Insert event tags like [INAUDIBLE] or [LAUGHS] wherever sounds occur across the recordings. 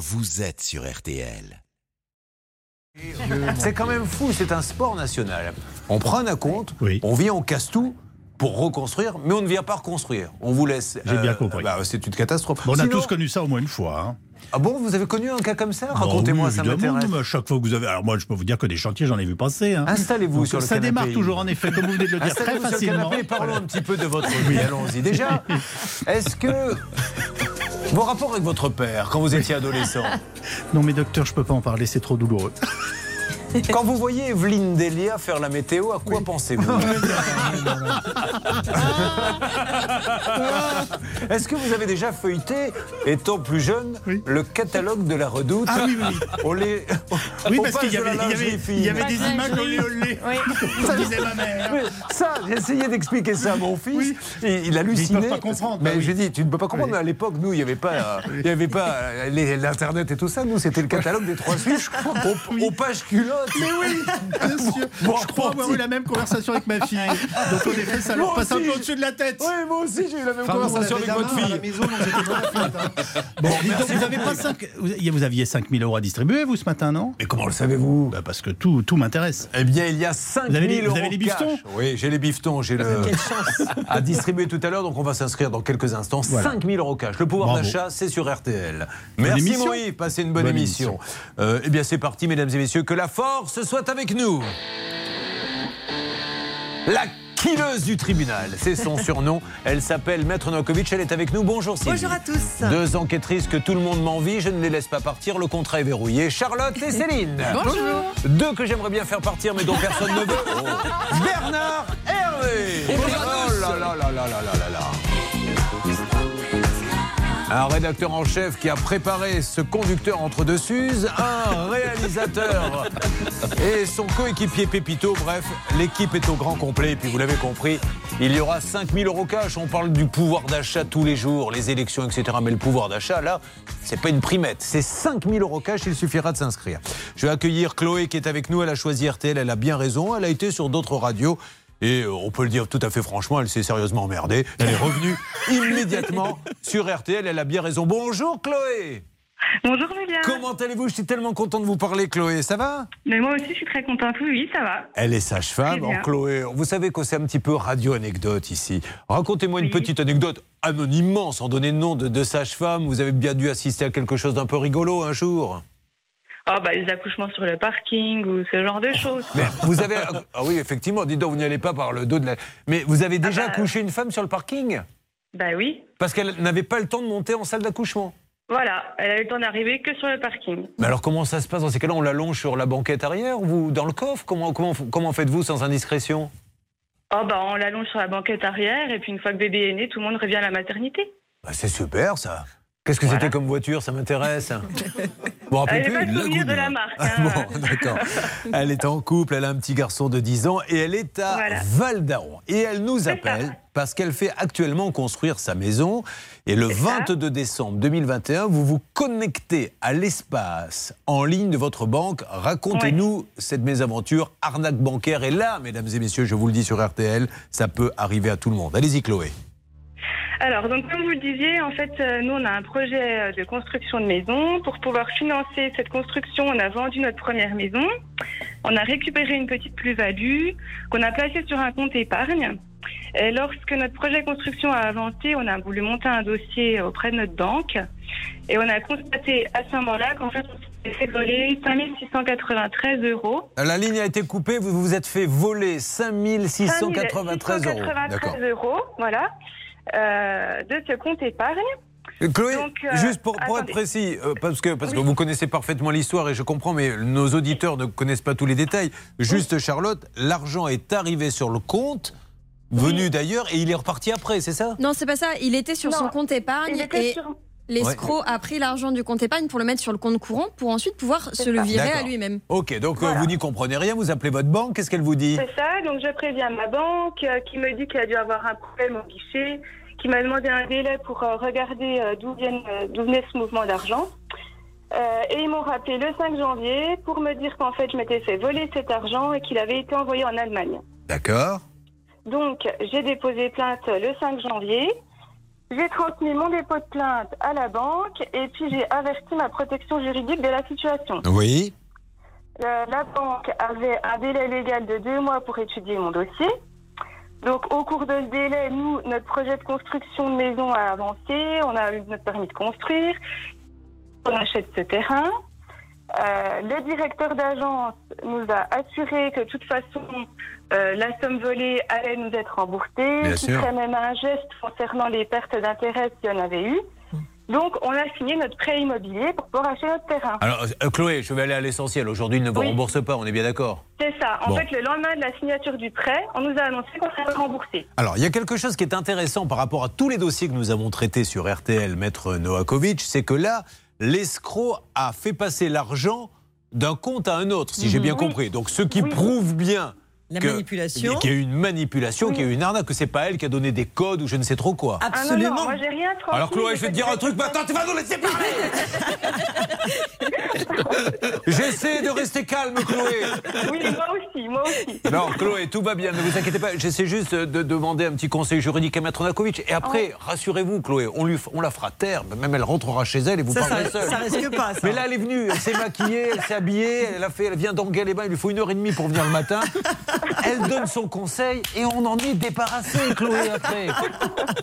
vous êtes sur RTL. C'est quand même fou, c'est un sport national. On prend un compte, Oui. on vient, on casse tout pour reconstruire, mais on ne vient pas reconstruire. On vous laisse. J'ai bien compris. bah, c'est une catastrophe. Bon, on a tous connu ça au moins une fois. hein. Ah bon, vous avez connu un cas comme ça? Bon, Racontez-moi, oui, ça m'intéresse. à chaque fois que vous avez. Alors, moi, je peux vous dire que des chantiers, j'en ai vu passer. hein. Installez-vous sur le Ça canapé. démarre toujours, en effet, comme vous venez de le dire, très Installez-vous sur le facilement. canapé parlons un petit peu de votre vie. Allons-y. Déjà, [LAUGHS] est-ce que vos rapports avec votre père quand vous étiez adolescent, Non, mais docteur, je peux pas en parler, c'est trop douloureux. [LAUGHS] quand vous voyez Evelyne Delia faire la météo, à quoi pensez-vous [LAUGHS] Est-ce que vous avez déjà feuilleté, étant plus jeune, Oui. le catalogue de la Redoute Ah oui, oui, oui. [LAUGHS] On les, Oui, parce qu'il y y il y avait des images olé olé. Ça disait ma mère. Ça, j'ai essayé d'expliquer ça à mon fils. Et il hallucinait. Ils peuvent pas comprendre, Mais oui. j'ai dit, tu ne peux pas comprendre. À l'époque, nous, il n'y avait pas, euh, il y avait pas euh, l'internet et tout ça. Nous, c'était le catalogue des trois fiches aux, aux pages culottes. Mais oui, bien [LAUGHS] sûr. Bon, je crois avoir eu la même conversation avec ma fille. Donc, en effet, ça Moi leur passe un peu au-dessus de la tête. Oui, moi aussi, j'ai eu la même Enfin, conversation avec votre à fille. la maison, hein. Bon, donc, vous avez pas 5 vous, aviez 5000 euros à distribuer, vous, ce matin, non? Mais comment le savez-vous? Bah Parce que tout, tout m'intéresse. Eh bien, il y a 5 Vous avez les- 000 vous euros avez les bifetons? Oui, j'ai les bifetons. J'ai le [LAUGHS] à distribuer tout à l'heure, donc on va s'inscrire dans quelques instants. Voilà. 5 000 euros cash. Le pouvoir d'achat, c'est sur RTL. Bonne Merci. Moïse, passez une bonne, Bonne émission. Euh, eh bien, c'est parti, mesdames et messieurs. Que la force soit avec nous. La killeuse du tribunal, c'est son [LAUGHS] surnom. Elle s'appelle Maître Novakovic. Elle est avec nous. Bonjour Sylvie. Bonjour à tous. Deux enquêtrices que tout le monde m'envie, je ne les laisse pas partir, le contrat est verrouillé. Charlotte et Céline. [LAUGHS] Bonjour. Deux que j'aimerais bien faire partir, mais dont personne ne veut. Oh. [LAUGHS] Bernard Hervé. Oh là là là là là là là là. Un rédacteur en chef qui a préparé ce conducteur entre deux Suzes, un [LAUGHS] réalisateur et son coéquipier Pépito. Bref, l'équipe est au grand complet. Et puis vous l'avez compris, il y aura 5000 euros cash. On parle du pouvoir d'achat tous les jours, les élections, etc. Mais le pouvoir d'achat, là, c'est pas une primette. C'est 5000 euros cash. Il suffira de s'inscrire. Je vais accueillir Chloé qui est avec nous. Elle a choisi RTL. Elle a bien raison. Elle a été sur d'autres radios. Et euh, on peut le dire tout à fait franchement, elle s'est sérieusement emmerdée. Elle est revenue [LAUGHS] immédiatement sur RTL. Elle a bien raison. Bonjour Chloé. Bonjour Julien. Comment allez-vous? Je suis tellement content de vous parler, Chloé. Ça va? Mais moi aussi, je suis très contente. Oui, oui, ça va. Elle est sage-femme. Chloé, vous savez que c'est un petit peu radio-anecdote ici. Racontez-moi une petite anecdote anonymement, sans donner de nom de, de sage-femme. Vous avez bien dû assister à quelque chose d'un peu rigolo un jour? Oh, bah, les accouchements sur le parking ou ce genre de choses. Mais vous avez. Ah oui, effectivement, dites donc, vous n'y allez pas par le dos de la. Mais vous avez déjà bah, accouché une femme sur le parking? Bah oui. Parce qu'elle n'avait pas le temps de monter en salle d'accouchement. Voilà, elle a eu le temps d'arriver que sur le parking. Mais alors comment ça se passe dans ces cas-là? On l'allonge sur la banquette arrière ou dans le coffre? Comment, comment, comment faites-vous sans indiscrétion? Oh, bah, on l'allonge sur la banquette arrière et puis une fois que bébé est né, tout le monde revient à la maternité. Bah, C'est super ça. Qu'est-ce que Voilà. c'était comme voiture? Ça m'intéresse. [LAUGHS] Rappelez Elle plus? pas le de la marque. hein. Bon, [LAUGHS] d'accord. Elle est en couple, elle a un petit garçon de 10 ans et elle est à Voilà. Val. Et elle nous appelle ça. parce qu'elle fait actuellement construire sa maison. Et le C'est ça. 22 décembre 2021, vous vous connectez à l'espace en ligne de votre banque. Racontez-nous cette mésaventure, arnaque bancaire. Et là, mesdames et messieurs, je vous le dis sur RTL, ça peut arriver à tout le monde. Allez-y, Chloé. Alors, donc, comme vous le disiez, en fait, euh, nous, on a un projet euh, de construction de maison. Pour pouvoir financer cette construction, on a vendu notre première maison. On a récupéré une petite plus-value qu'on a placée sur un compte épargne. Et lorsque notre projet construction a avancé, on a voulu monter un dossier auprès de notre banque. Et on a constaté à ce moment-là qu'en fait, on s'était fait voler 5693 euros. La ligne a été coupée, vous vous êtes fait voler 5693 euros. 5693 D'accord. euros, voilà, euh, de ce compte épargne. Chloé, Donc, euh, juste pour, pour être précis, euh, parce que, parce que vous connaissez parfaitement l'histoire et je comprends, mais nos auditeurs ne connaissent pas tous les détails. Juste, Charlotte, l'argent est arrivé sur le compte, venu d'ailleurs, et il est reparti après, c'est ça? Non, c'est pas ça. Il était sur Non, son compte épargne Il était et sur... l'escroc a pris l'argent du compte épargne pour le mettre sur le compte courant pour ensuite pouvoir se le virer à lui-même. Ok, donc euh, vous n'y comprenez rien, vous appelez votre banque, qu'est-ce qu'elle vous dit C'est ça, donc je préviens ma banque euh, qui me dit qu'il a dû avoir un problème au guichet, qui m'a demandé un délai pour euh, regarder euh, d'où euh, venait ce mouvement d'argent. Euh, et ils m'ont rappelé le 5 janvier pour me dire qu'en fait je m'étais fait voler cet argent et qu'il avait été envoyé en Allemagne. D'accord. Donc j'ai déposé plainte le 5 janvier. J'ai transmis mon dépôt de plainte à la banque et puis j'ai averti ma protection juridique de la situation. Oui. Euh, la banque avait un délai légal de deux mois pour étudier mon dossier. Donc, au cours de ce délai, nous, notre projet de construction de maison a avancé. On a eu notre permis de construire. On achète ce terrain. Euh, le directeur d'agence nous a assuré que de toute façon, euh, la somme volée allait nous être remboursée, Bien qu'il sûr. ferait même un geste concernant les pertes d'intérêt s'il y en avait eu. Donc, on a signé notre prêt immobilier pour pouvoir acheter notre terrain. Alors, euh, Chloé, je vais aller à l'essentiel. Aujourd'hui, il ne vous Oui. rembourse pas, on est bien d'accord C'est ça. En Bon. fait, le lendemain de la signature du prêt, on nous a annoncé qu'on serait remboursé. Alors, il y a quelque chose qui est intéressant par rapport à tous les dossiers que nous avons traités sur RTL, Maître Novakovic, c'est que là, l'escroc a fait passer l'argent d'un compte à un autre, si j'ai bien Oui. compris. Donc, ce qui Oui. prouve bien La que- manipulation. qu'il y a eu une manipulation, qu'il y a eu une arnaque, que c'est pas elle qui a donné des codes ou je ne sais trop quoi. Ah non, Absolument. non, moi j'ai rien transmis. Alors Chloé, je vais te dire un truc maintenant, tu vas nous laisser parler [LAUGHS] J'essaie de rester calme, Chloé Oui, moi aussi, moi aussi. Non, Chloé, tout va bien, ne vous inquiétez pas. J'essaie juste de demander un petit conseil juridique à Maître Nakovic. Et après, rassurez-vous, Chloé, on, lui, on la fera taire. Même elle rentrera chez elle et vous Ça, parlerez ça, seul. ça risque pas, ça. Mais là, elle est venue, elle s'est maquillée, elle s'est habillée, elle, a fait, elle vient d'engueuler les bains, il lui faut une heure et demie pour venir le matin. Elle donne son conseil et on en est débarrassé, Chloé, après.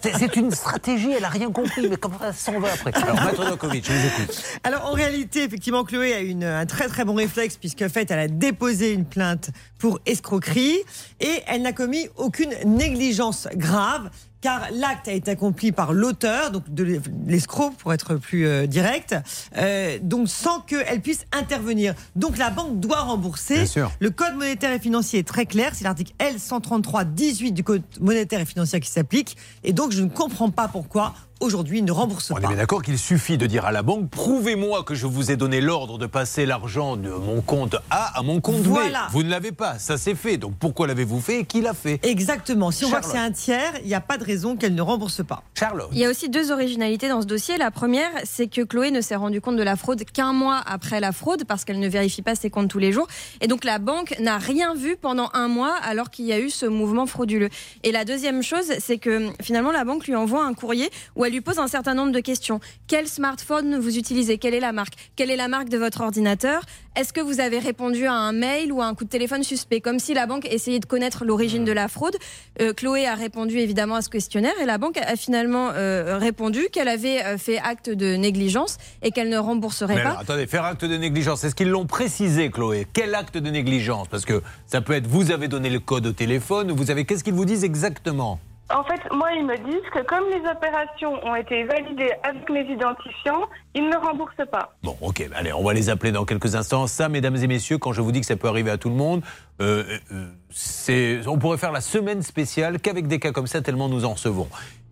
C'est- une stratégie, elle a rien compris, mais comment ça s'en va après? Alors, Maître Nakovic, je vous écoute. Alors en réalité, effectivement, Chloé a une, un très très bon réflexe puisque en fait, elle a déposé une plainte pour escroquerie et elle n'a commis aucune négligence grave. Car l'acte a été accompli par l'auteur, donc de l'escroc pour être plus euh, direct, euh, donc sans qu'elle puisse intervenir. Donc la banque doit rembourser. Bien sûr. Le code monétaire et financier est très clair, c'est l'article L133-18 du code monétaire et financier qui s'applique. Et donc je ne comprends pas pourquoi aujourd'hui il ne rembourse On est pas. bien d'accord qu'il suffit de dire à la banque prouvez-moi que je vous ai donné l'ordre de passer l'argent de mon compte A à mon compte Voilà. B. Vous ne l'avez pas, ça c'est fait. Donc pourquoi l'avez-vous fait et qui l'a fait? Exactement. Si on voit que Charlotte. c'est un tiers, il n'y a pas de raison qu'elle ne rembourse pas. Charlotte. Il y a aussi deux originalités dans ce dossier. La première, c'est que Chloé ne s'est rendu compte de la fraude qu'un mois après la fraude parce qu'elle ne vérifie pas ses comptes tous les jours. Et donc la banque n'a rien vu pendant un mois alors qu'il y a eu ce mouvement frauduleux. Et la deuxième chose, c'est que finalement la banque lui envoie un courrier où elle lui pose un certain nombre de questions. Quel smartphone vous utilisez? Quelle est la marque? Quelle est la marque de votre ordinateur? Est-ce que vous avez répondu à un mail ou à un coup de téléphone suspect? Comme si la banque essayait de connaître l'origine de la fraude. Euh, Chloé a répondu évidemment à ce questionnaire et la banque a finalement euh, répondu qu'elle avait euh, fait acte de négligence et qu'elle ne rembourserait Mais pas. alors, attendez, faire acte de négligence, est-ce qu'ils l'ont précisé, Chloé? Quel acte de négligence? Parce que ça peut être vous avez donné le code au téléphone, ou vous avez. Qu'est-ce qu'ils vous disent exactement? En fait, moi, ils me disent que comme les opérations ont été validées avec mes identifiants, ils ne remboursent pas. Bon, ok, allez, on va les appeler dans quelques instants. Ça, mesdames et messieurs, quand je vous dis que ça peut arriver à tout le monde, euh, euh, c'est, on pourrait faire la semaine spéciale qu'avec des cas comme ça, tellement nous en recevons.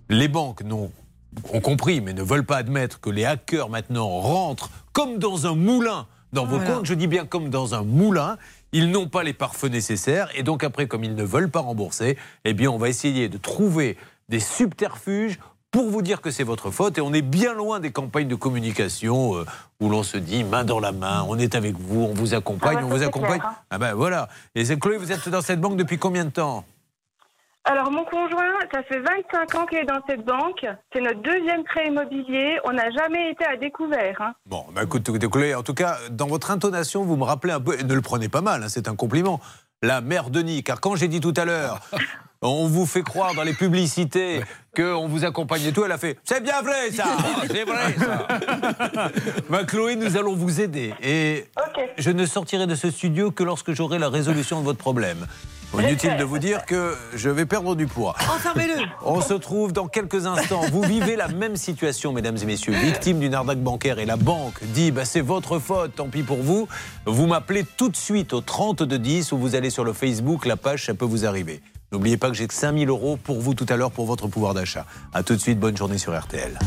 Les banques n'ont ont compris, mais ne veulent pas admettre que les hackers maintenant rentrent comme dans un moulin dans vos Voilà. comptes. Je dis bien comme dans un moulin. Ils n'ont pas les pare-feux nécessaires et donc après, comme ils ne veulent pas rembourser, eh bien, on va essayer de trouver des subterfuges pour vous dire que c'est votre faute. Et on est bien loin des campagnes de communication euh, où l'on se dit main dans la main, on est avec vous, on vous accompagne, Ah bah, on vous accompagne. clair, hein. Ah ben voilà. Et Chloé, vous êtes dans cette banque depuis combien de temps? Alors, mon conjoint, ça fait 25 ans qu'il est dans cette banque. C'est notre deuxième prêt immobilier. On n'a jamais été à découvert. hein. Bon, bah écoute, écoutez, en tout cas, dans votre intonation, vous me rappelez un peu, et ne le prenez pas mal, hein, c'est un compliment, la mère Denis. Car quand j'ai dit tout à l'heure, [LAUGHS] on vous fait croire dans les publicités qu'on vous accompagne et tout, elle a fait C'est bien vrai ça C'est vrai ça [LAUGHS] bah, Chloé, nous allons vous aider. Et Ok. je ne sortirai de ce studio que lorsque j'aurai la résolution de votre problème. Inutile de vous dire que je vais perdre du poids. Enfermez-le. [LAUGHS] On se trouve dans quelques instants. Vous vivez la même situation, mesdames et messieurs, victime d'une arnaque bancaire et la banque dit bah, c'est votre faute, tant pis pour vous. Vous m'appelez tout de suite au 30 de 10 ou vous allez sur le Facebook, la page, ça peut vous arriver. N'oubliez pas que j'ai que 5000 euros pour vous tout à l'heure pour votre pouvoir d'achat. A tout de suite, bonne journée sur RTL.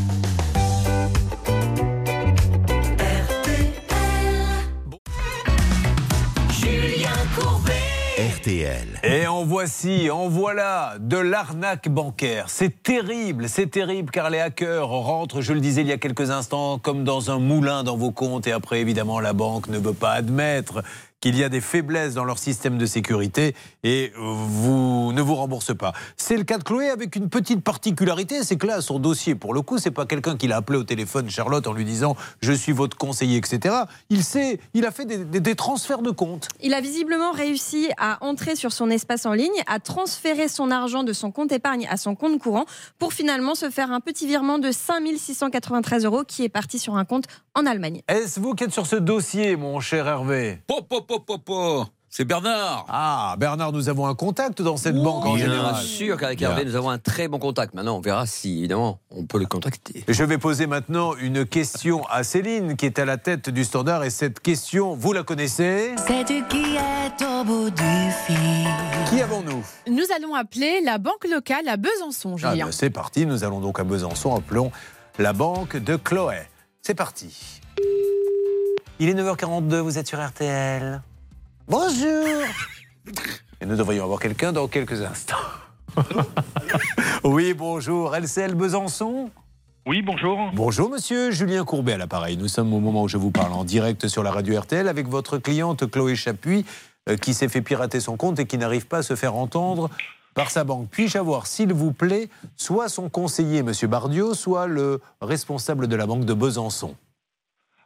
Et en voici, en voilà, de l'arnaque bancaire. C'est terrible, c'est terrible car les hackers rentrent, je le disais il y a quelques instants, comme dans un moulin dans vos comptes et après évidemment la banque ne veut pas admettre qu'il y a des faiblesses dans leur système de sécurité et vous ne vous remboursent pas. C'est le cas de Chloé avec une petite particularité, c'est que là, son dossier, pour le coup, c'est pas quelqu'un qui l'a appelé au téléphone, Charlotte, en lui disant je suis votre conseiller, etc. Il sait, il a fait des, des- des transferts de compte. Il a visiblement réussi à entrer sur son espace en ligne, à transférer son argent de son compte épargne à son compte courant pour finalement se faire un petit virement de 5693 euros qui est parti sur un compte en Allemagne. Est-ce vous qui êtes sur ce dossier, mon cher Hervé? C'est Bernard. Ah, Bernard, nous avons un contact dans cette banque en Bien général. sûr qu'avec Bien. Hervé, nous avons un très bon contact. Maintenant, on verra si, évidemment, on peut le contacter. Je vais poser maintenant une question à Céline qui est à la tête du standard et cette question, vous la connaissez? C'est qui est au bout du fil? Qui avons-nous? Nous allons appeler la banque locale à Besançon, Ah Julien. ben, C'est parti, nous allons donc à Besançon, appelons la banque de Chloé. C'est parti. Il est 9h42, vous êtes sur RTL. Bonjour Et nous devrions avoir quelqu'un dans quelques instants. [LAUGHS] oui, bonjour, LCL Besançon Oui, bonjour. Bonjour monsieur, Julien Courbet à l'appareil. Nous sommes au moment où je vous parle en direct sur la radio RTL avec votre cliente Chloé Chapuis euh, qui s'est fait pirater son compte et qui n'arrive pas à se faire entendre par sa banque. Puis-je avoir, s'il vous plaît, soit son conseiller, monsieur Bardio, soit le responsable de la banque de Besançon?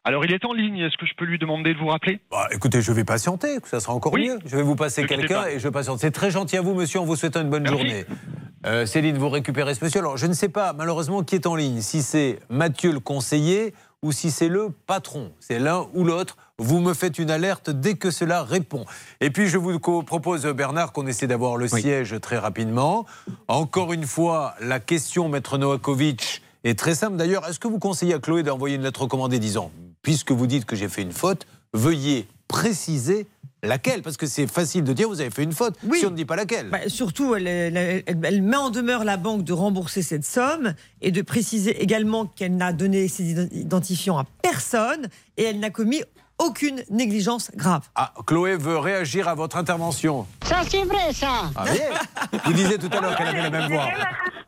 Alors, il est en ligne. Est-ce que je peux lui demander de vous rappeler? Bah, écoutez, je vais patienter, ça sera encore Oui. mieux. Je vais vous passer quelqu'un pas. et je patiente. C'est très gentil à vous, monsieur, en vous souhaitant une bonne Merci. journée. Euh, Céline, vous récupérez ce monsieur. Alors, je ne sais pas, malheureusement, qui est en ligne. Si c'est Mathieu le conseiller ou si c'est le patron. C'est l'un ou l'autre. Vous me faites une alerte dès que cela répond. Et puis, je vous propose, Bernard, qu'on essaie d'avoir le siège très rapidement. Encore une fois, la question, Maître Novakovic, est très simple. D'ailleurs, est-ce que vous conseillez à Chloé d'envoyer une lettre recommandée disant, puisque vous dites que j'ai fait une faute, veuillez préciser laquelle Parce que c'est facile de dire, vous avez fait une faute, Oui. si on ne dit pas laquelle. Bah, surtout, elle, elle- elle- elle met en demeure la banque de rembourser cette somme et de préciser également qu'elle n'a donné ses ident- identifiants à personne et elle n'a commis aucune négligence grave. Ah, Chloé veut réagir à votre intervention. Ça, c'est vrai, ça. Ah, bien. Vous disiez tout à l'heure qu'elle avait la même voix.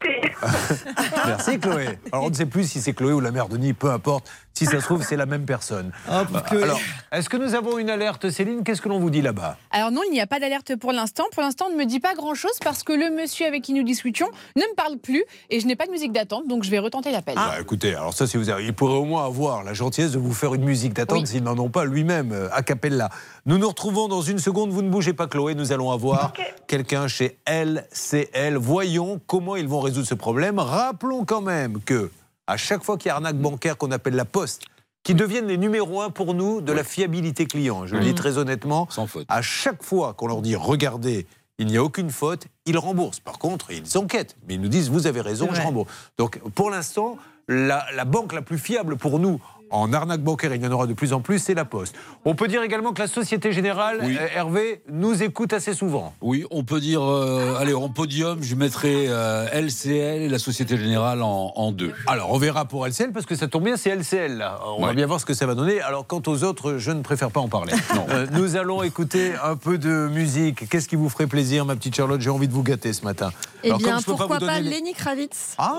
[LAUGHS] Merci Chloé. Alors on ne sait plus si c'est Chloé ou la mère Denis, peu importe. Si ça se trouve, c'est la même personne. Ah, que- Alors, est-ce que nous avons une alerte, Céline? Qu'est-ce que l'on vous dit là-bas? Alors non, il n'y a pas d'alerte pour l'instant. Pour l'instant, on ne me dit pas grand-chose parce que le monsieur avec qui nous discutions ne me parle plus et je n'ai pas de musique d'attente, donc je vais retenter l'appel. Bah, Écoutez, alors ça, si vous avez, il pourrait au moins avoir la gentillesse de vous faire une musique d'attente Oui. s'ils n'en ont pas lui-même, euh, a cappella. Nous nous retrouvons dans une seconde. Vous ne bougez pas, Chloé. Nous allons avoir quelqu'un chez LCL. Voyons comment ils vont résoudre ce problème. Rappelons quand même que à chaque fois qu'il y a arnaque bancaire qu'on appelle la poste, qui deviennent les numéros un pour nous de la fiabilité client. Je le dis très honnêtement. Sans faute. À chaque fois qu'on leur dit regardez, il n'y a aucune faute, ils remboursent. Par contre, ils enquêtent. Mais ils nous disent vous avez raison, je rembourse. Donc pour l'instant, la, la banque la plus fiable pour nous en arnaque bancaire, il y en aura de plus en plus, c'est la Poste. On peut dire également que la Société Générale, Oui. euh, Hervé, nous écoute assez souvent. Oui, on peut dire, euh, allez, en podium, je mettrai euh, LCL et la Société Générale en, en deux. Alors on verra pour LCL parce que ça tombe bien, c'est LCL. Là. On va bien voir ce que ça va donner. Alors quant aux autres, je ne préfère pas en parler. Euh, nous allons écouter un peu de musique. Qu'est-ce qui vous ferait plaisir, ma petite Charlotte? J'ai envie de vous gâter ce matin. Eh Alors, bien, comme je peux pourquoi pas, donner les- Lenny Kravitz? Ah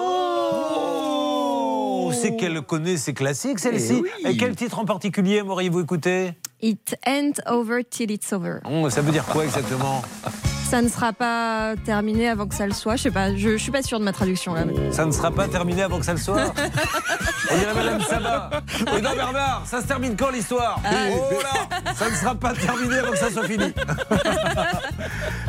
C'est qu'elle connaît ses classiques, celle-ci. Eh oui. Et quel titre en particulier m'auriez-vous écouté It ain't over till it's over. Oh, Ça veut dire quoi exactement? Ça ne sera pas terminé avant que ça le soit. Je sais pas, je, je suis pas sûre de ma traduction là. Ça ne sera pas terminé avant que ça le soit? [LAUGHS] On dirait Madame Sabat. Oui, non, Bernard, ça se termine quand l'histoire? Oh là Ça ne sera pas terminé avant que ça soit fini. [LAUGHS]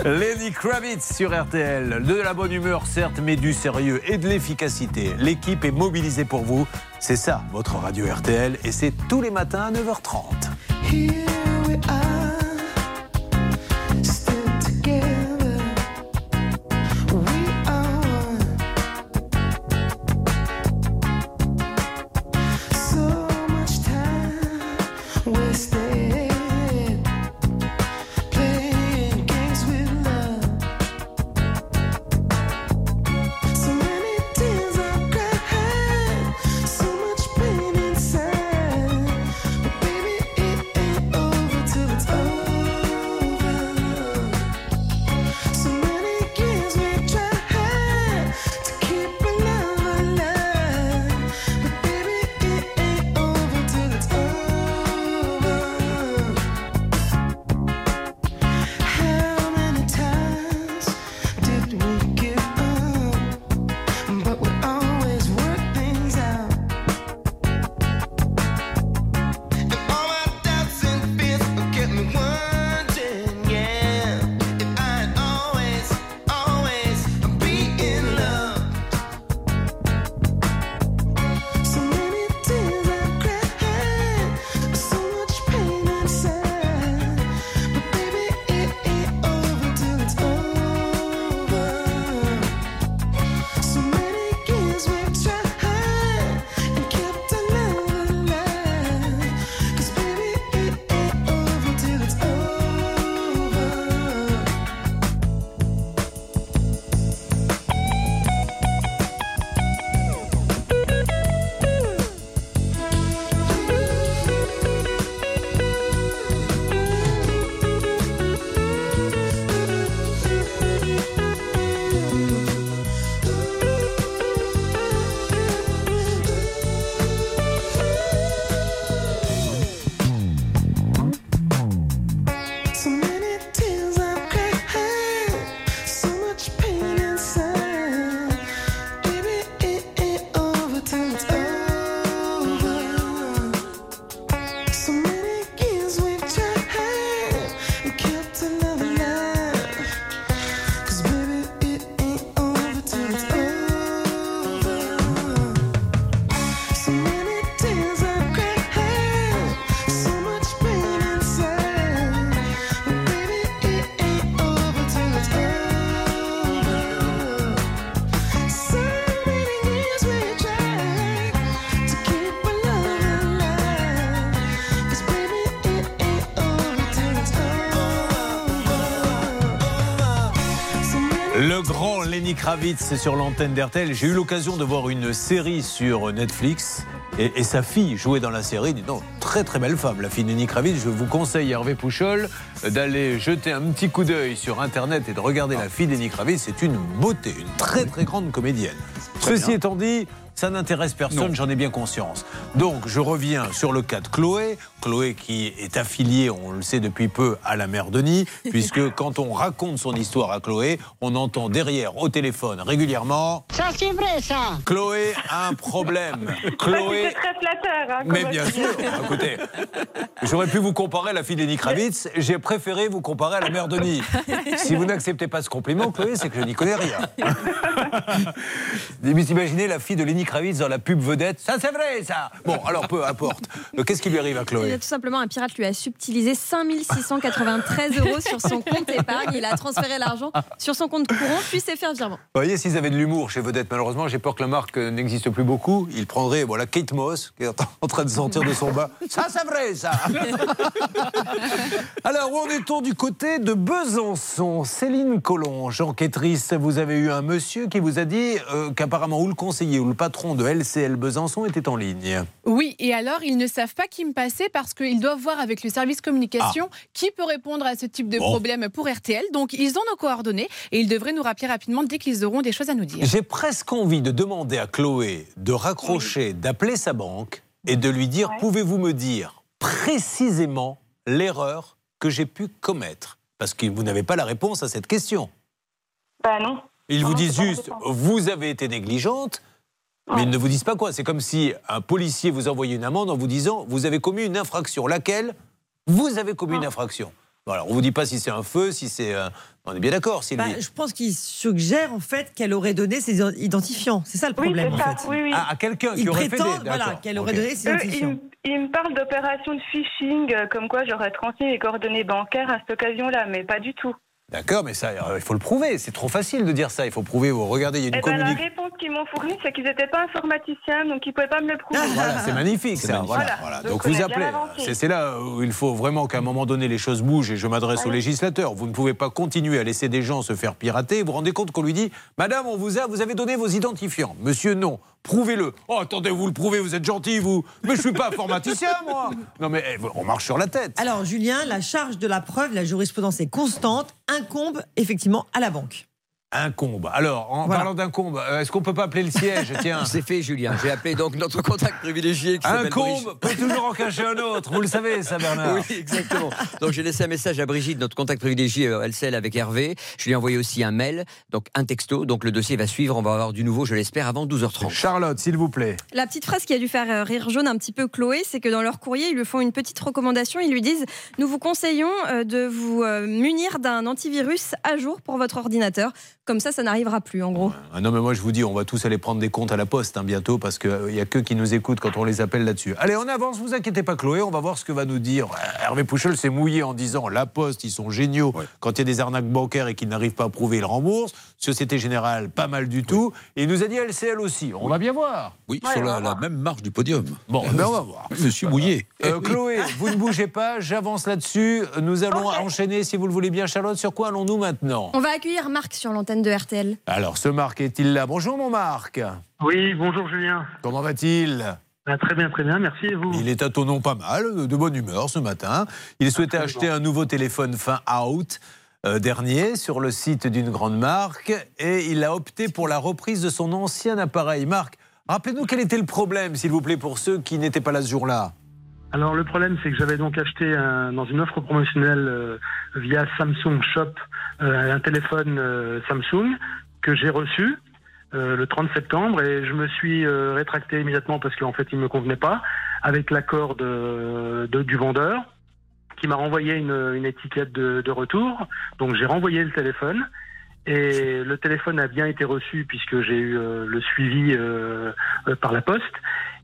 Lenny Kravitz sur RTL. De la bonne humeur, certes, mais du sérieux et de l'efficacité. L'équipe est mobilisée pour vous. C'est ça, votre radio RTL. Et c'est tous les matins à 9h30. Kravitz sur l'antenne d'RTL. J'ai eu l'occasion de voir une série sur Netflix. Et, et sa fille jouait dans la série. Dis donc, très très belle femme, la fille de Lenny Kravitz. Je vous conseille, Hervé Pouchol, d'aller jeter un petit coup d'œil sur Internet et de regarder la fille d'Lenny Kravitz. C'est une beauté, une très très grande comédienne. Ceci étant dit, ça n'intéresse personne, j'en ai bien conscience. Donc, je reviens sur le cas de Chloé. Chloé qui est affiliée, on le sait depuis peu, à la mère Denis, [LAUGHS] puisque quand on raconte son histoire à Chloé, on entend derrière au téléphone régulièrement Ça, c'est vrai, ça. Chloé a un problème. [LAUGHS] C'est Chloé. très flatteur. Hein, Mais bien dit. sûr, écoutez, j'aurais pu vous comparer à la fille d'Enny Kravitz, j'ai préféré vous comparer à la mère Denis. Si vous n'acceptez pas ce compliment, Chloé, c'est que je n'y connais rien. [LAUGHS] Mais imaginez la fille de Lenny Kravitz dans la pub vedette, ça c'est vrai ça Bon, alors peu importe. Euh, Qu'est-ce qui lui arrive à Chloé? Tout simplement un pirate lui a subtilisé 5693 [LAUGHS] euros sur son compte épargne. Il a transféré l'argent sur son compte courant, puis s'est fait un virement. Vous voyez, s'ils avaient de l'humour chez Vedette, malheureusement, j'ai peur que la marque n'existe plus beaucoup. Ils prendraient, voilà, Kate Moss, qui est en train de sortir de son bain. Ça, c'est vrai, ça [LAUGHS] Alors, où en est-on du côté de Besançon? Céline Collonge, enquêtrice, vous avez eu un monsieur qui vous a dit euh, qu'apparemment, ou le conseiller ou le patron de LCL Besançon était en ligne. Oui, et alors ils ne savent pas qui me passer parce qu'ils doivent voir avec le service communication qui peut répondre à ce type de Bon. problème pour RTL. Donc ils ont nos coordonnées et ils devraient nous rappeler rapidement dès qu'ils auront des choses à nous dire. J'ai presque envie de demander à Chloé de raccrocher, d'appeler sa banque et de lui dire pouvez-vous me dire précisément l'erreur que j'ai pu commettre? Parce que vous n'avez pas la réponse à cette question. Bah non. Ils vous disent juste vous avez été négligente. Mais ils ne vous disent pas quoi. C'est comme si un policier vous envoyait une amende en vous disant vous avez commis une infraction. Laquelle? Vous avez commis une infraction. Voilà, on vous dit pas si c'est un feu, si c'est. un- On est bien d'accord, Sylvie. Bah, je pense qu'il suggère en fait qu'elle aurait donné ses identifiants. C'est ça le Oui, problème c'est en ça. fait. Oui, oui. Ah, à quelqu'un qui Il aurait fait des. voilà, qu'elle aurait donné ses ils me parlent d'opération de phishing, euh, comme quoi j'aurais transmis les coordonnées bancaires à cette occasion-là, mais pas du tout. D'accord, mais ça, euh, il faut le prouver. C'est trop facile de dire ça. Il faut prouver. Vous regardez, il y a une Eh ben, la réponse qu'ils m'ont fournie, c'est qu'ils n'étaient pas informaticiens, donc ils ne pouvaient pas me le prouver. Voilà, c'est magnifique ça. magnifique. Voilà. Donc, Donc, on vous appelez. C'est là où il faut vraiment qu'à un moment donné les choses bougent et je m'adresse aux législateurs. Vous ne pouvez pas continuer à laisser des gens se faire pirater. Vous vous rendez compte qu'on lui dit Madame, on vous a, vous avez donné vos identifiants. Monsieur, non. Prouvez-le. Oh, attendez, vous le prouvez, vous êtes gentil, vous. Mais je suis pas informaticien, [LAUGHS] moi. Non, mais eh, on marche sur la tête. Alors Julien, la charge de la preuve, la jurisprudence est constante, incombe effectivement à la banque. Incombe. Alors, en Voilà. parlant d'incombe, euh, est-ce qu'on peut pas appeler le siège? Tiens. [LAUGHS] C'est fait, Julien. J'ai appelé donc notre contact privilégié qui Un s'appelle Brigitte. combe peut toujours en cacher un autre. Vous le savez, ça, Bernard. Oui, exactement. Donc j'ai laissé un message à Brigitte, notre contact privilégié euh, LCL avec Hervé. Je lui ai envoyé aussi un mail, donc un texto. Donc le dossier va suivre. On va avoir du nouveau, je l'espère, avant 12h30. Charlotte, s'il vous plaît. La petite phrase qui a dû faire euh, rire jaune un petit peu Chloé, c'est que dans leur courrier, ils lui font une petite recommandation. Ils lui disent Nous vous conseillons de vous munir d'un antivirus à jour pour votre ordinateur. Comme ça, ça n'arrivera plus, en gros. Ah non, mais moi je vous dis, on va tous aller prendre des comptes à la poste hein, bientôt parce qu'il n'y a que qui nous écoutent quand on les appelle là-dessus. Allez, on avance, vous inquiétez pas, Chloé, on va voir ce que va nous dire. Euh, Hervé Pouchol s'est mouillé en disant la poste, ils sont géniaux. Quand il y a des arnaques bancaires et qu'ils n'arrivent pas à prouver, ils remboursent. Société Générale, pas mal du tout. Et il nous a dit LCL aussi. On va bien voir. Oui, sur la, la même marge du podium. Bon, ben on va voir. Je me suis mouillé. Euh, Chloé, vous ne bougez pas, j'avance là-dessus. Nous allons enchaîner, si vous le voulez bien, Charlotte. Sur quoi allons-nous maintenant? On va accueillir Marc sur l'antenne de RTL. Alors, ce Marc est-il là? Bonjour, mon Marc. Oui, bonjour Julien. Comment va-t-il? Ah, très bien, très bien, merci et vous? Il est à ton nom pas mal, de bonne humeur ce matin. Il souhaitait acheter un nouveau téléphone fin out euh, dernier sur le site d'une grande marque et il a opté pour la reprise de son ancien appareil. Marc, rappelez-nous quel était le problème, s'il vous plaît, pour ceux qui n'étaient pas là ce jour-là? Alors le problème, c'est que j'avais donc acheté un- dans une offre promotionnelle euh, via Samsung Shop euh, un téléphone euh, Samsung que j'ai reçu euh, le 30 septembre et je me suis euh, rétracté immédiatement parce qu'en fait il me convenait pas avec l'accord de, du vendeur qui m'a renvoyé une, une étiquette de, de retour. Donc j'ai renvoyé le téléphone et le téléphone a bien été reçu puisque j'ai eu euh, le suivi par la poste.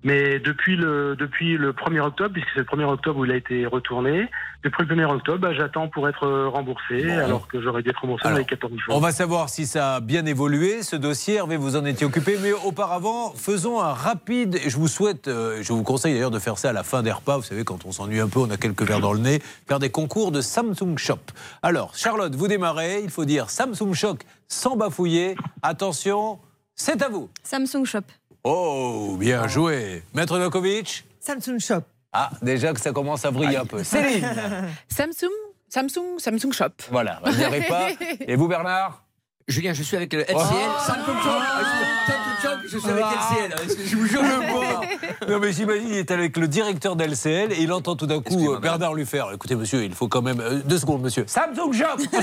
Mais depuis le, depuis le 1er octobre, puisque c'est le 1er octobre où il a été retourné, depuis le 1er octobre, bah, j'attends pour être remboursé, Bon. alors que j'aurais dû être remboursé Alors, dans les 14 jours. On va savoir si ça a bien évolué, ce dossier. Hervé, vous en étiez occupé. Mais auparavant, faisons un rapide. Et je vous souhaite, euh, je vous conseille d'ailleurs de faire ça à la fin des repas. Vous savez, quand on s'ennuie un peu, on a quelques verres dans le nez. Faire des concours de Samsung Shop. Alors, Charlotte, vous démarrez. Il faut dire Samsung Shop sans bafouiller. Attention, c'est à vous. Samsung Shop. Oh, bien joué. Maître Nokovic Samsung Shop. Ah, déjà que ça commence à briller un peu. Céline [LAUGHS] Samsung, Samsung, Samsung Shop. Voilà, vous n'y arrivez pas. [LAUGHS] Et vous, Bernard Julien, je suis avec le LCL. Oh. Samsung Shop. Samsung Shop, je suis avec Ah. LCL. Que Je vous jure, Le. [LAUGHS] Non mais j'imagine, il est avec le directeur d'LCL et il entend tout d'un coup euh, Bernard lui faire Écoutez monsieur, il faut quand même... euh, deux secondes monsieur. Samsung Shop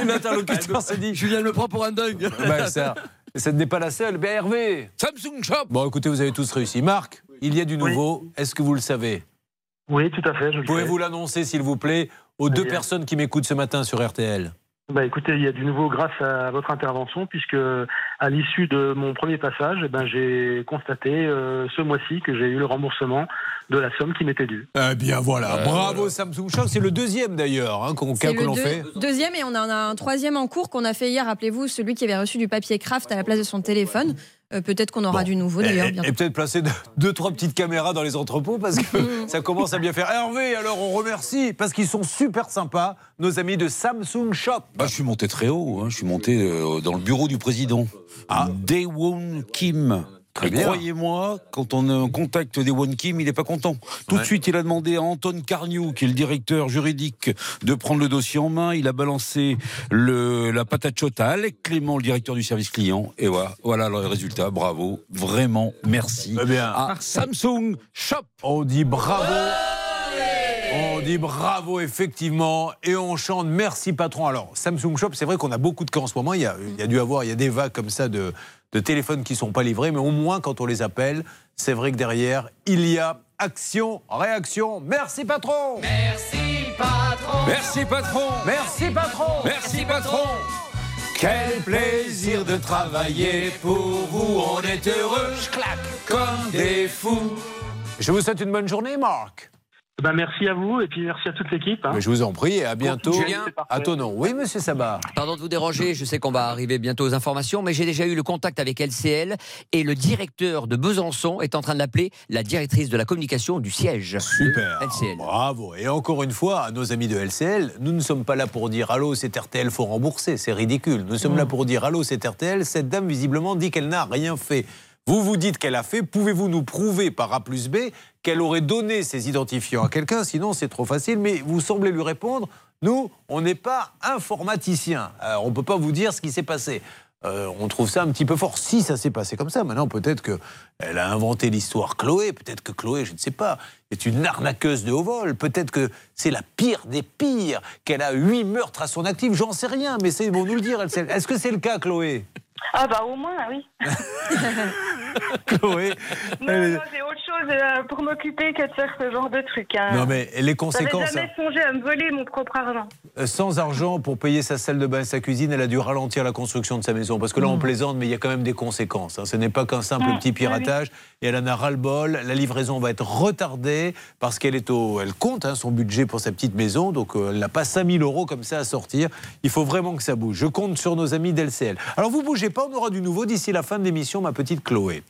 Et l'interlocuteur se dit... Julien me prend pour un dingue. Bah, ça, ça n'est pas la seule. Mais Hervé Samsung Shop. Bon écoutez, vous avez tous réussi. Marc, il y a du nouveau. Est-ce que vous le savez? Oui, tout à fait. Je le sais. Pouvez-vous l'annoncer s'il vous plaît aux deux bien. personnes qui m'écoutent ce matin sur RTL Bah écoutez, il y a du nouveau grâce à votre intervention, puisque à l'issue de mon premier passage, eh ben, j'ai constaté euh, ce mois-ci que j'ai eu le remboursement de la somme qui m'était due. Eh bien voilà, bravo Samsung Shop. C'est le deuxième d'ailleurs hein, qu'on l'on deux- fait. deuxième et on en a un troisième en cours qu'on a fait hier. Rappelez-vous, celui qui avait reçu du papier craft à la place de son téléphone. Euh, Peut-être qu'on aura Bon. du nouveau d'ailleurs. et- bientôt. et peut-être placer deux, [LAUGHS] deux, trois petites caméras dans les entrepôts parce que [LAUGHS] ça commence à bien faire. Hervé, alors on remercie parce qu'ils sont super sympas, nos amis de Samsung Shop. Bah, je suis monté très haut. hein. Je suis monté euh, dans le bureau du président. Ah. Daewon Kim. Très Et bien. croyez-moi, quand on contacte Daewon Kim, il n'est pas content. Tout de suite, il a demandé à Anton Carniou, qui est le directeur juridique, de prendre le dossier en main. Il a balancé le, la patate chaude à Alec Clément, le directeur du service client. Et voilà, voilà le résultat. Bravo. Vraiment, merci Eh bien, à Samsung Shop. on dit bravo. On dit bravo, effectivement, et on chante merci patron. Alors, Samsung Shop, c'est vrai qu'on a beaucoup de cas en ce moment. Il y a, il y a dû avoir, il y a des vagues comme ça de, de téléphones qui ne sont pas livrés, mais au moins quand on les appelle, c'est vrai que derrière, il y a action, réaction. Merci patron Merci patron. Merci patron Merci patron. Quel plaisir de travailler pour vous, on est heureux, claque comme des fous. Je vous souhaite une bonne journée, Marc. Ben, merci à vous et puis merci à toute l'équipe. hein. Mais je vous en prie et à bientôt. Julien à ton nom. Oui, monsieur Sabat. Pardon de vous déranger, je sais qu'on va arriver bientôt aux informations, mais j'ai déjà eu le contact avec LCL et le directeur de Besançon est en train d'appeler la directrice de la communication du siège. Super. LCL. Bravo. Et encore une fois, à nos amis de LCL, nous ne sommes pas là pour dire Allô, c'est RTL, faut rembourser. C'est ridicule. Nous sommes là pour dire Allô, c'est RTL. Cette dame, visiblement, dit qu'elle n'a rien fait. Vous vous dites qu'elle a fait. Pouvez-vous nous prouver par A plus B qu'elle aurait donné ses identifiants à quelqu'un? Sinon, c'est trop facile. Mais vous semblez lui répondre Nous, on n'est pas informaticiens. Alors, on ne peut pas vous dire ce qui s'est passé. Euh, on trouve ça un petit peu fort. Si ça s'est passé comme ça, maintenant peut-être qu'elle a inventé l'histoire Chloé, peut-être que Chloé, je ne sais pas, est une arnaqueuse de haut vol, peut-être que c'est la pire des pires, qu'elle a huit meurtres à son actif, j'en sais rien, mais c'est bon nous le dire. Est-ce que c'est le cas, Chloé? Ah bah au moins, oui. [LAUGHS] Chloé Non, elle non, j'ai autre chose euh, pour m'occuper que de faire ce genre de truc. hein. Non mais les J'avais conséquences, jamais hein. songé à me voler mon propre argent. Euh, sans argent pour payer sa salle de bain et sa cuisine, elle a dû ralentir la construction de sa maison. Parce que là, on plaisante, mais il y a quand même des conséquences. hein. Ce n'est pas qu'un simple Mm, petit piratage. Et elle en a ras-le-bol. La livraison va être retardée parce qu'elle est au, elle compte hein, son budget pour sa petite maison. Donc, euh, elle n'a pas 5000 euros comme ça à sortir. Il faut vraiment que ça bouge. Je compte sur nos amis d'LCL. Alors, vous bougez pas, on aura du nouveau d'ici la fin de l'émission, ma petite Chloé.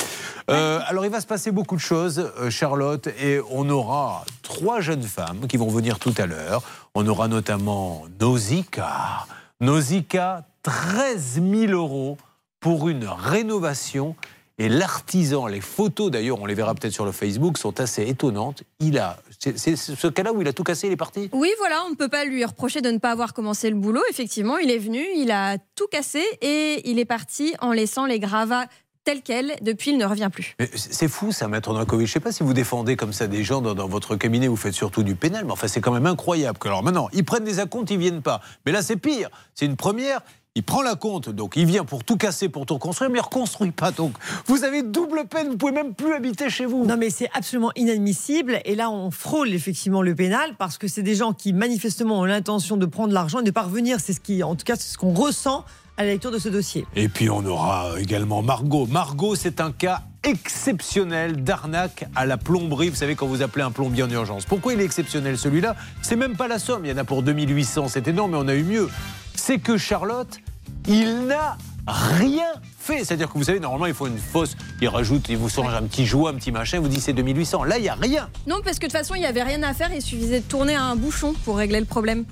Euh, alors, il va se passer beaucoup de choses, euh, Charlotte, et on aura trois jeunes femmes qui vont venir tout à l'heure. On aura notamment Nausicaa. Nausicaa, 13 000 euros pour une rénovation. Et l'artisan, les photos d'ailleurs, on les verra peut-être sur le Facebook, sont assez étonnantes. Il a, c'est ce cas-là où il a tout cassé, il est parti? Oui, voilà, on ne peut pas lui reprocher de ne pas avoir commencé le boulot. Effectivement, il est venu, il a tout cassé et il est parti en laissant les gravats tels quels. Depuis, il ne revient plus. C'est fou ça, Maître Novakovic. Je ne sais pas si vous défendez comme ça des gens dans, dans votre cabinet, vous faites surtout du pénal, mais enfin c'est quand même incroyable que alors maintenant, ils prennent des acomptes, ils viennent pas. Mais là c'est pire, c'est une première. Il prend la compte, donc il vient pour tout casser, pour tout reconstruire, mais il ne reconstruit pas. Donc vous avez double peine, vous pouvez même plus habiter chez vous. Non, mais c'est absolument inadmissible. Et là, on frôle effectivement le pénal parce que c'est des gens qui manifestement ont l'intention de prendre l'argent et de parvenir. C'est ce qui, en tout cas, c'est ce qu'on ressent à la lecture de ce dossier. Et puis on aura également Margot. Margot, c'est un cas exceptionnel d'arnaque à la plomberie. Vous savez, quand vous appelez un plombier en urgence. Pourquoi il est exceptionnel celui-là? C'est même pas la somme. Il y en a pour 2800, c'est énorme, mais on a eu mieux. C'est que Charlotte, il n'a rien fait. C'est-à-dire que vous savez, normalement, il faut une fausse. Il rajoute, il vous change un petit jouet, un petit machin, il vous dit c'est 2800. Là, il n'y a rien. Non, parce que de toute façon, il n'y avait rien à faire. Il suffisait de tourner à un bouchon pour régler le problème.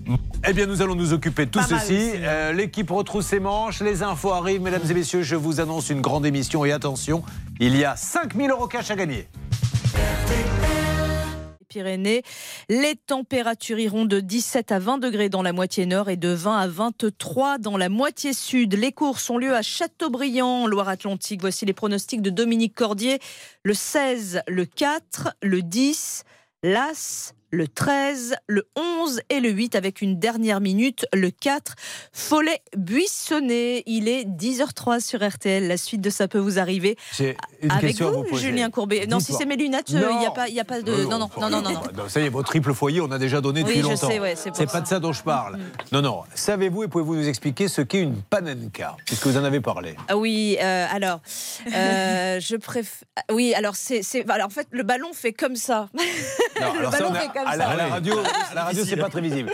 Eh bien, nous allons nous occuper de tout Pas ceci. hein. Euh, L'équipe retrousse ses manches, les infos arrivent. Mesdames et messieurs, je vous annonce une grande émission. Et attention, il y a 5000 euros cash à gagner. Pyrénées. Les températures iront de 17 à 20 degrés dans la moitié nord et de 20 à 23 dans la moitié sud. Les courses ont lieu à Châteaubriand, Loire-Atlantique. Voici les pronostics de Dominique Cordier. Le 16, le 4, le 10, l'As, le 13, le 11 et le 8 avec une dernière minute, le 4. Follet buissonné. Il est 10h03 sur RTL. La suite de ça peut vous arriver. Une Avec question à vous, vous. Julien Courbet? Non, si c'est mes lunettes, il n'y a, pas- y a pas de. Euh, Non, non, non, non, non. non. Ça y est, vos triple foyer, on a déjà donné Oui, depuis je longtemps. sais, ouais, c'est pas de ça dont je parle. Non, non. Savez-vous et pouvez-vous nous expliquer ce qu'est une panenka Puisque vous en avez parlé? Ah oui, euh, alors, euh, je préfère. Oui, alors c'est, alors en fait, le ballon fait comme ça. Non, [LAUGHS] le ça, ballon a- fait comme à, la, ça. à la radio, à la radio, c'est pas très visible.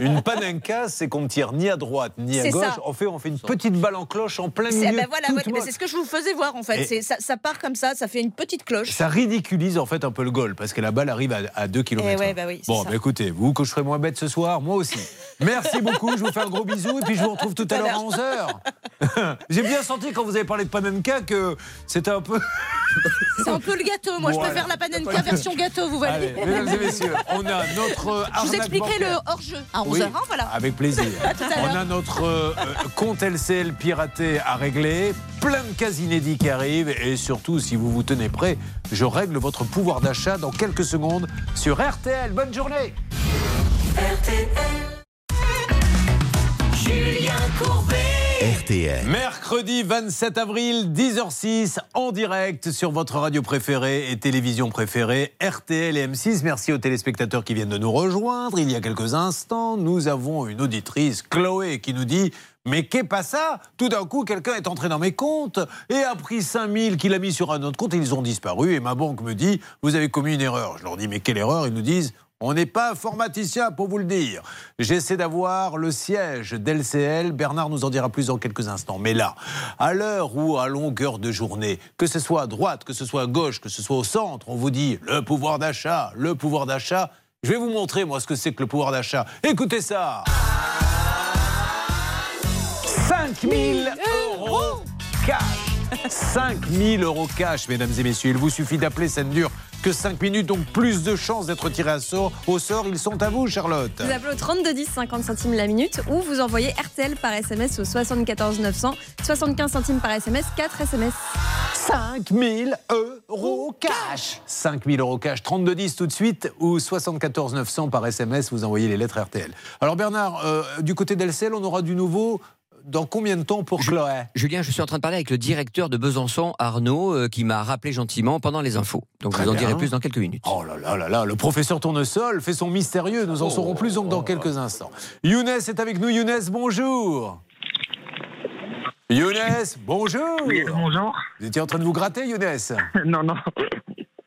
Une panenka, c'est qu'on ne tire ni à droite ni à gauche. ça. On fait, on fait une petite balle en cloche en plein milieu. ben voilà, ouais, ben c'est ce que je vous faisais voir en fait. Ça, ça part comme ça, ça fait une petite cloche. Ça ridiculise en fait un peu le goal parce que la balle arrive à, à 2 km. Eh ouais, bah oui, bon, bah écoutez, vous que je serai moins bête ce soir, moi aussi. Merci [LAUGHS] beaucoup, je vous fais un gros bisou et puis je vous retrouve tout à l'heure à 11h. [LAUGHS] J'ai bien senti quand vous avez parlé de Panenka que c'était un peu. C'est un peu le gâteau. Moi, je Voilà. préfère la panenka version gâteau, vous voyez. Allez, mesdames et messieurs, on a notre. euh, Je vous expliquerai bancaire. le hors-jeu à 11h, Oui, hein, voilà. Avec plaisir. [LAUGHS] On a notre euh, euh, compte LCL piraté à régler, plein de cas inédits qui arrivent et surtout, si vous vous tenez prêt, je règle votre pouvoir d'achat dans quelques secondes sur RTL. Bonne journée Julien Courbet. RTL. Mercredi 27 avril, 10h06, en direct sur votre radio préférée et télévision préférée, RTL et M6. Merci aux téléspectateurs qui viennent de nous rejoindre. Il y a quelques instants, nous avons une auditrice, Chloé, qui nous dit mais qu'est pas ça? Tout d'un coup, quelqu'un est entré dans mes comptes et a pris 5000 qu'il a mis sur un autre compte ils ont disparu. Et ma banque me dit, vous avez commis une erreur. Je leur dis, mais quelle erreur? Ils nous disent, on n'est pas informaticien pour vous le dire. J'essaie d'avoir le siège d'LCL. Bernard nous en dira plus dans quelques instants. Mais là, à l'heure où, à longueur de journée, que ce soit à droite, que ce soit à gauche, que ce soit au centre, on vous dit le pouvoir d'achat, le pouvoir d'achat. Je vais vous montrer, moi, ce que c'est que le pouvoir d'achat. Écoutez ça 5000 euros cash 5000 euros cash, mesdames et messieurs. Il vous suffit d'appeler, ça ne dure que 5 minutes, donc plus de chances d'être tiré à sort, au sort. Ils sont à vous, Charlotte. Vous appelez au 32 10 50 centimes la minute ou vous envoyez RTL par SMS au 74 900 75 centimes par SMS 4 SMS. 5000 euros cash 5000 euros cash, 32 10 tout de suite ou 74 900 par SMS, vous envoyez les lettres RTL. Alors Bernard, euh, du côté d'LCL, on aura du nouveau dans combien de temps pour Chloé Julien, je suis en train de parler avec le directeur de Besançon, Arnaud, euh, qui m'a rappelé gentiment pendant les infos. Donc Très je vous en bien. dirai plus dans quelques minutes. Oh là là là là, le professeur Tournesol fait son mystérieux, nous en saurons plus donc dans quelques instants. Younes est avec nous, Younes, bonjour Younes, bonjour bonjour. Vous étiez en train de vous gratter, Younes [LAUGHS] Non, non.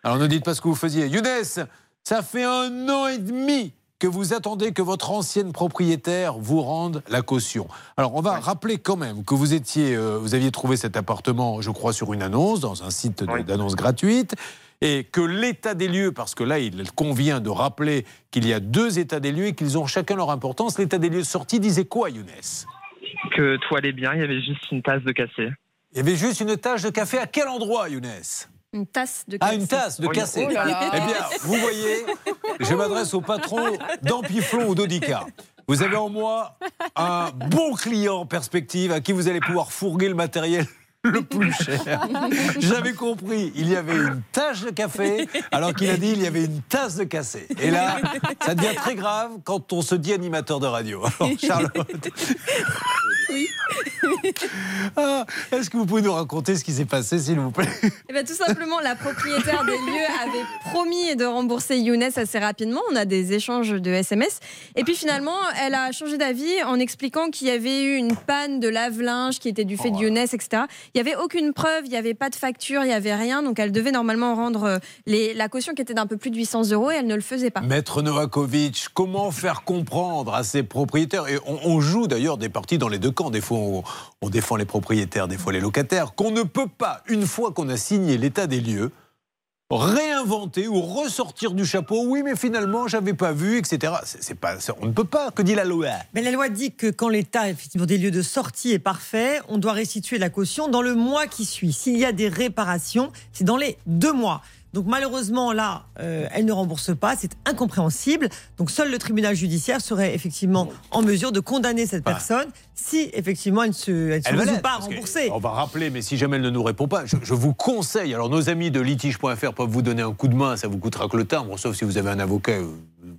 Alors ne dites pas ce que vous faisiez. Younes, ça fait un an et demi que vous attendez que votre ancienne propriétaire vous rende la caution. Alors on va rappeler quand même que vous étiez, euh, vous aviez trouvé cet appartement, je crois, sur une annonce, dans un site d'annonce gratuite, et que l'état des lieux, parce que là il convient de rappeler qu'il y a deux états des lieux et qu'ils ont chacun leur importance. L'état des lieux sorti disait quoi, Younes? Que tout allait bien, il y avait juste une tasse de café. Il y avait juste une tasse de café. À quel endroit, Younes? Une tasse de Ah, café. une tasse de. Oh là là. Eh bien, vous voyez, je m'adresse au patron d'Ampiflon ou d'Audica. Vous avez en moi un bon client en perspective à qui vous allez pouvoir fourguer le matériel [LAUGHS] le plus cher. J'avais compris, il y avait une tasse de café, alors qu'il a dit il y avait une tasse de café. Et là, ça devient très grave quand on se dit animateur de radio. Alors, Charlotte, [LAUGHS] Ah, Est-ce que vous pouvez nous raconter ce qui s'est passé, s'il vous plaît? Eh ben, tout simplement, la propriétaire des lieux avait promis de rembourser Younes assez rapidement. On a des échanges de SMS. Et puis finalement, elle a changé d'avis en expliquant qu'il y avait eu une panne de lave-linge qui était du fait de Younes, etc. Il n'y avait aucune preuve, il n'y avait pas de facture, il n'y avait rien. Donc elle devait normalement rendre euh, les- la caution qui était d'un peu plus de 800 euros et elle ne le faisait pas. Maître Novakovic, comment faire comprendre à ces propriétaires, et on, on joue d'ailleurs des parties dans les deux des fois on, on défend les propriétaires, des fois les locataires, qu'on ne peut pas, une fois qu'on a signé l'état des lieux, réinventer ou ressortir du chapeau, oui mais finalement j'avais pas vu, etc. C'est pas, on ne peut pas, que dit la loi Mais la loi dit que quand l'état effectivement des lieux de sortie est parfait, on doit restituer la caution dans le mois qui suit. S'il y a des réparations, c'est dans les deux mois. Donc malheureusement là, euh, elle ne rembourse pas, c'est incompréhensible. Donc seul le tribunal judiciaire serait effectivement en mesure de condamner cette personne si effectivement elle ne se, elle se Elle résout pas à rembourser. On va rappeler, mais si jamais elle ne nous répond pas, je, je vous conseille. Alors, nos amis de litige.fr peuvent vous donner un coup de main, ça vous coûtera que le timbre, sauf si vous avez un avocat.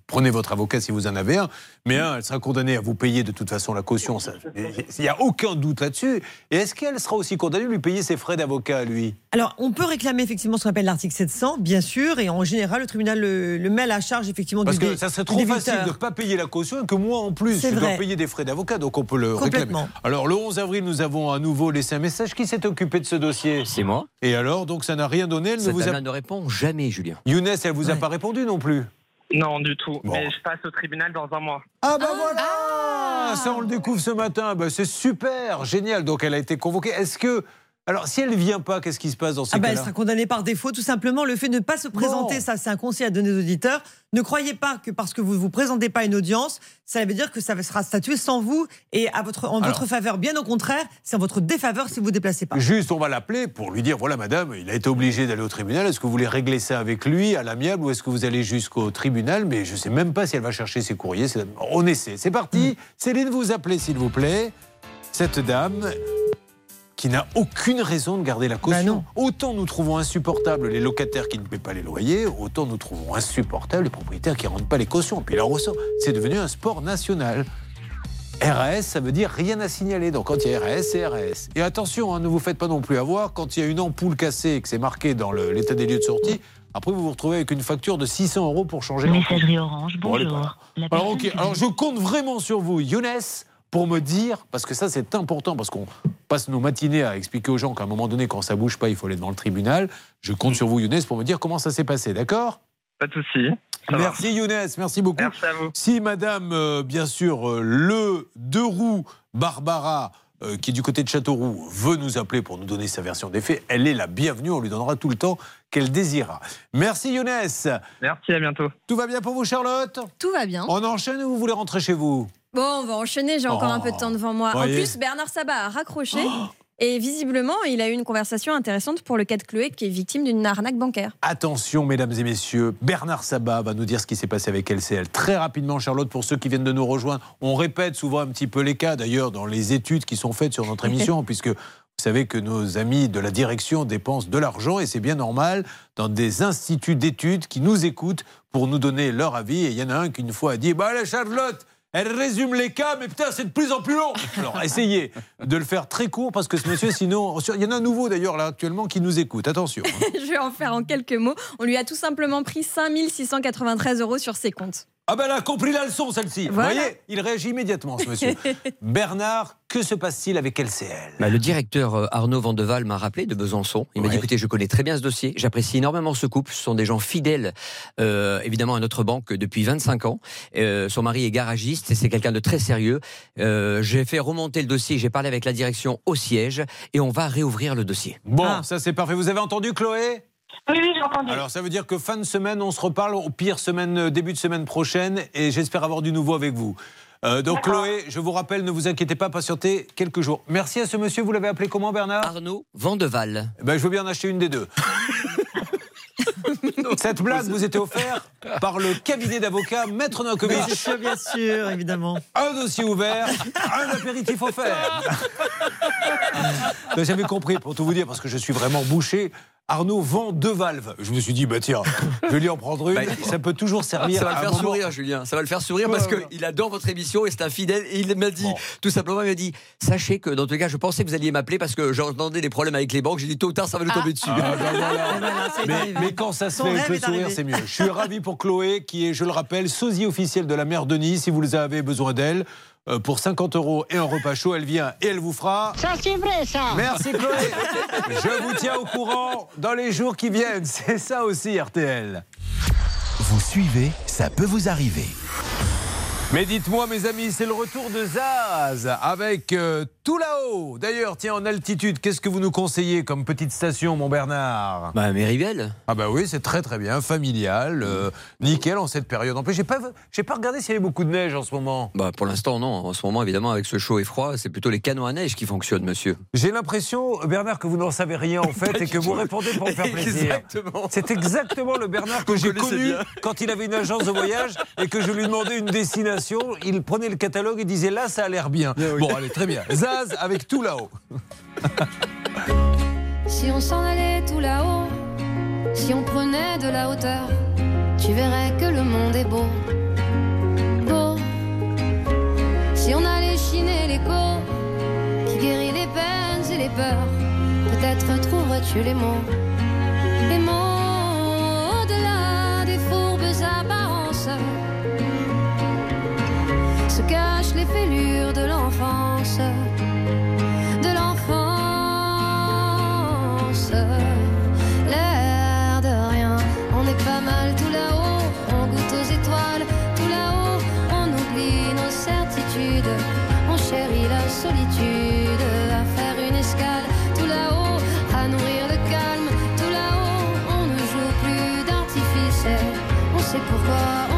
Prenez votre avocat si vous en avez un. Mais un, elle sera condamnée à vous payer de toute façon la caution. Il n'y a aucun doute là-dessus. Et est-ce qu'elle sera aussi condamnée à lui payer ses frais d'avocat, lui? Alors, on peut réclamer effectivement ce qu'on appelle l'article 700, bien sûr, et en général, le tribunal le, le met à la charge effectivement Parce du que dé- ça serait trop facile de ne pas payer la caution et que moi en plus, je dois payer des frais d'avocat, donc on peut le réclamer. Alors le 11 avril, nous avons à nouveau laissé un message. Qui s'est occupé de ce dossier? C'est moi. Et alors, donc ça n'a rien donné Elle ne Cette vous a... ne répond jamais, Julien. Younes, elle vous a pas répondu non plus Non, du tout. Bon. Mais je passe au tribunal dans un mois. Ah bah voilà Ça on le découvre ce matin, Bah, c'est super, génial. Donc elle a été convoquée. Est-ce que... Alors si elle ne vient pas, qu'est-ce qui se passe dans ces Ah bah, elle cas-là sera condamnée par défaut, tout simplement. Le fait de ne pas se présenter, Bon. ça c'est un conseil à donner aux auditeurs. Ne croyez pas que parce que vous ne vous présentez pas à une audience, ça veut dire que ça sera statué sans vous et à votre, en Alors. votre faveur. Bien au contraire, c'est en votre défaveur si vous ne vous déplacez pas. Juste, on va l'appeler pour lui dire voilà, madame, il a été obligé d'aller au tribunal. Est-ce que vous voulez régler ça avec lui à l'amiable ou est-ce que vous allez jusqu'au tribunal? Mais je ne sais même pas si elle va chercher ses courriers. On essaie. C'est parti. Céline, vous appelez, s'il vous plaît. Cette dame qui n'a aucune raison de garder la caution. autant nous trouvons insupportables les locataires qui ne paient pas les loyers, autant nous trouvons insupportables les propriétaires qui ne rendent pas les cautions. Puis là, on ressort. C'est devenu un sport national. RAS, ça veut dire rien à signaler. Donc quand il y a RAS, c'est RAS. Et attention, hein, ne vous faites pas non plus avoir. Quand il y a une ampoule cassée et que c'est marqué dans l'état des lieux de sortie, après vous vous retrouvez avec une facture de 600 euros pour changer. Messagerie Orange, Bon, allez, bonjour. voilà. La Alors personne ok, que alors je compte vraiment sur vous, Younes, pour me dire, parce que ça c'est important, parce qu'on passe nos matinées à expliquer aux gens qu'à un moment donné, quand ça bouge pas, il faut aller devant le tribunal. Je compte sur vous, Younes, pour me dire comment ça s'est passé, d'accord? Pas de souci. Merci Younes, merci beaucoup. Merci à vous. Si Madame, euh, bien sûr, euh, le deux roues Barbara, euh, qui est du côté de Châteauroux, veut nous appeler pour nous donner sa version des faits, elle est la bienvenue. On lui donnera tout le temps qu'elle désirera. Merci Younes. Merci, à bientôt. Tout va bien pour vous, Charlotte? Tout va bien. On enchaîne ou vous voulez rentrer chez vous? Bon, on va enchaîner, j'ai encore Oh. un peu de temps devant moi. Voyez. En plus, Bernard Sabat a raccroché. Et visiblement, il a eu une conversation intéressante pour le cas de Chloé, qui est victime d'une arnaque bancaire. Attention, mesdames et messieurs, Bernard Sabat va nous dire ce qui s'est passé avec LCL. Très rapidement, Charlotte, pour ceux qui viennent de nous rejoindre, on répète souvent un petit peu les cas, d'ailleurs, dans les études qui sont faites sur notre [LAUGHS] émission, puisque vous savez que nos amis de la direction dépensent de l'argent, et c'est bien normal, dans des instituts d'études qui nous écoutent pour nous donner leur avis. Et il y en a un qui, une fois, a dit Bah, la Charlotte elle résume les cas, mais putain, c'est de plus en plus long. Alors, essayez de le faire très court parce que ce monsieur, sinon. Il y en a un nouveau d'ailleurs là actuellement qui nous écoute. Attention. hein. [LAUGHS] Je vais en faire en quelques mots. On lui a tout simplement pris 5693 euros sur ses comptes. Ah ben elle a compris la leçon celle-ci. Voilà. Vous voyez, il réagit immédiatement ce monsieur. [LAUGHS] Bernard, que se passe-t-il avec LCL? Bah, le directeur euh, Arnaud Vandeval m'a rappelé de Besançon. Il m'a dit écoutez, je connais très bien ce dossier. J'apprécie énormément ce couple. Ce sont des gens fidèles, euh, évidemment, à notre banque depuis 25 ans. Euh, son mari est garagiste et c'est quelqu'un de très sérieux. Euh, j'ai fait remonter le dossier. J'ai parlé avec la direction au siège et on va réouvrir le dossier. Bon, ça c'est parfait. Vous avez entendu Chloé? Oui, oui, j'ai entendu. Alors ça veut dire que fin de semaine, on se reparle, au pire semaine, euh, début de semaine prochaine, et j'espère avoir du nouveau avec vous. Euh, donc Chloé, je vous rappelle, ne vous inquiétez pas, patientez quelques jours. Merci à ce monsieur, vous l'avez appelé comment Bernard? Arnaud Vandeval. Ben, je veux bien en acheter une des deux. [LAUGHS] Cette blague vous était offerte par le cabinet d'avocats Maître Novakovic. Bien sûr, bien sûr, évidemment. Un dossier ouvert, un apéritif offert. [LAUGHS] J'avais compris, pour tout vous dire, parce que je suis vraiment bouché. Arnaud vend deux valves. Je me suis dit, bah tiens, [LAUGHS] je vais lui en prendre une. Bah, ça peut toujours servir Ça va à le faire moment. sourire, Julien. Ça va le faire sourire parce Ouais, ouais. qu'il adore votre émission et c'est un fidèle. Et il m'a dit, tout simplement, il m'a dit Sachez que dans tous les cas, je pensais que vous alliez m'appeler parce que j'entendais des problèmes avec les banques. J'ai dit tôt ou tard, ça va nous tomber dessus. Ah, ben voilà. [LAUGHS] mais, mais quand ça se Son fait avec le sourire, c'est mieux. Je suis ravi pour Chloé, qui est, je le rappelle, sosie officielle de la maire de Nice. Si vous avez besoin d'elle, pour 50 euros et un repas chaud, elle vient et elle vous fera. Ça, c'est vrai, ça. Merci Chloé. Je vous tiens au courant dans les jours qui viennent. C'est ça aussi RTL. Vous suivez, ça peut vous arriver. Mais dites-moi, mes amis, c'est le retour de Zaz avec euh, tout là-haut. D'ailleurs, tiens, en altitude, qu'est-ce que vous nous conseillez comme petite station, mon Bernard? Bah, Méribel. Ah bah oui, c'est très très bien, familial, euh, nickel en cette période. En plus, j'ai pas, j'ai pas regardé s'il y avait beaucoup de neige en ce moment. Bah, pour l'instant, non. En ce moment, évidemment, avec ce chaud et froid, c'est plutôt les canons à neige qui fonctionnent, monsieur. J'ai l'impression, Bernard, que vous n'en savez rien en [LAUGHS] fait et que vous répondez pour me faire [LAUGHS] plaisir. Exactement. C'est exactement le Bernard que j'ai connu bien. quand il avait une agence de voyage et que je lui demandais une destination. Il prenait le catalogue et disait là, ça a l'air bien. Bon, allez, très bien. [LAUGHS] Avec tout là-haut. Si on s'en allait tout là-haut, si on prenait de la hauteur, tu verrais que le monde est beau. Beau. Si on allait chiner l'écho, qui guérit les peines et les peurs, peut-être trouverais-tu les mots. Les mots au-delà des fourbes apparences se cachent les fêlures de l'enfance.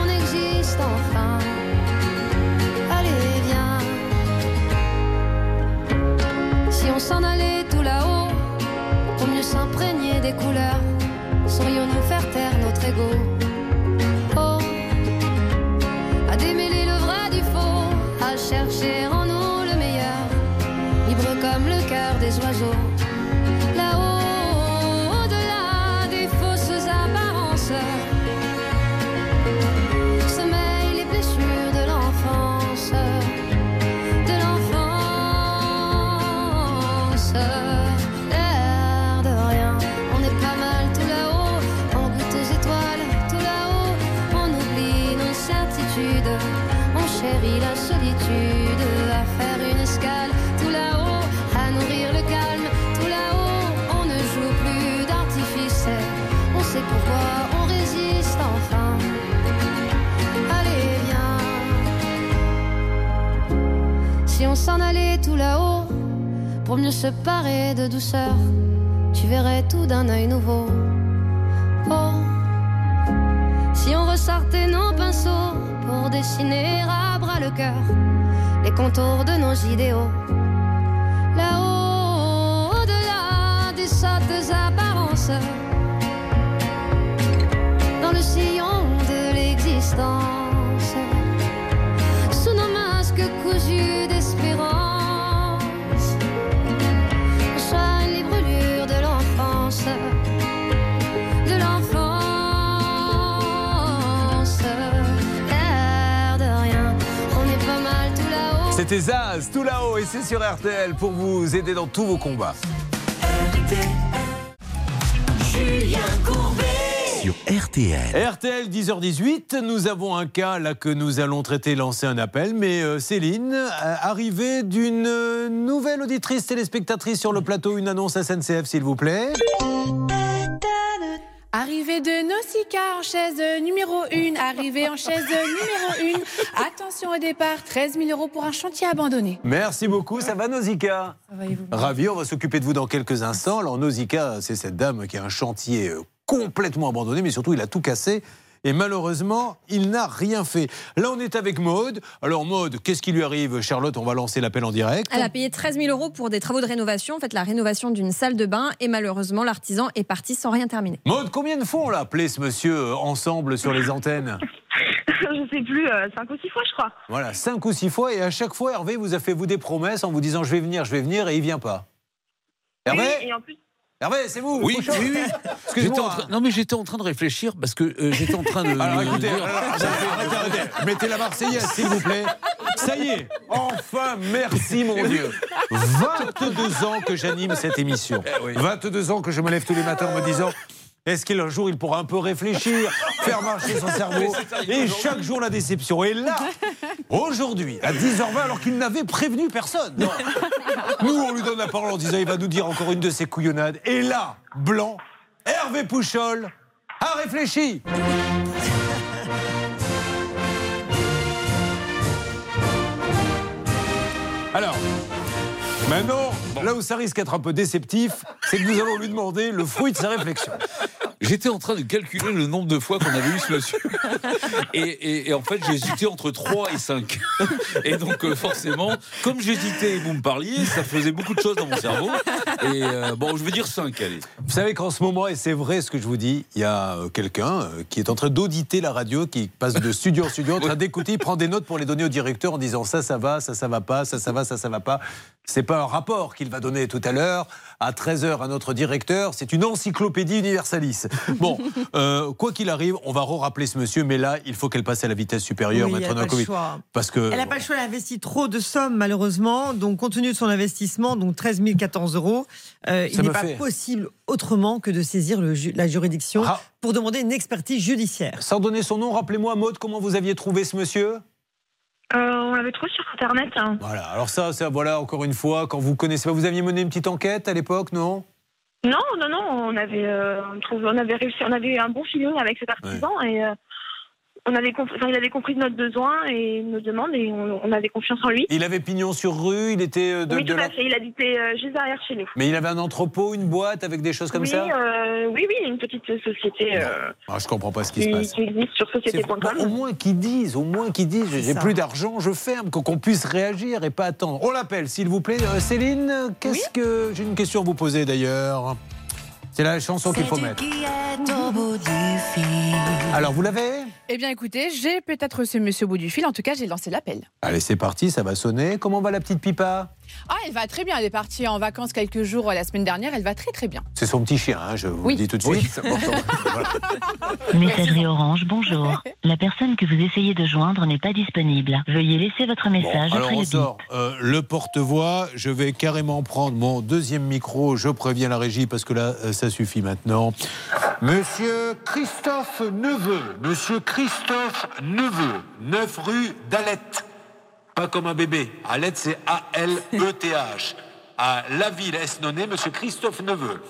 On existe enfin. Allez, viens. Si on s'en allait tout là-haut, pour mieux s'imprégner des couleurs, s'en allait tout là-haut, pour mieux se parer de douceur, tu verrais tout d'un œil nouveau. Oh, si on ressortait nos pinceaux pour dessiner à bras le cœur les contours de nos idéaux. Là-haut, au-delà des sottes C'était Zaz, tout là-haut, et c'est sur RTL pour vous aider dans tous vos combats. Julien Courbet. Sur RTL. RTL 10h18, nous avons un cas là que nous allons traiter, lancer un appel. Mais euh, Céline, euh, arrivée d'une euh, nouvelle auditrice téléspectatrice sur le plateau, une annonce SNCF s'il vous plaît. Arrivée de Nausicaa en chaise numéro 1, arrivée en chaise numéro 1. Attention au départ, 13 000 euros pour un chantier abandonné. Merci beaucoup, ça va Nausicaa? Ravi, on va s'occuper de vous dans quelques instants. Alors Nausicaa, c'est cette dame qui a un chantier euh, complètement abandonné, mais surtout il a tout cassé. Et malheureusement, il n'a rien fait. Là, on est avec Maude. Alors, Maude, qu'est-ce qui lui arrive Charlotte, on va lancer l'appel en direct. Elle a payé 13 000 euros pour des travaux de rénovation, en fait la rénovation d'une salle de bain, et malheureusement l'artisan est parti sans rien terminer. Maude, combien de fois on l'a appelé ce monsieur euh, ensemble sur les antennes? [LAUGHS] Je sais plus, euh, cinq ou six fois, je crois. Voilà, cinq ou six fois. Et à chaque fois, Hervé vous a fait vous des promesses en vous disant je vais venir, je vais venir, et il vient pas. Hervé? Oui, et en plus, Hervé, c'est vous Oui, oui, oui. Excusez-moi. J'étais en train- Non, mais j'étais en train de réfléchir parce que euh, j'étais en train de. [LAUGHS] Alors écoutez, dire- alors, arrêtez, arrêtez, arrêtez. mettez la Marseillaise s'il vous plaît. Ça y est, enfin, merci mon Dieu. 22 ans que j'anime cette émission. 22 ans que je me lève tous les matins en me disant. Est-ce qu'un jour il pourra un peu réfléchir, faire marcher son cerveau Et chaque jour la déception. Et là, aujourd'hui, à 10h20, alors qu'il n'avait prévenu personne. [LAUGHS] Nous, on lui donne la parole en disant il va nous dire encore une de ses couillonnades. Et là, blanc, Hervé Pouchol a réfléchi. Alors, maintenant, là où ça risque d'être un peu déceptif, c'est que nous allons lui demander le fruit de sa réflexion. J'étais en train de calculer le nombre de fois qu'on avait eu ce monsieur. Et, et- et en fait, j'hésitais entre 3 et 5. Et donc, euh, forcément, comme j'hésitais et vous me parliez, ça faisait beaucoup de choses dans mon cerveau. Et euh, bon, je vais dire 5, allez. Vous savez qu'en ce moment, et c'est vrai ce que je vous dis, il y a euh, quelqu'un qui est en train d'auditer la radio, qui passe de studio en studio, en train d'écouter, il prend des notes pour les donner au directeur en disant ça, ça va, ça, ça va pas, ça, ça va, ça, ça va pas. C'est pas un rapport qu'il va donner tout à l'heure à 13h à notre directeur, c'est une encyclopédie universaliste. [LAUGHS] Bon, euh, quoi qu'il arrive, on va re-rappeler ce monsieur, mais là, il faut qu'elle passe à la vitesse supérieure, Oui, elle a pas le choix. Parce que. Elle n'a pas le choix, elle a investi trop de sommes malheureusement. Donc, compte tenu de son investissement, donc 13 014 euros, euh, il n'est pas fait- possible autrement que de saisir le ju- la juridiction Ah. pour demander une expertise judiciaire. Sans donner son nom, rappelez-moi, Maud, comment vous aviez trouvé ce monsieur? Euh, on l'avait trouvé sur Internet. hein. Voilà, alors ça, ça, voilà, encore une fois, quand vous connaissez pas, vous aviez mené une petite enquête à l'époque, non? Non, non, non, on avait, euh, on, trouve, on avait réussi, on avait un bon feeling avec cet artisan et euh, on avait, enfin, il avait compris notre besoin et nos demandes et on, on avait confiance en lui. Il avait pignon sur rue, il était euh, de, oui, de tout la- à fait. Il habitait euh, juste derrière chez nous. Mais il avait un entrepôt, une boîte avec des choses comme oui, ça euh, oui, oui, une petite société euh, Ah, Je comprends pas ce qui se passe. qui existe sur société.com. Au moins qu'ils disent, au moins qu'ils disent, j'ai plus d'argent, je ferme, qu'on puisse réagir et pas attendre. On l'appelle, s'il vous plaît. Céline, qu'est-ce que. J'ai une question à vous poser d'ailleurs. C'est la chanson qu'il faut mettre. Alors, vous l'avez Eh bien, écoutez, j'ai peut-être ce monsieur au bout du fil. En tout cas, j'ai lancé l'appel. Allez, c'est parti, ça va sonner. Comment va la petite pipa? Ah, elle va très bien. Elle est partie en vacances quelques jours euh, la semaine dernière. Elle va très, très bien. C'est son petit chien, hein, je vous Oui. le dis tout de suite. Voilà. [LAUGHS] Messagerie Orange, bonjour. La personne que vous essayez de joindre n'est pas disponible. Veuillez laisser votre message Bon, alors après on le bip. sort euh, le porte-voix. Je vais carrément prendre mon deuxième micro. Je préviens la régie parce que là, euh, ça suffit maintenant. Monsieur Christophe Neveu. Monsieur Christophe Neveu. 9 rue d'Alette. Pas comme un bébé. Alette, c'est A-L-E-T-H. À la ville Esnonay, monsieur Christophe Neveu?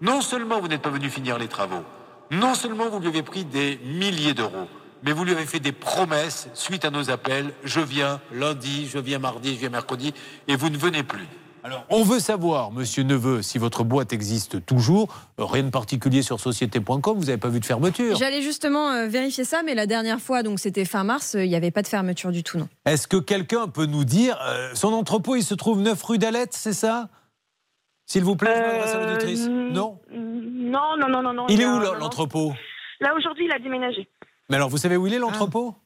Non seulement vous n'êtes pas venu finir les travaux, non seulement vous lui avez pris des milliers d'euros, mais vous lui avez fait des promesses suite à nos appels. Je viens lundi, je viens mardi, je viens mercredi, et vous ne venez plus. Alors, on veut savoir, monsieur Neveu, si votre boîte existe toujours. Euh, Rien de particulier sur société.com, vous n'avez pas vu de fermeture. J'allais justement euh, vérifier ça, mais la dernière fois, donc c'était fin mars, euh, il n'y avait pas de fermeture du tout, non. Est-ce que quelqu'un peut nous dire, euh, son entrepôt, il se trouve 9 rue d'Alette, c'est ça? S'il vous plaît, je m'adresse à l'auditrice. Non? Non, non, non, non, non. Il est a- où l'entrepôt? Là, aujourd'hui, il a déménagé. Mais alors, vous savez où il est l'entrepôt?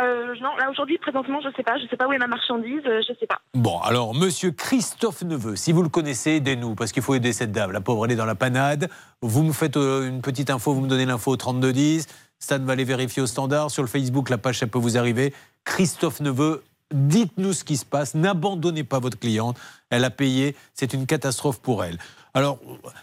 Euh, non, là, aujourd'hui, présentement, je sais pas. Je sais pas où est ma marchandise. euh, Je sais pas. Bon, alors, monsieur Christophe Neveu, si vous le connaissez, aidez-nous, parce qu'il faut aider cette dame. La pauvre, elle est dans la panade. Vous me faites euh, une petite info, vous me donnez l'info au 3210. Stan va aller vérifier au standard. Sur le Facebook, la page, ça peut vous arriver. Christophe Neveu, dites-nous ce qui se passe. N'abandonnez pas votre cliente. Elle a payé. C'est une catastrophe pour elle. Alors,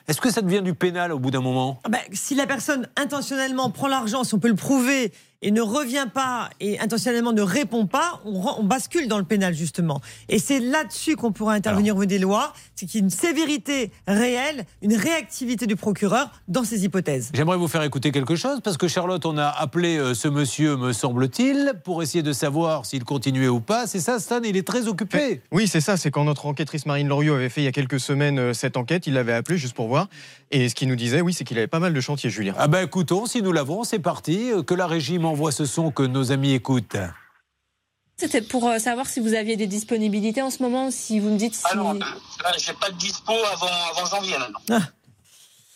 est-ce que ça devient du pénal au bout d'un moment? Ah ben, si la personne intentionnellement prend l'argent, si on peut le prouver, et ne revient pas, et intentionnellement ne répond pas, on, bascule dans le pénal, justement. Et c'est là-dessus qu'on pourra intervenir au niveau des lois, c'est qu'il y ait une sévérité réelle, une réactivité du procureur dans ces hypothèses. J'aimerais vous faire écouter quelque chose parce que Charlotte, on a appelé euh, ce monsieur, me semble-t-il, pour essayer de savoir s'il continuait ou pas. C'est ça, Stan, il est très occupé. Oui, c'est ça. C'est quand notre enquêtrice Marine Loriot avait fait il y a quelques semaines euh, cette enquête, il l'avait appelé juste pour voir. Et ce qu'il nous disait, oui, c'est qu'il avait pas mal de chantiers, Julien. Ah ben écoutons, si nous l'avons, c'est parti. Euh, Que la régie m'envoie ce son que nos amis écoutent. C'était pour euh, savoir si vous aviez des disponibilités en ce moment, si vous me dites si... Alors, là, j'ai pas de dispo avant, avant janvier maintenant.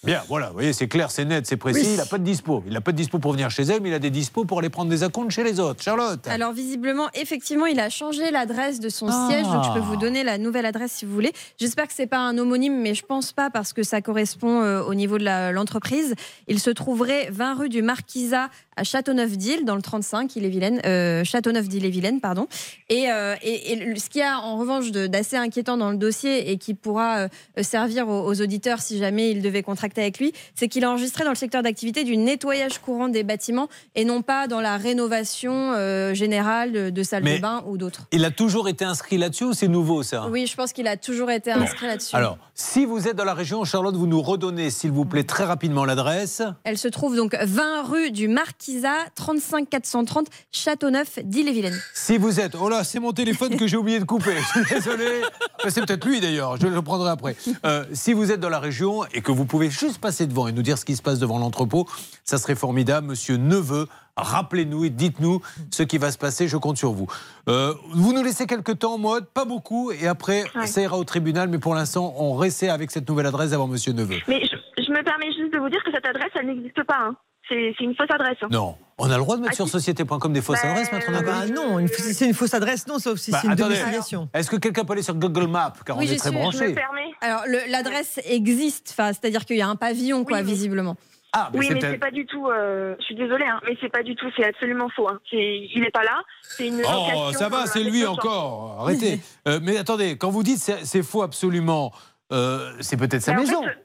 Bien, voilà, vous voyez, c'est clair, c'est net, c'est précis. Oui. Il n'a pas de dispo. Il n'a pas de dispo pour venir chez elle, mais il a des dispos pour aller prendre des acomptes chez les autres. Charlotte? Alors visiblement, effectivement, il a changé l'adresse de son Ah. siège, donc je peux vous donner la nouvelle adresse si vous voulez. J'espère que c'est pas un homonyme, mais je pense pas parce que ça correspond euh, au niveau de l'entreprise. Il se trouverait 20 rue du Marquisat à Châteauneuf-d'Île, dans le 35, il est vilaine, euh, Châteauneuf-d'Île-et-Vilaine, pardon. Et, euh, et- ce qu'il y a en revanche d'assez inquiétant dans le dossier et qui pourra euh, servir aux, aux auditeurs si jamais il devait contracter avec lui, c'est qu'il est enregistré dans le secteur d'activité du nettoyage courant des bâtiments et non pas dans la rénovation générale de, salles Mais- de bain ou d'autres. Il a toujours été inscrit là-dessus ou c'est nouveau ça? Oui, je pense qu'il a toujours été inscrit là-dessus. Alors, si vous êtes dans la région, Charlotte, vous nous redonnez, s'il vous plaît, très rapidement l'adresse. Elle se trouve donc 20 rue du Marquisat, 35 430 Châteauneuf d'Ille-et-Vilaine. Si vous êtes. Oh là, c'est mon téléphone que j'ai oublié de couper. Je suis désolé. C'est peut-être lui d'ailleurs, je le prendrai après. Euh, si vous êtes dans la région et que vous pouvez juste passer devant et nous dire ce qui se passe devant l'entrepôt, ça serait formidable. Monsieur Neveu, rappelez-nous et dites-nous ce qui va se passer, je compte sur vous. Euh, vous nous laissez quelques temps, mode, pas beaucoup, et après, ça ira au tribunal, mais pour l'instant, on restait avec cette nouvelle adresse avant Monsieur Neveu. Mais je, je me permets juste de vous dire que cette adresse, elle n'existe pas. hein. C'est une fausse adresse. hein. Non. On a le droit de mettre Ah, sur société.com des fausses Bah, adresses, maître Ah Nagel bah non, c'est une fausse adresse, non, sauf si Bah, c'est une domiciliation. Est-ce que quelqu'un peut aller sur Google Maps Car on est très branché. Alors l'adresse existe, c'est-à-dire qu'il y a un pavillon, quoi, visiblement. Ah, oui, mais c'est pas du tout. euh, je suis désolée, hein, mais c'est pas du tout. C'est absolument faux. hein. Il n'est pas là. C'est une. Oh, ça va, c'est lui encore. Arrêtez. Euh, mais attendez, quand vous dites c'est c'est faux absolument, euh, c'est peut-être sa Mais en maison. fait,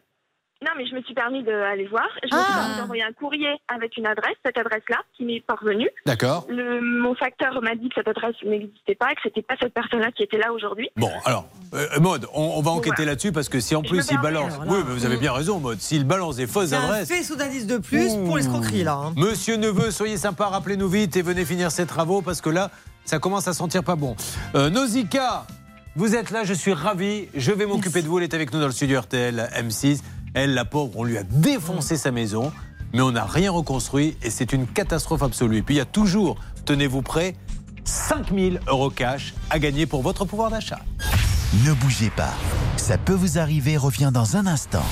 non, mais je me suis permis d'aller voir. Je me Ah. suis permis d'envoyer un courrier avec une adresse, cette adresse-là, qui m'est parvenue. D'accord. Mon facteur m'a dit que cette adresse n'existait pas et que c'était pas cette personne-là qui était là aujourd'hui. Bon, alors, euh, Maude, on, on va enquêter là-dessus parce que si en Je plus me il balance. alors. Oui, mais vous avez bien raison, Maude. S'il balance des fausses C'est un adresses. faisceau d'indices de plus pour l'escroquerie, là. hein. Monsieur Neveu, soyez sympa, rappelez-nous vite et venez finir ces travaux parce que là, ça commence à sentir pas bon. Euh, Nausicaa, vous êtes là, je suis ravi. Je vais m'occuper de vous. Elle est avec nous dans le studio RTL M6. Elle, la pauvre, on lui a défoncé sa maison, mais on n'a rien reconstruit et c'est une catastrophe absolue. Et puis il y a toujours, tenez-vous prêts, 5000 euros cash à gagner pour votre pouvoir d'achat. Ne bougez pas. Ça peut vous arriver, revient dans un instant.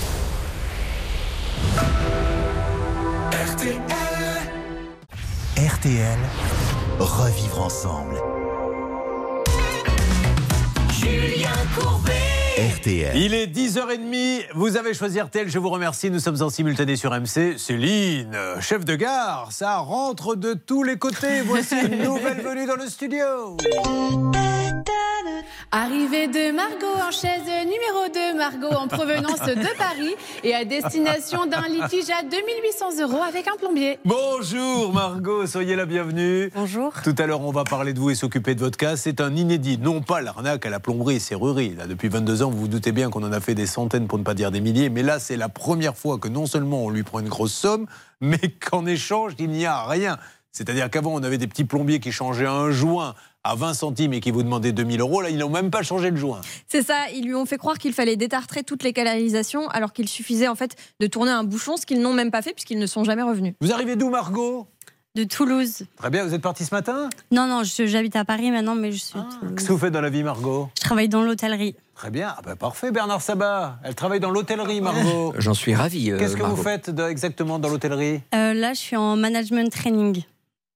RTL, revivre ensemble. Julien Courbet. RTL. Il est 10h30, vous avez choisi RTL, je vous remercie, nous sommes en simultané sur MC. Céline, chef de gare, ça rentre de tous les côtés, voici une [LAUGHS] nouvelle venue dans le studio. Arrivée de Margot en chaise numéro 2, Margot en provenance de [LAUGHS] Paris et à destination d'un litige à 2800 euros avec un plombier. Bonjour Margot, soyez la bienvenue. Bonjour. Tout à l'heure, on va parler de vous et s'occuper de votre cas. C'est un inédit, non pas l'arnaque à la plomberie et serrurerie. Là, depuis 22 ans, vous vous doutez bien qu'on en a fait des centaines, pour ne pas dire des milliers. Mais là, c'est la première fois que non seulement on lui prend une grosse somme, [LAUGHS] mais qu'en échange, il n'y a rien. C'est-à-dire qu'avant, on avait des petits plombiers qui changeaient un joint à 20 centimes et qui vous demandaient 2000 euros. Là, ils n'ont même pas changé le joint. C'est ça, ils lui ont fait croire qu'il fallait détartrer toutes les canalisations alors qu'il suffisait en fait de tourner un bouchon, ce qu'ils n'ont même pas fait puisqu'ils ne sont jamais revenus. Vous arrivez d'où, Margot? De Toulouse. Très bien, vous êtes parti ce matin? Non, non, je- j'habite à Paris maintenant, mais je suis. de Toulouse. Qu'est-ce que vous faites dans la vie, Margot? Je travaille dans l'hôtellerie. Très bien, ah ben parfait, Bernard Sabat. Elle travaille dans l'hôtellerie, Margot. J'en suis ravi. euh, Qu'est-ce que vous faites de- exactement dans l'hôtellerie? Euh, là, je suis en management training.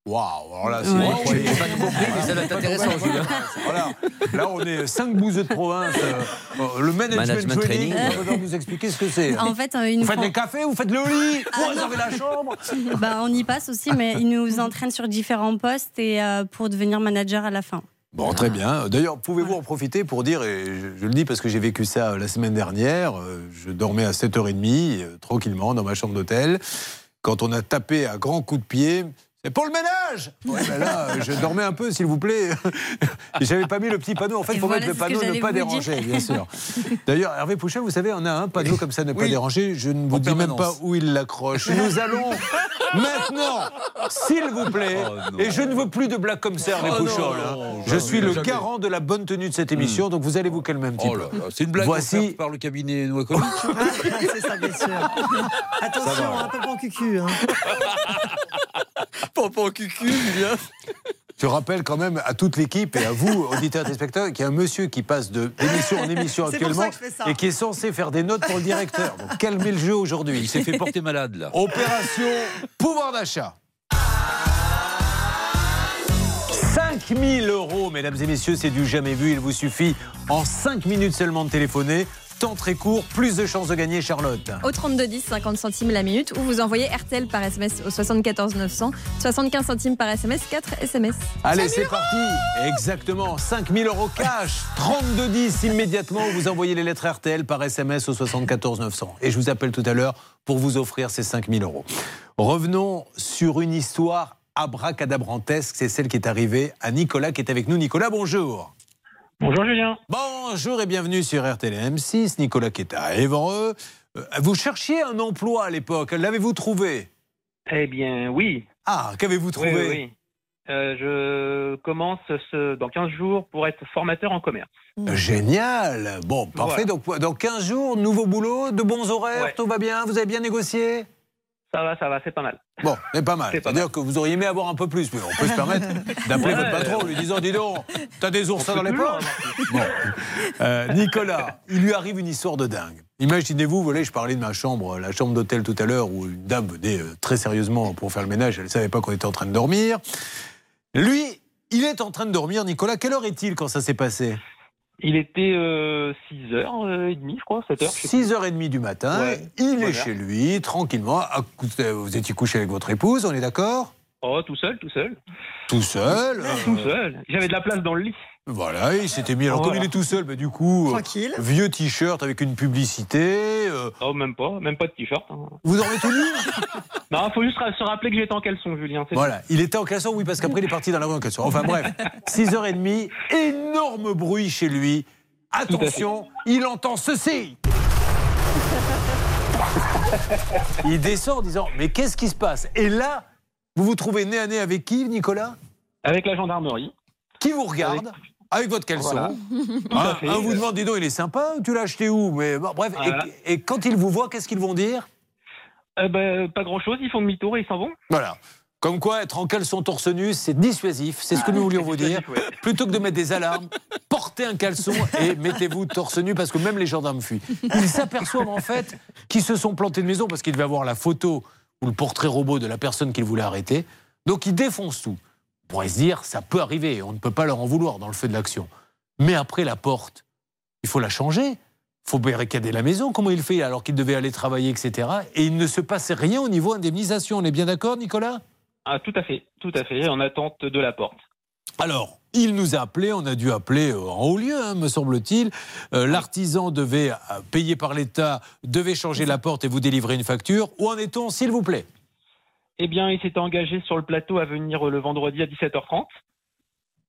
Waouh, alors là, c'est Ouais. incroyable. J'ai pas compris, mais ça [LAUGHS] doit être intéressant, Julien. Voilà. Là, on est cinq bouseux de province. euh, euh, le management, Management training, training. devoir nous expliquer ce que c'est. En fait, euh, une vous faites les cafés, vous faites le lit, Ah, vous réservez la chambre? bah, on y passe aussi, mais ils nous entraînent sur différents postes et euh, pour devenir manager à la fin. Bon, très bien. D'ailleurs, pouvez-vous en profiter pour dire, et je, je le dis parce que j'ai vécu ça euh, la semaine dernière, euh, je dormais à 7h30, euh, tranquillement, dans ma chambre d'hôtel. Quand on a tapé à grands coups de pied, pour le ménage Ouais, ben là, euh, je dormais un peu, s'il vous plaît. [LAUGHS] J'avais pas mis le petit panneau. En fait, il Et faut voilà mettre le panneau ne pas déranger, bien sûr. [LAUGHS] D'ailleurs, Hervé Pouchet, vous savez, on a un panneau comme ça, ne pas déranger. Je ne vous En dis même pas où il l'accroche. Nous allons [LAUGHS] maintenant, s'il vous plaît, et je ne veux plus de blagues comme ça, Hervé Oh hein. Je suis le jamais. garant de la bonne tenue de cette émission, donc vous allez vous calmer un petit Oh peu. là c'est une blague Voici par le cabinet Noakovic. c'est ça, bien sûr. Attention, un peu en cucu. Hein. [LAUGHS] Pampan cucu, Julien. Je rappelle quand même à toute l'équipe et à vous, auditeurs et spectateurs, qu'il y a un monsieur qui passe de- d'émission en émission actuellement et qui est censé faire des notes pour le directeur. Donc calmez le jeu aujourd'hui. Il s'est fait porter malade là. Opération pouvoir d'achat. 5000 euros, mesdames et messieurs, c'est du jamais vu. Il vous suffit en 5 minutes seulement de téléphoner. Temps très court, plus de chances de gagner, Charlotte. Au 3210, 50 centimes la minute, ou vous envoyez RTL par SMS au 74 900, 75 centimes par SMS, 4 SMS. Allez, c'est parti. Exactement, 5000 euros cash. 3210 immédiatement. Vous envoyez les lettres RTL par SMS au 74 900. Et je vous appelle tout à l'heure pour vous offrir ces 5000 euros. Revenons sur une histoire abracadabrantesque. C'est celle qui est arrivée à Nicolas qui est avec nous. Nicolas, bonjour. Bonjour Julien. Bonjour et bienvenue sur RTL M6. Nicolas à Évreux. Euh, Vous cherchiez un emploi à l'époque. L'avez-vous trouvé? Eh bien, oui. Ah, qu'avez-vous trouvé? Oui, oui, oui. Euh, je commence ce- dans 15 jours pour être formateur en commerce. Génial Bon, parfait. Donc, dans 15 jours, nouveau boulot, de bons horaires, tout va bien Vous avez bien négocié? Ça va, ça va, c'est pas mal. Bon, mais pas mal. C'est-à-dire que vous auriez aimé avoir un peu plus, mais on peut se permettre d'appeler Ouais, votre patron en lui disant Dis donc, t'as des oursins dans les poches Bon. Euh, Nicolas, il lui arrive une histoire de dingue. Imaginez-vous, vous voyez, je parlais de ma chambre, la chambre d'hôtel tout à l'heure, où une dame venait euh, très sérieusement pour faire le ménage, elle ne savait pas qu'on était en train de dormir. Lui, il est en train de dormir. Nicolas, quelle heure est-il quand ça s'est passé? Il était 6h30, je crois, 7h. 6h30 du matin, Ouais, il est chez lui, tranquillement. Ah, Vous étiez couché avec votre épouse, on est d'accord? Oh, tout seul, tout seul. Tout seul euh, Tout seul. J'avais de la place dans le lit. Voilà, il s'était mis. Alors, Voilà. comme il est tout seul, bah, du coup, euh, Tranquille. vieux t-shirt avec une publicité. euh, Oh, même pas, même pas de t-shirt. hein. vous dormez tout nu [LAUGHS] Non, faut juste se rappeler que j'étais en caleçon, Julien. Voilà, il était en caleçon, oui, parce qu'après, il est parti dans la rue en caleçon. Enfin, bref, [LAUGHS] 6h30, énorme bruit chez lui. Attention, il entend ceci. [LAUGHS] Il descend en disant Mais qu'est-ce qui se passe? Et là, vous vous trouvez nez à nez avec qui, Nicolas? Avec la gendarmerie. Qui vous regarde? Avec, votre caleçon. Voilà. Tout Un, vous demande Dis donc, il est sympa, tu l'as acheté où? Mais bon, bref, et- Voilà. et, quand ils vous voient, qu'est-ce qu'ils vont dire? Euh, ben, pas grand-chose, ils font demi-tour et ils s'en vont. Voilà. Comme quoi, être en caleçon torse nu, c'est dissuasif. C'est ce que nous voulions vous dire. Plutôt que de mettre des alarmes, [LAUGHS] portez un caleçon et mettez-vous torse nu parce que même les gendarmes fuient. Ils s'aperçoivent en fait qu'ils se sont plantés de maison parce qu'ils devaient avoir la photo ou le portrait robot de la personne qu'ils voulaient arrêter. Donc ils défoncent tout. On pourrait se dire, ça peut arriver, on ne peut pas leur en vouloir dans le feu de l'action. Mais après la porte, il faut la changer. Il faut barricader la maison. Comment il fait alors qu'il devait aller travailler, etc. Et il ne se passait rien au niveau indemnisation. On est bien d'accord, Nicolas? Ah, tout à fait, tout à fait, en attente de la porte. Alors, il nous a appelé, on a dû appeler euh, en haut lieu, hein, me semble-t-il. Euh, L'artisan devait, euh, payé par l'État, devait changer la porte et vous délivrer une facture. Où en est-on, s'il vous plaît? Eh bien, il s'était engagé sur le plateau à venir le vendredi à 17h30.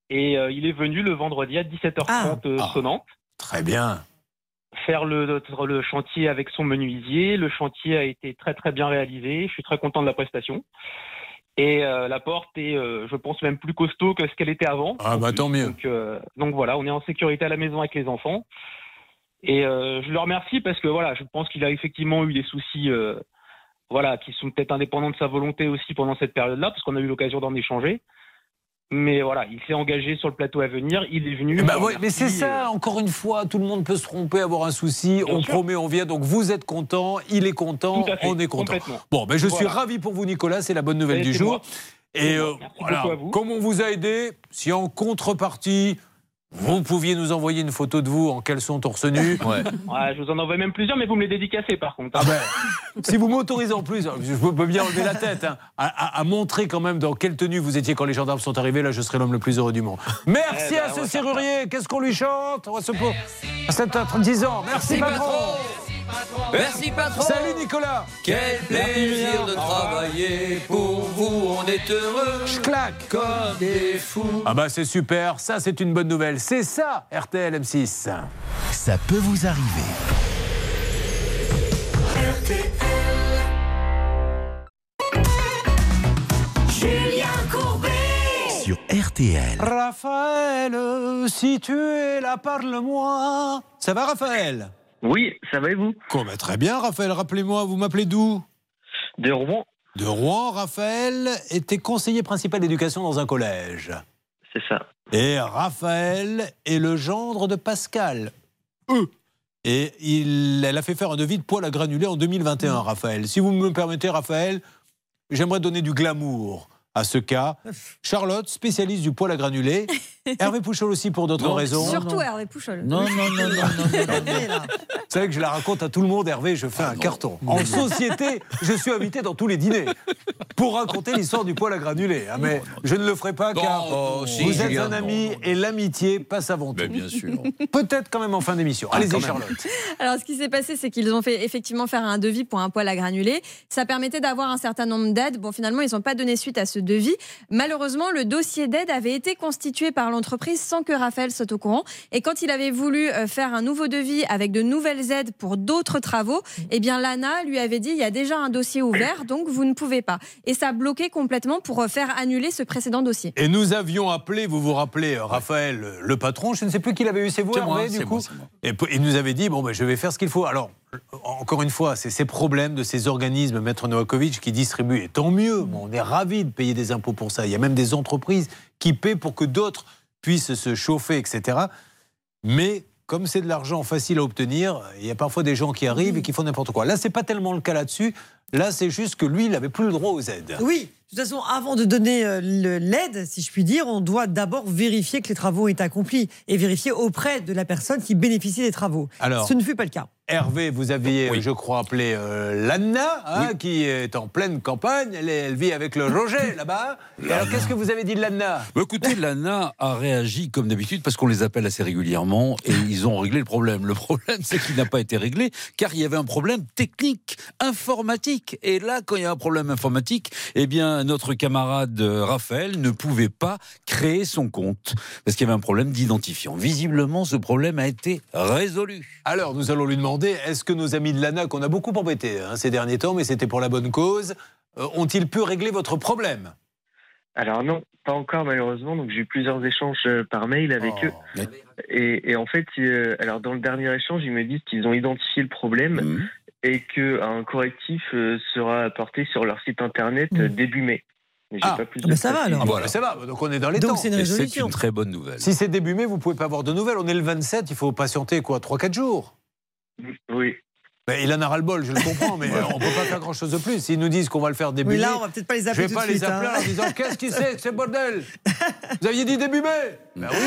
Et euh, il est venu le vendredi à 17h30 euh, Ah. sonnante. Très bien. Faire le, le chantier avec son menuisier. Le chantier a été très très bien réalisé. Je suis très content de la prestation. Et euh, la porte est, euh, je pense, même plus costaud que ce qu'elle était avant. Ah bah tant mieux. Donc, euh, donc voilà, on est en sécurité à la maison avec les enfants. Et euh, je le remercie parce que voilà, je pense qu'il a effectivement eu des soucis, euh, voilà, qui sont peut-être indépendants de sa volonté aussi pendant cette période-là, parce qu'on a eu l'occasion d'en échanger. Mais voilà, il s'est engagé sur le plateau à venir, il est venu. Bah le ouais, mais c'est ça, encore une fois, tout le monde peut se tromper, avoir un souci. on promet, on vient. Donc vous êtes content, il est content, fait, on est content. Bon, ben je suis ravi pour vous, Nicolas. C'est la bonne nouvelle Et du jour. moi. Et euh, voilà, comme on vous a aidé, si en contrepartie, vous pouviez nous envoyer une photo de vous en caleçon torse nu. Ouais, je vous en envoie même plusieurs, mais vous me les dédicacez par contre. Ah ben, si vous m'autorisez en plus, je peux bien enlever la tête, hein, à, à- à montrer quand même dans quelle tenue vous étiez quand les gendarmes sont arrivés, là je serai l'homme le plus heureux du monde. Merci Eh ben, à ce serrurier, qu'est-ce qu'on lui chante? On va se pour... À 7h10 ans, merci, Merci, patron. patron. Merci patron Salut Nicolas Quel plaisir de travailler pour vous, on est heureux Je claque Comme des fous Ah bah c'est super, ça c'est une bonne nouvelle, c'est ça RTL M6. Ça peut vous arriver. Julien Courbet. Sur RTL. Raphaël, si tu es là, parle-moi. Ça va Raphaël? Oui, ça va et vous? Comment Très bien Raphaël, rappelez-moi, vous m'appelez d'où? De Rouen. De Rouen, Raphaël était conseiller principal d'éducation dans un collège. C'est ça. Et Raphaël est le gendre de Pascal. E. Et il, elle a fait faire un devis de poil à granulés en 2021, Raphaël. Si vous me permettez, Raphaël, j'aimerais donner du glamour à ce cas. Charlotte, spécialiste du poil à granulés. [LAUGHS] Hervé Pouchol aussi pour d'autres Non, raisons. Surtout Hervé Pouchol. Non, non, non, non, [LAUGHS] Vous savez que je la raconte à tout le monde, Hervé, je fais un carton. En société, je suis invité dans tous les dîners pour raconter l'histoire du poil à granulés. hein, mais je ne le ferai pas car oh, si, vous êtes un ami et l'amitié passe avant tout. bien sûr. [LAUGHS] Peut-être quand même en fin d'émission. Ah, Allez-y. Charlotte. Alors, ce qui s'est passé, c'est qu'ils ont fait effectivement faire un devis pour un poil à granulés. Ça permettait d'avoir un certain nombre d'aides. Bon, finalement, ils n'ont pas donné suite à ce devis. Malheureusement, le dossier d'aide avait été constitué par l'entreprise sans que Raphaël soit au courant. Et quand il avait voulu euh, faire un nouveau devis avec de nouvelles aides pour d'autres travaux, eh bien, l'ANA lui avait dit il y a déjà un dossier ouvert, donc vous ne pouvez pas. Et ça a bloqué complètement pour euh, faire annuler ce précédent dossier. Et nous avions appelé, vous vous rappelez, euh, Raphaël, le patron, je ne sais plus qui l'avait eu, c'est vous, Hervé, du coup moi, c'est moi. Et il nous avait dit, bon, ben, je vais faire ce qu'il faut. Alors, encore une fois, c'est ces problèmes de ces organismes, Maître Novakovic, qui distribuent, et tant mieux, on est ravis de payer des impôts pour ça. Il y a même des entreprises qui paient pour que d'autres puissent se chauffer, etc. Mais comme c'est de l'argent facile à obtenir, il y a parfois des gens qui arrivent et qui font n'importe quoi. Là, c'est pas tellement le cas là-dessus. Là, c'est juste que lui, il n'avait plus le droit aux aides. Oui, de toute façon, avant de donner euh, l'aide, si je puis dire, on doit d'abord vérifier que les travaux ont été accomplis et vérifier auprès de la personne qui bénéficie des travaux. Alors- Ce ne fut pas le cas. Hervé, vous aviez, je crois, appelé euh, Lanna, hein, qui est en pleine campagne. Elle, est- elle vit avec le Roger [COUGHS] là-bas. Alors, qu'est-ce que vous avez dit de Lanna? Bah, écoutez, l'ANA a réagi comme d'habitude parce qu'on les appelle assez régulièrement et ils ont réglé le problème. Le problème, c'est qu'il n'a pas été réglé car il y avait un problème technique, informatique. Et là, quand il y a un problème informatique, eh bien, notre camarade euh, Raphaël ne pouvait pas créer son compte parce qu'il y avait un problème d'identifiant. Visiblement, ce problème a été résolu. Alors, nous allons lui demander est-ce que nos amis de l'ANA, qu'on a beaucoup embêtés hein, ces derniers temps, mais c'était pour la bonne cause, euh, ont-ils pu régler votre problème? Alors non, pas encore malheureusement. Donc j'ai eu plusieurs échanges euh, par mail avec eux. Et, et en fait, euh, alors dans le dernier échange, ils me disent qu'ils ont identifié le problème et que un correctif euh, sera apporté sur leur site internet euh, début mai. Mais j'ai pas plus de précision. Ah, voilà, ça va, donc on est dans les Donc temps. c'est une une très bonne nouvelle. Si c'est début mai, vous pouvez pas avoir de nouvelles. On est le 27, il faut patienter quoi 3-4 jours? Oui. Ben, il en a ras-le-bol, je le comprends, mais euh, on peut pas faire grand-chose de plus. S'ils nous disent qu'on va le faire début Oui, là, mai, on va peut-être pas les je appeler vais pas les appeler hein. en disant qu'est-ce qui c'est ce bordel? Vous aviez dit début mai Ben oui.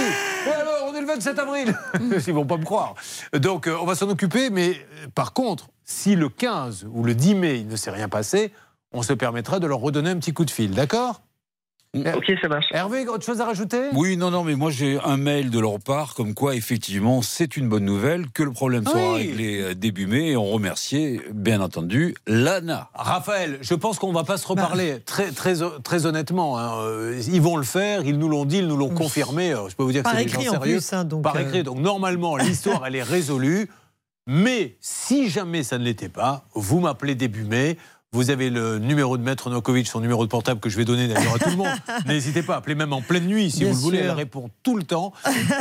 Et alors, on est le 27 avril [LAUGHS] Ils vont pas me croire. Donc, euh, on va s'en occuper, mais euh, par contre, si le 15 ou le 10 mai, il ne s'est rien passé, on se permettra de leur redonner un petit coup de fil, d'accord? Ok, ça marche. Hervé, autre chose à rajouter? Oui, non, non, mais moi j'ai un mail de leur part comme quoi effectivement c'est une bonne nouvelle, que le problème soit Oui. réglé euh, début mai et on remerciait bien entendu l'ANA. Raphaël, je pense qu'on va pas se reparler très, très, très honnêtement. hein. Euh, Ils vont le faire, ils nous l'ont dit, ils nous l'ont confirmé. Euh, Je peux vous dire Par que c'est des gens écrit, en sérieux. plus, hein, donc, Par euh, écrit. Donc normalement, l'histoire, elle est résolue. Mais si jamais ça ne l'était pas, vous m'appelez début mai. Vous avez le numéro de Maître Nokovic, son numéro de portable que je vais donner d'ailleurs à tout le monde. [LAUGHS] N'hésitez pas, appelez même en pleine nuit si Bien vous le voulez. Elle répond tout le temps.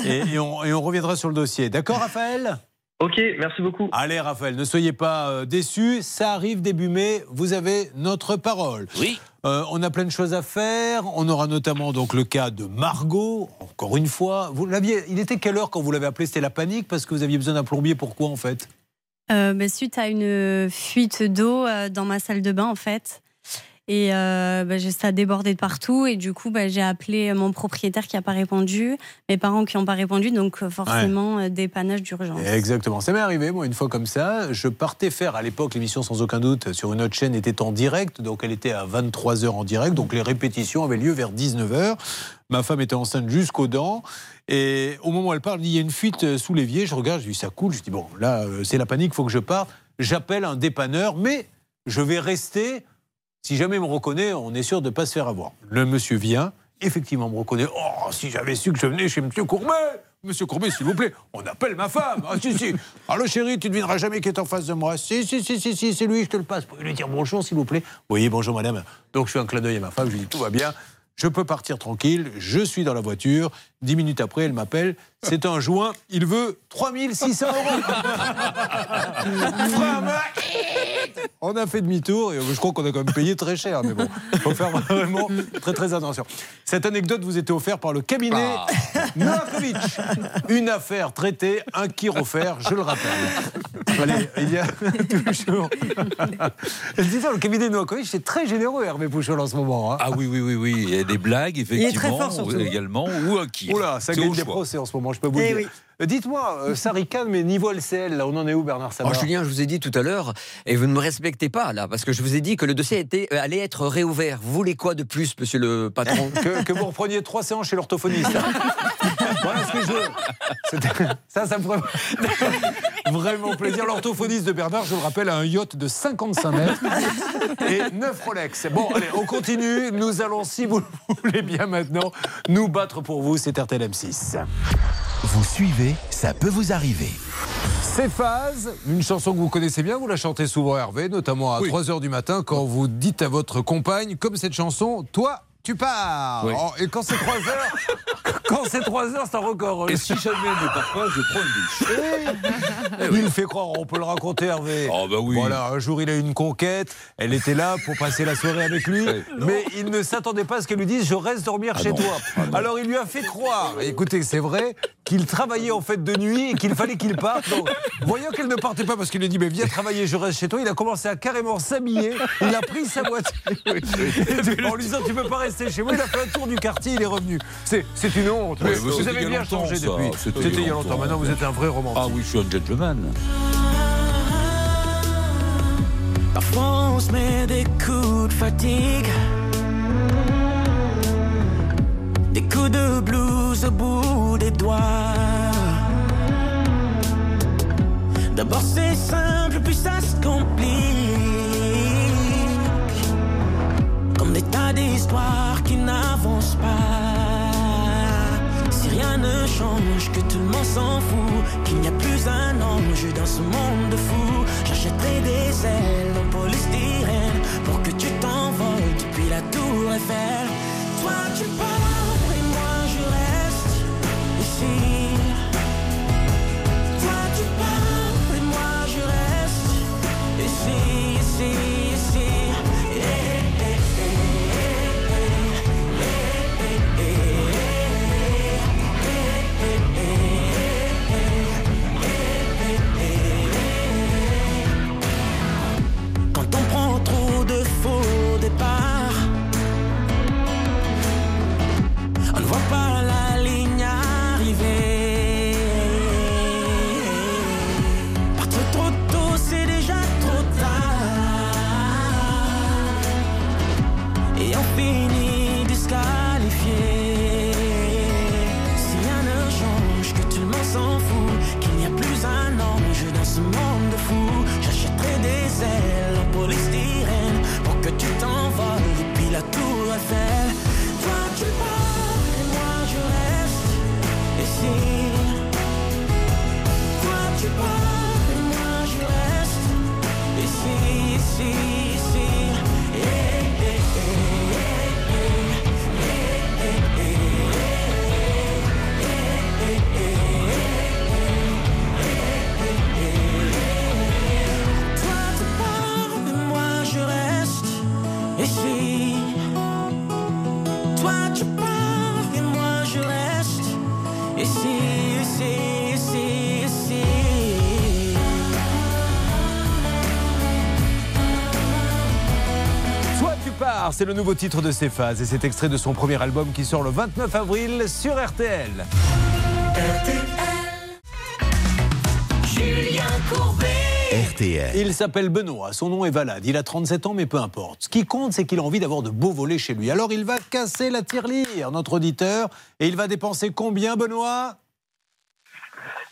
Et, et on, et on reviendra sur le dossier. D'accord, Raphaël? Ok, merci beaucoup. Allez, Raphaël, ne soyez pas euh, déçus. Ça arrive début mai. Vous avez notre parole. Oui. Euh, on a plein de choses à faire. On aura notamment donc le cas de Margot. Encore une fois, vous l'aviez. Il était quelle heure quand vous l'avez appelé C'était la panique parce que vous aviez besoin d'un plombier. Pourquoi en fait? Euh, bah, suite à une fuite d'eau euh, dans ma salle de bain, en fait. Et euh, bah, ça a débordé de partout. Et du coup, bah, j'ai appelé mon propriétaire qui n'a pas répondu, mes parents qui n'ont pas répondu. Donc, forcément, euh, dépannage d'urgence. Exactement. Ça m'est arrivé, moi, une fois comme ça. Je partais faire, à l'époque, l'émission sans aucun doute sur une autre chaîne était en direct. Donc, elle était à 23h en direct. Donc, les répétitions avaient lieu vers 19h. Ma femme était enceinte jusqu'aux dents. Et au moment où elle parle, il y a une fuite euh, sous l'évier. Je regarde, je dis, ça coule. Je dis, bon, là, euh, c'est la panique, faut que je parte. J'appelle un dépanneur, mais je vais rester. Si jamais il me reconnaît, on est sûr de ne pas se faire avoir. Le monsieur vient, effectivement me reconnaît. Oh, si j'avais su que je venais chez monsieur Courbet Monsieur Courbet, s'il vous plaît, on appelle ma femme. Ah, si, si. Allô, chérie, tu ne devineras jamais qui est en face de moi. Si, si, si, si, si c'est lui, je te le passe. Vous lui dire bonjour, s'il vous plaît. Oui, bonjour, madame. Donc, je fais un clin d'œil à ma femme, je lui dis tout va bien. Je peux partir tranquille, je suis dans la voiture. Dix minutes après, elle m'appelle. C'est un joint, il veut 3600 euros. On a fait demi-tour et je crois qu'on a quand même payé très cher. Mais bon, il faut faire vraiment très très attention. Cette anecdote vous était offerte par le cabinet Novakovic. Une affaire traitée, un chirophère, je le rappelle. Allez, il y a toujours. Disons, le cabinet Novakovic, c'est très généreux, Hervé Pouchol, en ce moment. hein. Ah oui, oui, oui, oui. Des blagues, est très effectivement, également, ou un qui. Oula, ça gagne des procès en ce moment, je peux vous le Eh dire. oui. Euh, Dites-moi, euh, ça ricane, mais niveau LCL, là, on en est où, Bernard Oh, Sabat Julien, je vous ai dit tout à l'heure, et vous ne me respectez pas là, parce que je vous ai dit que le dossier était, euh, allait être réouvert. Vous voulez quoi de plus, monsieur le patron [LAUGHS] que, que vous repreniez trois séances chez l'orthophoniste. [LAUGHS] voilà ce que je veux. Ça, ça me ferait [LAUGHS] vraiment plaisir. L'orthophoniste de Bernard, je le rappelle, a un yacht de 55 mètres et 9 Rolex. Bon, allez, on continue. Nous allons, si vous le voulez bien maintenant, nous battre pour vous. C'est RTL M6. Vous suivez, ça peut vous arriver. C'est Phase, une chanson que vous connaissez bien, vous la chantez souvent Hervé, notamment à 3h du matin quand vous dites à votre compagne, comme cette chanson, toi, tu pars. Oui. Oh, et quand c'est 3 heures, [LAUGHS] quand c'est 3 heures, c'est un record. Et si jamais elle ne part pas, je prends une douche. Il fait croire, on peut le raconter Hervé. Oh bah oui. Voilà, un jour il a eu une conquête, elle était là pour passer la soirée avec lui, mais il ne s'attendait pas à ce qu'elle lui dise je reste dormir Ah chez non. toi. Ah. Alors il lui a fait croire, écoutez, c'est vrai, qu'il travaillait en fait de nuit et qu'il fallait qu'il parte. Donc, voyant qu'elle ne partait pas parce qu'il lui a dit mais viens travailler, je reste chez toi, il a commencé à carrément s'habiller, il a pris sa voiture en lui disant tu peux pas rester chez moi, il a fait un tour du quartier, il est revenu. C'est c'est une honte. Ouais, vous avez bien changé ça. depuis. C'était C'était il y a longtemps, maintenant vous êtes un vrai romantique. Ah oui, je suis un gentleman. Parfois on se met des coups de fatigue Des coups de blues au bout des doigts D'abord c'est simple puis ça se complique Comme des tas d'histoires qui n'avancent pas. Si rien ne change, que tout le monde s'en fout Qu'il n'y a plus un ange dans ce monde de fou. J'achèterai des ailes en polystyrène Pour que tu t'envoles depuis la tour Eiffel. Toi tu pars c'est le nouveau titre de Céphase et c'est extrait de son premier album qui sort le 29 avril sur RTL. Julien Courbet. RTL. Il s'appelle Benoît, son nom est Valade, il a 37 ans mais peu importe. Ce qui compte c'est qu'il a envie d'avoir de beaux volets chez lui. Alors il va casser la tirelire, notre auditeur, et il va dépenser combien Benoît?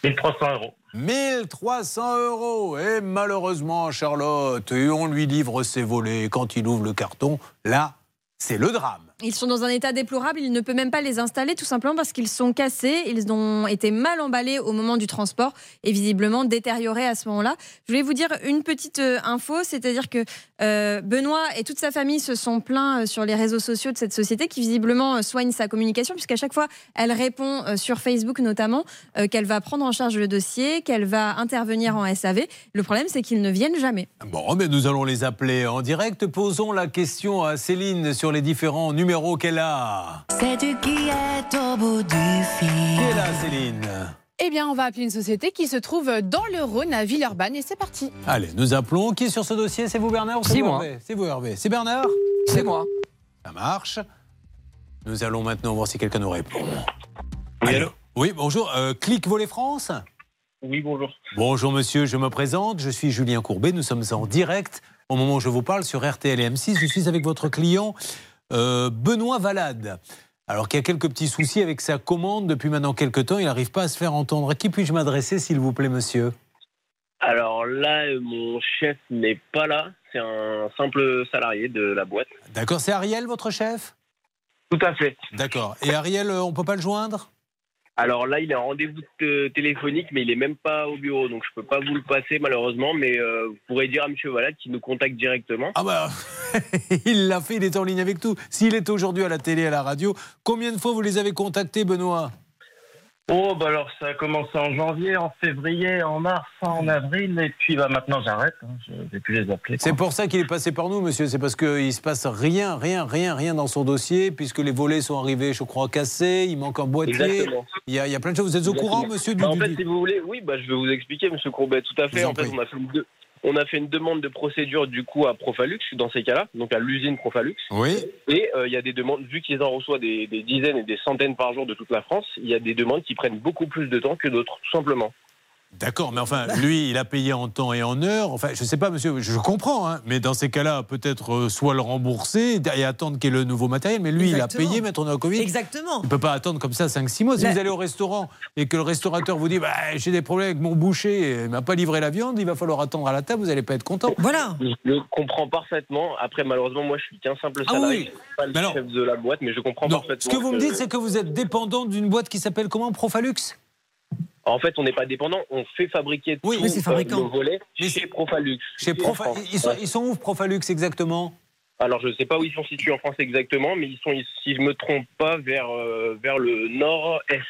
1300 euros. 1300 euros. Et malheureusement, Charlotte, on lui livre ses volets. Quand il ouvre le carton, là, c'est le drame. Ils sont dans un état déplorable. Il ne peut même pas les installer, tout simplement parce qu'ils sont cassés. Ils ont été mal emballés au moment du transport et visiblement détériorés à ce moment-là. Je voulais vous dire une petite euh, info, c'est-à-dire que euh, Benoît et toute sa famille se sont plaints euh, sur les réseaux sociaux de cette société qui visiblement soigne sa communication, puisqu'à chaque fois, elle répond sur Facebook notamment qu'elle va prendre en charge le dossier, qu'elle va intervenir en SAV. Le problème, c'est qu'ils ne viennent jamais. Bon, mais nous allons les appeler en direct. Posons la question à Céline sur les différents numéros qu'elle a. Sais-tu qui est au bout du fil Qui est là, Céline Eh bien, on va appeler une société qui se trouve dans le Rhône, à Villeurbanne, et c'est parti. Allez, nous appelons. Qui est sur ce dossier? C'est vous, Bernard ou C'est vous, moi. Hervé? C'est vous, Hervé. C'est Bernard? C'est moi. Ça marche. Nous allons maintenant voir si quelqu'un nous répond. Oui, Allô? Oui, bonjour. Euh, Clic Voler France? Oui, bonjour. Bonjour monsieur, je me présente, je suis Julien Courbet, nous sommes en direct au moment où je vous parle sur RTL et M6, je suis avec votre client euh, Benoît Valade. Alors qu'il y a quelques petits soucis avec sa commande depuis maintenant quelques temps, il n'arrive pas à se faire entendre. À qui puis-je m'adresser s'il vous plaît monsieur? Alors là, euh, mon chef n'est pas là. C'est un simple salarié de la boîte. D'accord, c'est Ariel votre chef? Tout à fait. D'accord. Et Ariel, euh, on peut pas le joindre? Alors là, il est en rendez-vous euh, téléphonique, mais il est même pas au bureau, donc je peux pas vous le passer malheureusement. Mais euh, vous pourrez dire à Monsieur Valade qu'il nous contacte directement. Ah bah, [LAUGHS] il l'a fait, il est en ligne avec tout. S'il est aujourd'hui à la télé, à la radio, combien de fois vous les avez contactés, Benoît? Oh, bah alors ça a commencé en janvier, en février, en mars, en avril, et puis bah maintenant j'arrête. hein. Je vais plus les appeler. C'est pour ça qu'il est passé par nous, monsieur. C'est parce qu'il se passe rien, rien, rien, rien dans son dossier, puisque les volets sont arrivés, je crois, cassés. Il manque un boîtier. Il y, a, il y a plein de choses. Vous êtes au courant, monsieur du, Bah, En fait, si vous voulez, oui, bah, je vais vous expliquer, monsieur Courbet, tout à fait. vous en En fait, on a fait, une on a fait une demande de procédure du coup à Profalux dans ces cas-là, donc à l'usine Profalux. Oui. Et euh, il y a des demandes, vu qu'ils en reçoivent des, des dizaines et des centaines par jour de toute la France, il y a des demandes qui prennent beaucoup plus de temps que d'autres, tout simplement. D'accord, mais enfin, lui, il a payé en temps et en heure. Enfin, je sais pas, monsieur, je comprends, hein, mais dans ces cas-là, peut-être euh, soit le rembourser et attendre qu'il y ait le nouveau matériel. Mais lui, Exactement. il a payé, maître Novakovic. Exactement. Il ne peut pas attendre comme ça 5-6 mois. Si vous allez au restaurant et que le restaurateur vous dit bah, j'ai des problèmes avec mon boucher, il ne m'a pas livré la viande, il va falloir attendre à la table, vous n'allez pas être content. Voilà. Je le comprends parfaitement. Après, malheureusement, moi, je suis qu'un simple Ah salarié. oui. Je suis pas le Mais alors- chef de la boîte, mais je comprends Non, parfaitement. ce que vous me dites, c'est que vous êtes dépendant d'une boîte qui s'appelle comment? Profalux? En fait, on n'est pas dépendant, on fait fabriquer Oui, tous fabricant. nos volets Mais chez Profalux. Chez ici en Profa- France. ils, sont, Ouais. ils sont où Profalux exactement Alors, je ne sais pas où ils sont situés en France exactement, mais ils sont, si je me trompe pas, vers, euh, vers le nord-est.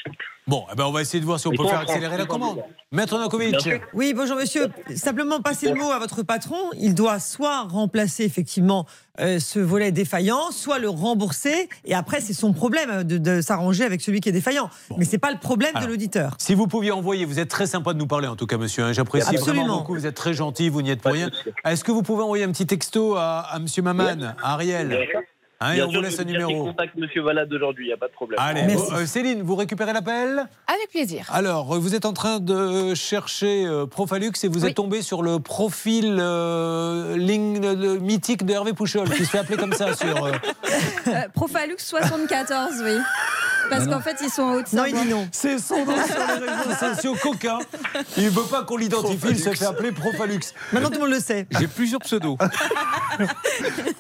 Bon, eh ben on va essayer de voir si on peut faire accélérer la commande. Maître sûr. Oui, bonjour monsieur. Simplement passer le mot à votre patron. Il doit soit remplacer effectivement euh, ce volet défaillant, soit le rembourser. Et après, c'est son problème de, de s'arranger avec celui qui est défaillant. Mais c'est pas le problème Alors, de l'auditeur. Si vous pouviez envoyer, vous êtes très sympa de nous parler en tout cas, monsieur. hein, J'apprécie vraiment beaucoup. Vous êtes très gentil, vous n'y êtes pour rien. Est-ce que vous pouvez envoyer un petit texto à, à monsieur Maman, à Ariel? Hein, on sûr, vous laisse qu'il numéro. contacte Monsieur Valade aujourd'hui, il n'y a pas de problème. Allez, euh, Céline, vous récupérez l'appel? Avec plaisir. Alors, vous êtes en train de chercher euh, Profalux et vous êtes tombé sur le profil euh, ligne mythique de Hervé Pouchol, qui se fait appeler comme ça sur. euh, [LAUGHS] Euh, Profalux 74, oui. Parce qu'en fait, ils sont en haute Non, il dit non. C'est son nom sur les réseaux sociaux coquin. Il ne veut pas qu'on l'identifie, il se fait appeler Profalux. Maintenant, tout le monde le sait. J'ai plusieurs pseudos. [LAUGHS] Mais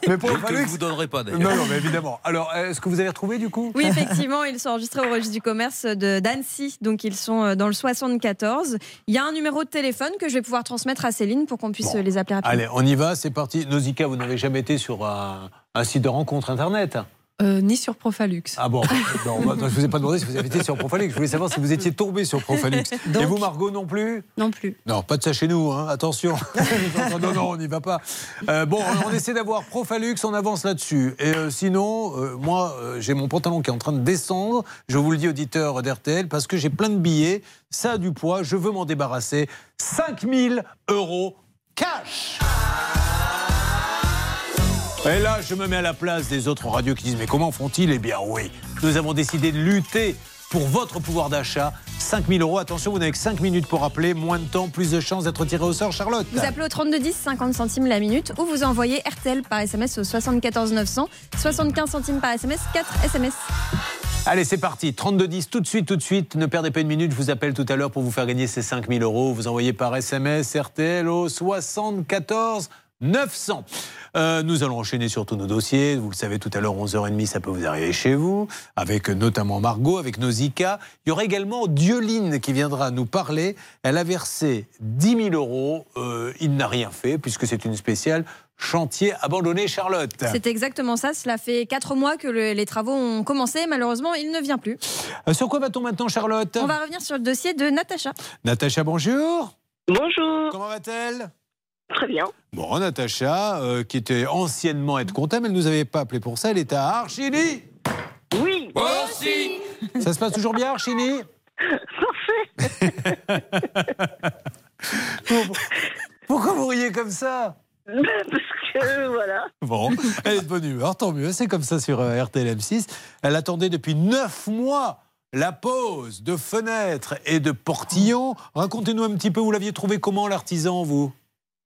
Que je Profalux. ne vous donnerai pas d'ailleurs. Non, non, mais évidemment. Alors, est-ce que vous avez retrouvé du coup Oui, effectivement, ils sont enregistrés au registre du commerce de d'Annecy, donc ils sont euh, dans le 74. Il y a un numéro de téléphone que je vais pouvoir transmettre à Céline pour qu'on puisse les appeler rapidement. Allez, on y va, c'est parti. Nausicaa, vous n'avez jamais été sur un, un site de rencontre internet Euh, ni sur Profalux. Ah bon [LAUGHS] non, bah, Je ne vous ai pas demandé si vous avez été sur Profalux. Je voulais savoir si vous étiez tombé sur Profalux. [LAUGHS] Et vous, Margot, non plus? Non plus. Non, pas de ça chez nous, hein, attention. [LAUGHS] non, non, on n'y va pas. Euh, bon, on essaie d'avoir Profalux, on avance là-dessus. Et euh, sinon, moi, j'ai mon pantalon qui est en train de descendre. Je vous le dis, auditeur d'RTL, parce que j'ai plein de billets. Ça a du poids, je veux m'en débarrasser. 5000 euros cash et là, je me mets à la place des autres radios qui disent Mais comment font-ils? Eh bien, oui, nous avons décidé de lutter pour votre pouvoir d'achat. 5000 euros. Attention, vous n'avez que 5 minutes pour appeler. Moins de temps, plus de chances d'être tiré au sort, Charlotte. Vous appelez au 3210, 50 centimes la minute, ou vous envoyez RTL par SMS au 74 900, 75 centimes par SMS, 4 SMS. Allez, c'est parti. 3210, tout de suite, tout de suite. Ne perdez pas une minute. Je vous appelle tout à l'heure pour vous faire gagner ces 5000 euros. Vous envoyez par SMS RTL au 74 900. Euh, nous allons enchaîner sur tous nos dossiers. Vous le savez, tout à l'heure, 11h30, ça peut vous arriver chez vous, avec notamment Margot, avec Nausicaa. Il y aura également Dioline qui viendra nous parler. Elle a versé 10 000 euros. Euh, il n'a rien fait, puisque c'est une spéciale chantier abandonné, Charlotte. C'est exactement ça. Cela fait 4 mois que le- les travaux ont commencé. Malheureusement, il ne vient plus. Euh, sur quoi va-t-on maintenant, Charlotte? On va revenir sur le dossier de Natacha. Natacha, bonjour. Bonjour. Comment va-t-elle? Très bien. Bon, Natacha, euh, qui était anciennement aide comptable, elle ne nous avait pas appelé pour ça. Elle était à Archini. Oui. Aussi. Ça se passe toujours bien, Archini? [LAUGHS] Pourquoi vous riez comme ça? Parce que voilà. Bon, elle est de bonne humeur, tant mieux. C'est comme ça sur euh, RTL M6. Elle attendait depuis neuf mois la pose de fenêtres et de portillons. Racontez-nous un petit peu, vous l'aviez trouvé comment l'artisan, vous?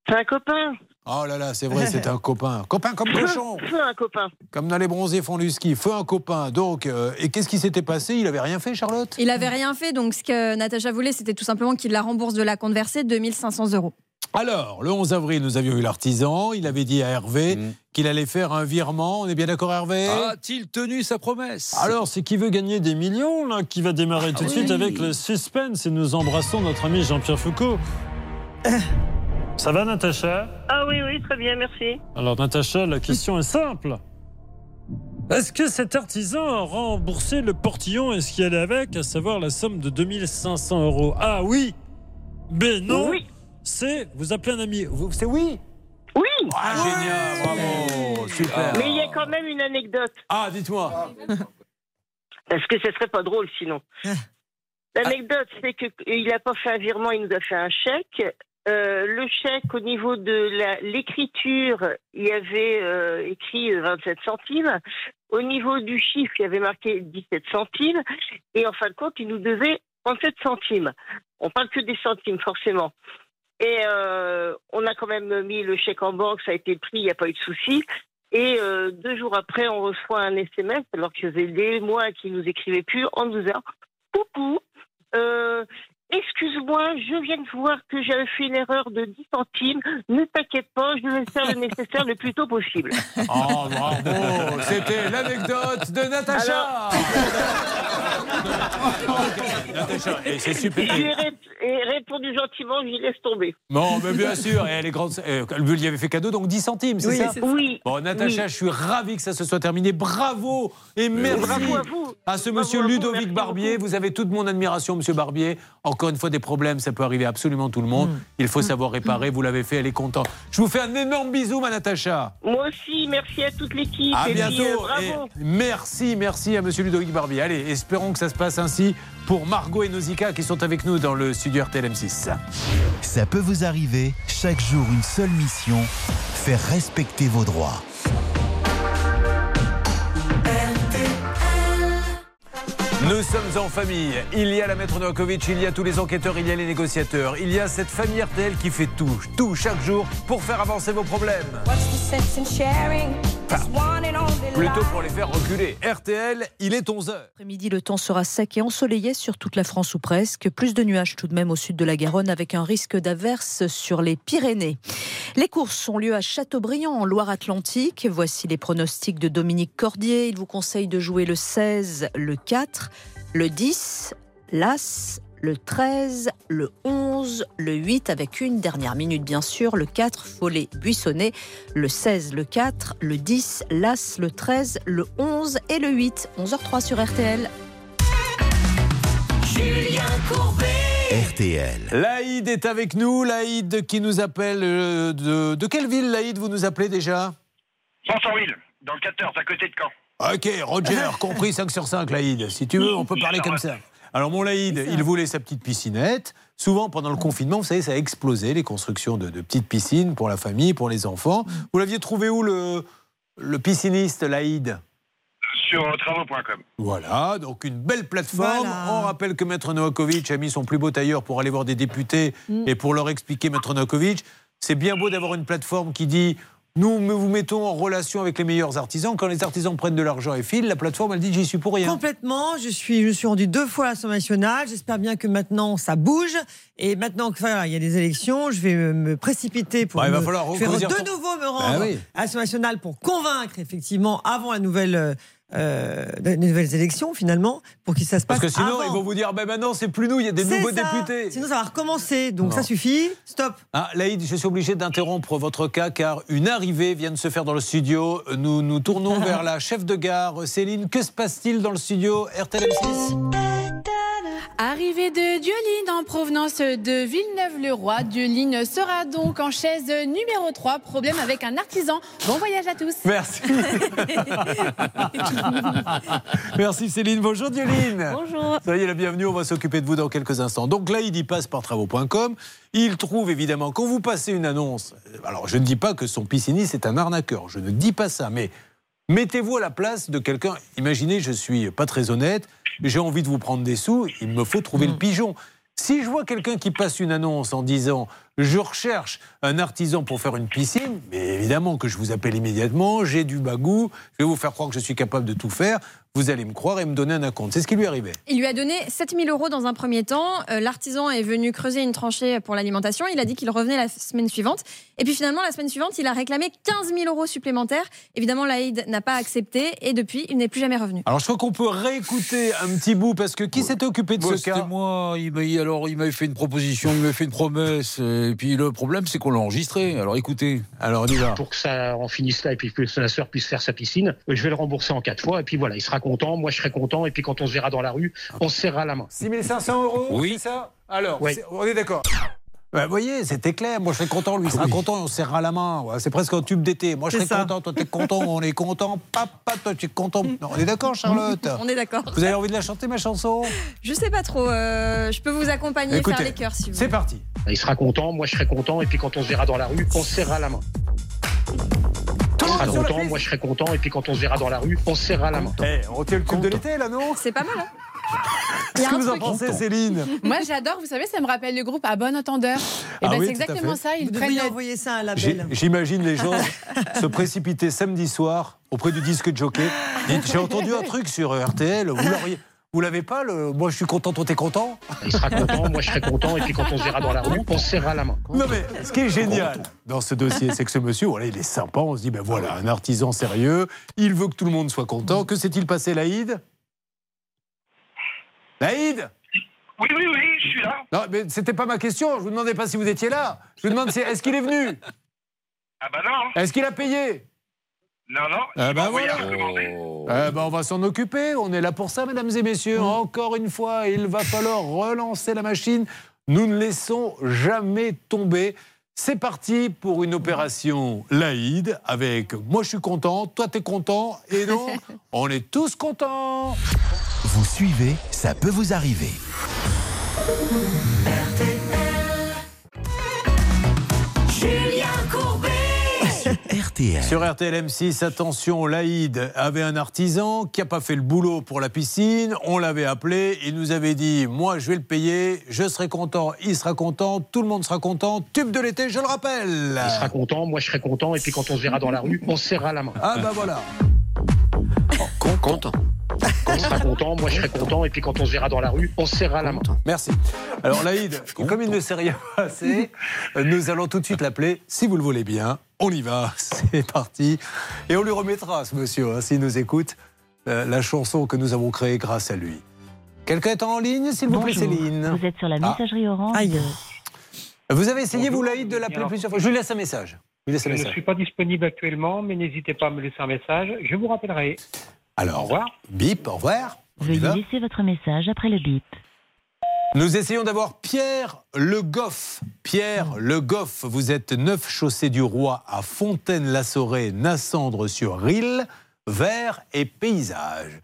C'est un copain. Oh là là, c'est vrai, c'est un [LAUGHS] copain. Copain comme cochon. [LAUGHS] Feu, un copain. Comme dans les bronzés font du ski. Feu un copain. Donc, euh, et qu'est-ce qui s'était passé? Il avait rien fait, Charlotte? Il avait rien fait, donc ce que Natacha voulait, c'était tout simplement qu'il la rembourse de la compte versée 2500 euros. Alors, le 11 avril, nous avions eu l'artisan. Il avait dit à Hervé qu'il allait faire un virement. On est bien d'accord, Hervé? A-t-il tenu sa promesse? Alors, c'est qui veut gagner des millions, là, qui va démarrer tout de oui. suite avec le suspense? Et nous embrassons notre ami Jean-Pierre Foucault. [LAUGHS] Ça va, Natacha? Ah oui, oui, très bien, merci. Alors, Natacha, la question est simple. Est-ce que cet artisan a remboursé le portillon et ce qui allait avec, à savoir la somme de 2500 euros? Ah oui B non Oui. C'est, vous appelez un ami. Vous- C'est oui Oui. Ah, génial, bravo, super. Mais il y a quand même une anecdote. Ah, dites-moi. Parce que ce serait pas drôle sinon. L'anecdote, c'est qu'il n'a pas fait un virement, il nous a fait un chèque. Euh, le chèque, au niveau de l'écriture, il y avait euh, écrit euh, 27 centimes. Au niveau du chiffre, il y avait marqué 17 centimes. Et en fin de compte, il nous devait 37 centimes. On parle que des centimes, forcément. Et euh, on a quand même mis le chèque en banque, ça a été pris, il n'y a pas eu de souci. Et euh, deux jours après, on reçoit un SMS, alors que faisait des mois qu'il nous écrivait plus, en nous disant Coucou, euh, excuse-moi, je viens de voir que j'avais fait une erreur de 10 centimes. Ne t'inquiète pas, je vais faire le nécessaire le plus tôt possible. Oh, bravo C'était l'anecdote de Natacha [LAUGHS] Natacha, et c'est super. Je lui ai ré- ai répondu gentiment, j'y laisse tomber. Non, mais bien sûr, et elle est grande. euh, Elle lui avait fait cadeau, donc 10 centimes, c'est Oui, ça. Oui. Bon, Natacha, Oui. je suis ravi que ça se soit terminé. Bravo et merci Bravo à vous. à ce Bravo monsieur à vous, Ludovic merci Barbier. beaucoup. Vous avez toute mon admiration, monsieur Barbier. Encore une fois, des problèmes, ça peut arriver à absolument tout le monde. Mm. Il faut savoir réparer. Vous l'avez fait, elle est contente. Je vous fais un énorme bisou, ma Natacha. Moi aussi, merci à toute l'équipe. À et puis, bientôt. euh, bravo. Et merci, merci à Monsieur Ludovic Barbier. Allez, espérons que ça se passe ainsi pour Margot et Nausicaa qui sont avec nous dans le studio RTL M6. Ça peut vous arriver, chaque jour une seule mission, faire respecter vos droits. Nous sommes en famille. Il y a la maître Novakovic, il y a tous les enquêteurs, il y a les négociateurs. Il y a cette famille RTL qui fait tout, tout chaque jour pour faire avancer vos problèmes. Plutôt pour les faire reculer. RTL, il est 11h. Après-midi, le temps sera sec et ensoleillé sur toute la France ou presque. Plus de nuages tout de même au sud de la Garonne avec un risque d'averse sur les Pyrénées. Les courses ont lieu à Châteaubriand en Loire-Atlantique. Voici les pronostics de Dominique Cordier. Il vous conseille de jouer le 16, le 4, le 10, l'As, le 13, le 11, le 8 avec une dernière minute bien sûr, le 4, Follet Buissonnet, le 16, le 4, le 10, l'As, le 13, le 11 et le 8. 11h03 sur RTL. Julien Courbet. RTL. Laïd est avec nous. Laïd qui nous appelle euh, de, de quelle ville, Laïd, vous nous appelez déjà? Sansorville, dans le 14, à côté de Caen. Ok, Roger, [LAUGHS] compris 5 sur 5, Laïd. Si tu veux, on peut parler comme ça. Alors, mon Laïd, il voulait sa petite piscinette. Souvent, pendant le confinement, vous savez, ça a explosé, les constructions de, de petites piscines pour la famille, pour les enfants. Vous l'aviez trouvé où, le, le pisciniste, Laïd? Sur euh, travaux.com. Voilà, donc une belle plateforme. Voilà. On rappelle que Maître Novakovic a mis son plus beau tailleur pour aller voir des députés Mm. et pour leur expliquer, Maître Novakovic, c'est bien beau d'avoir une plateforme qui dit Nous vous mettons en relation avec les meilleurs artisans. Quand les artisans prennent de l'argent et filent, la plateforme, elle dit j'y suis pour rien. Complètement. Je suis, je suis rendu deux fois à l'Assemblée nationale. J'espère bien que maintenant ça bouge. Et maintenant qu'il il y a des élections, je vais me, précipiter pour. Bah, il va falloir je vais de ton- nouveau me Bah rendre oui. à l'Assemblée nationale pour convaincre effectivement avant la nouvelle. Euh, euh, les nouvelles élections finalement pour que ça se passe Parce que sinon, avant. ils vont vous dire ben maintenant, c'est plus nous, il y a des nouveaux ça. députés. Sinon ça va recommencer donc Non. ça suffit stop Ah, Laïd, je suis obligé d'interrompre votre cas car une arrivée vient de se faire dans le studio. Nous nous tournons [LAUGHS] vers la chef de gare, Céline. Que se passe-t-il dans le studio RTL6 Arrivée de Dioline en provenance de Villeneuve-le-Roi. Dioline sera donc en chaise numéro 3. Problème avec un artisan. Bon voyage à tous. Merci. [LAUGHS] Merci Céline. Bonjour Dioline. Bonjour. Soyez la bienvenue, on va s'occuper de vous dans quelques instants. Donc Laïd, il passe par travaux.com. Il trouve évidemment, quand vous passez une annonce, alors je ne dis pas que son pisciniste est un arnaqueur, je ne dis pas ça, mais mettez-vous à la place de quelqu'un. Imaginez, je suis pas très honnête, j'ai envie de vous prendre des sous, il me faut trouver le pigeon. Si je vois quelqu'un qui passe une annonce en disant je recherche un artisan pour faire une piscine, mais évidemment que je vous appelle immédiatement, j'ai du bagou, je vais vous faire croire que je suis capable de tout faire, vous allez me croire et me donner un acompte. C'est ce qui lui est arrivé. Il lui a donné 7000 euros dans un premier temps. Euh, L'artisan est venu creuser une tranchée pour l'alimentation. Il a dit qu'il revenait la semaine suivante. Et puis finalement, la semaine suivante, il a réclamé 15 000 euros supplémentaires. Évidemment, l'AID n'a pas accepté et depuis, il n'est plus jamais revenu. Alors je crois qu'on peut réécouter un petit bout parce que qui s'était occupé de Moi, ce c'était cas moi. Il m'a- alors, il m'avait fait une proposition, il m'avait fait une promesse. Et puis, le problème, c'est qu'on l'a enregistré. Alors, écoutez. Alors, on y va. Pour que ça en finisse là et puis que la sœur puisse faire sa piscine, je vais le rembourser en quatre fois et puis voilà, il sera content, moi je serai content et puis quand on se verra dans la rue, on se serrera la main. 6500 euros, Oui. c'est ça? Alors, Oui. on est d'accord. Bah, vous voyez, c'était clair. Moi, je serais content, lui sera content et on se serrera la main. Ouais, c'est presque un tube d'été. Moi, je serais content, toi, t'es content, on est content. Papa, toi, tu es content. Non, on est d'accord, Charlotte? On est d'accord. Vous avez envie de la chanter, ma chanson? Je sais pas trop. euh, je peux vous accompagner Écoutez, faire les cœurs si vous C'est parti. Il sera content, moi je serai content et puis quand on se verra dans la rue, on se serrera la main. La content, moi je serai content et puis quand on se verra dans la rue, on se serrera la main. Eh, on retient le de l'été, là, non C'est pas mal, hein Qu'est-ce que vous en pensez, Céline Moi, j'adore, vous savez, ça me rappelle le groupe À Bon Entendeur. Et Ah ben, oui, c'est exactement ça. Ils vous prennent devriez le- envoyer ça à la belle J'imagine les gens [LAUGHS] se précipiter samedi soir auprès du disque jockey. J'ai entendu un truc sur RTL, vous l'auriez. Vous l'avez pas le Moi je suis content, toi t'es content? Il sera content, moi je serai content et puis quand on se verra dans la rue, on se serrera la main. Non mais ce qui est génial dans ce dossier, c'est que ce monsieur, voilà, il est sympa. On se dit, ben voilà, un artisan sérieux. Il veut que tout le monde soit content. Que s'est-il passé, Laïd? Laïd? Oui, oui, oui, je suis là. Non, mais c'était pas ma question. Je vous demandais pas si vous étiez là. Je vous demande, c'est est-ce qu'il est venu? Ah bah non. Est-ce qu'il a payé? Non, non. Ah ben envoyé voilà. Eh ben, on va s'en occuper. On est là pour ça, mesdames et messieurs. Encore une fois, il va falloir relancer la machine. Nous ne laissons jamais tomber. C'est parti pour une opération Laïd avec moi je suis content, toi t'es content et donc [LAUGHS] on est tous contents. Vous suivez, ça peut vous arriver. Julien Courbet RTL. Sur RTL M6, attention, Laïd avait un artisan qui n'a pas fait le boulot pour la piscine. On l'avait appelé, il nous avait dit Moi, je vais le payer, je serai content, il sera content, tout le monde sera content. Tube de l'été, je le rappelle. Il sera content, moi je serai content et puis quand on se verra dans la rue, on se serrera la main. Ah bah voilà. Content. Il sera content, moi je serai content et puis quand on se verra dans la rue, on se serrera la main. Merci. Alors Laïd, comme il ne sait rien [LAUGHS] passer, nous allons tout de suite l'appeler, si vous le voulez bien. On y va, [LAUGHS] c'est parti. Et on lui remettra, ce monsieur, hein, s'il nous écoute, euh, la chanson que nous avons créée grâce à lui. Quelqu'un est en ligne, s'il vous plaît. Céline Vous êtes sur la Ah. messagerie orange. Aïe. Vous avez essayé, vous. Laïd, de l'appeler plusieurs fois Je lui laisse un message. Je ne suis pas disponible actuellement, mais n'hésitez pas à me laisser un message. Je vous rappellerai. Alors, Au revoir. bip, au revoir. Veuillez laisser votre message après le bip. Nous essayons d'avoir Pierre Le Goff. Pierre Le Goff, vous êtes neuf chaussée du Roi à Fontaine-la-Saurée, Nassandre sur Rille, vert et paysage.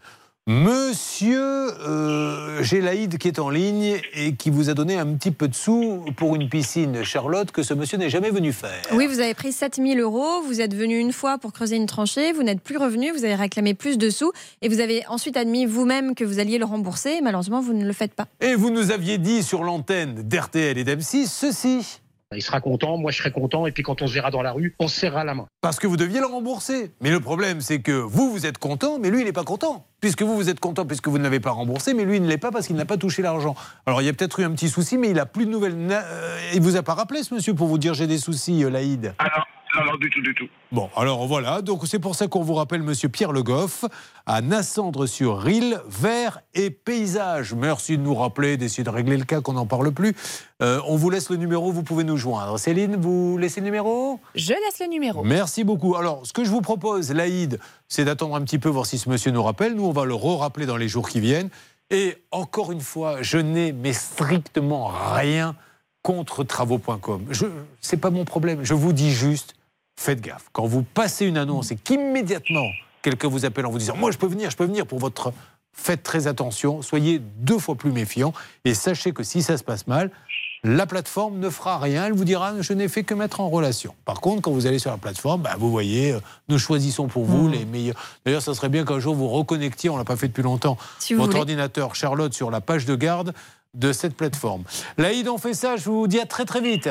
Monsieur euh, Gélaïde qui est en ligne et qui vous a donné un petit peu de sous pour une piscine, Charlotte, que ce monsieur n'est jamais venu faire. Oui, vous avez pris 7000 euros, vous êtes venu une fois pour creuser une tranchée, vous n'êtes plus revenu, vous avez réclamé plus de sous et vous avez ensuite admis vous-même que vous alliez le rembourser. Malheureusement, vous ne le faites pas. Et vous nous aviez dit sur l'antenne d'RTL et d'M6 ceci. Il sera content, moi je serai content, et puis quand on se verra dans la rue, on se serrera la main. Parce que vous deviez le rembourser. Mais le problème, c'est que vous, vous êtes content, mais lui, il n'est pas content. Puisque vous, vous êtes content puisque vous ne l'avez pas remboursé, mais lui, il ne l'est pas parce qu'il n'a pas touché l'argent. Alors, il y a peut-être eu un petit souci, mais il n'a plus de nouvelles. Euh, il vous a pas rappelé, ce monsieur, pour vous dire j'ai des soucis, euh, Laïd Alors, non, non, du tout, du tout. Bon, alors voilà, donc c'est pour ça qu'on vous rappelle Monsieur Pierre Le Goff à Nassandre-sur-Rille, Vert et Paysage. Merci de nous rappeler, d'essayer de régler le cas, qu'on n'en parle plus. Euh, on vous laisse le numéro, vous pouvez nous joindre. Céline, vous laissez le numéro? Je laisse le numéro. Merci beaucoup. Alors, ce que je vous propose, Laïd, c'est d'attendre un petit peu, voir si ce monsieur nous rappelle. Nous, on va le re-rappeler dans les jours qui viennent. Et encore une fois, je n'ai mais strictement rien contre travaux.com. Je c'est pas mon problème. Je vous dis juste, faites gaffe. Quand vous passez une annonce et qu'immédiatement quelqu'un vous appelle en vous disant moi je peux venir, je peux venir pour votre faites très attention, soyez deux fois plus méfiants et sachez que si ça se passe mal, la plateforme ne fera rien, elle vous dira je n'ai fait que mettre en relation. Par contre, quand vous allez sur la plateforme, bah, vous voyez, euh, nous choisissons pour vous les meilleurs. D'ailleurs, ça serait bien qu'un jour vous reconnectiez, on l'a pas fait depuis longtemps, Si votre voulez. ordinateur Charlotte sur la page de garde de cette plateforme. Laïd, on fait ça, je vous dis à très très vite.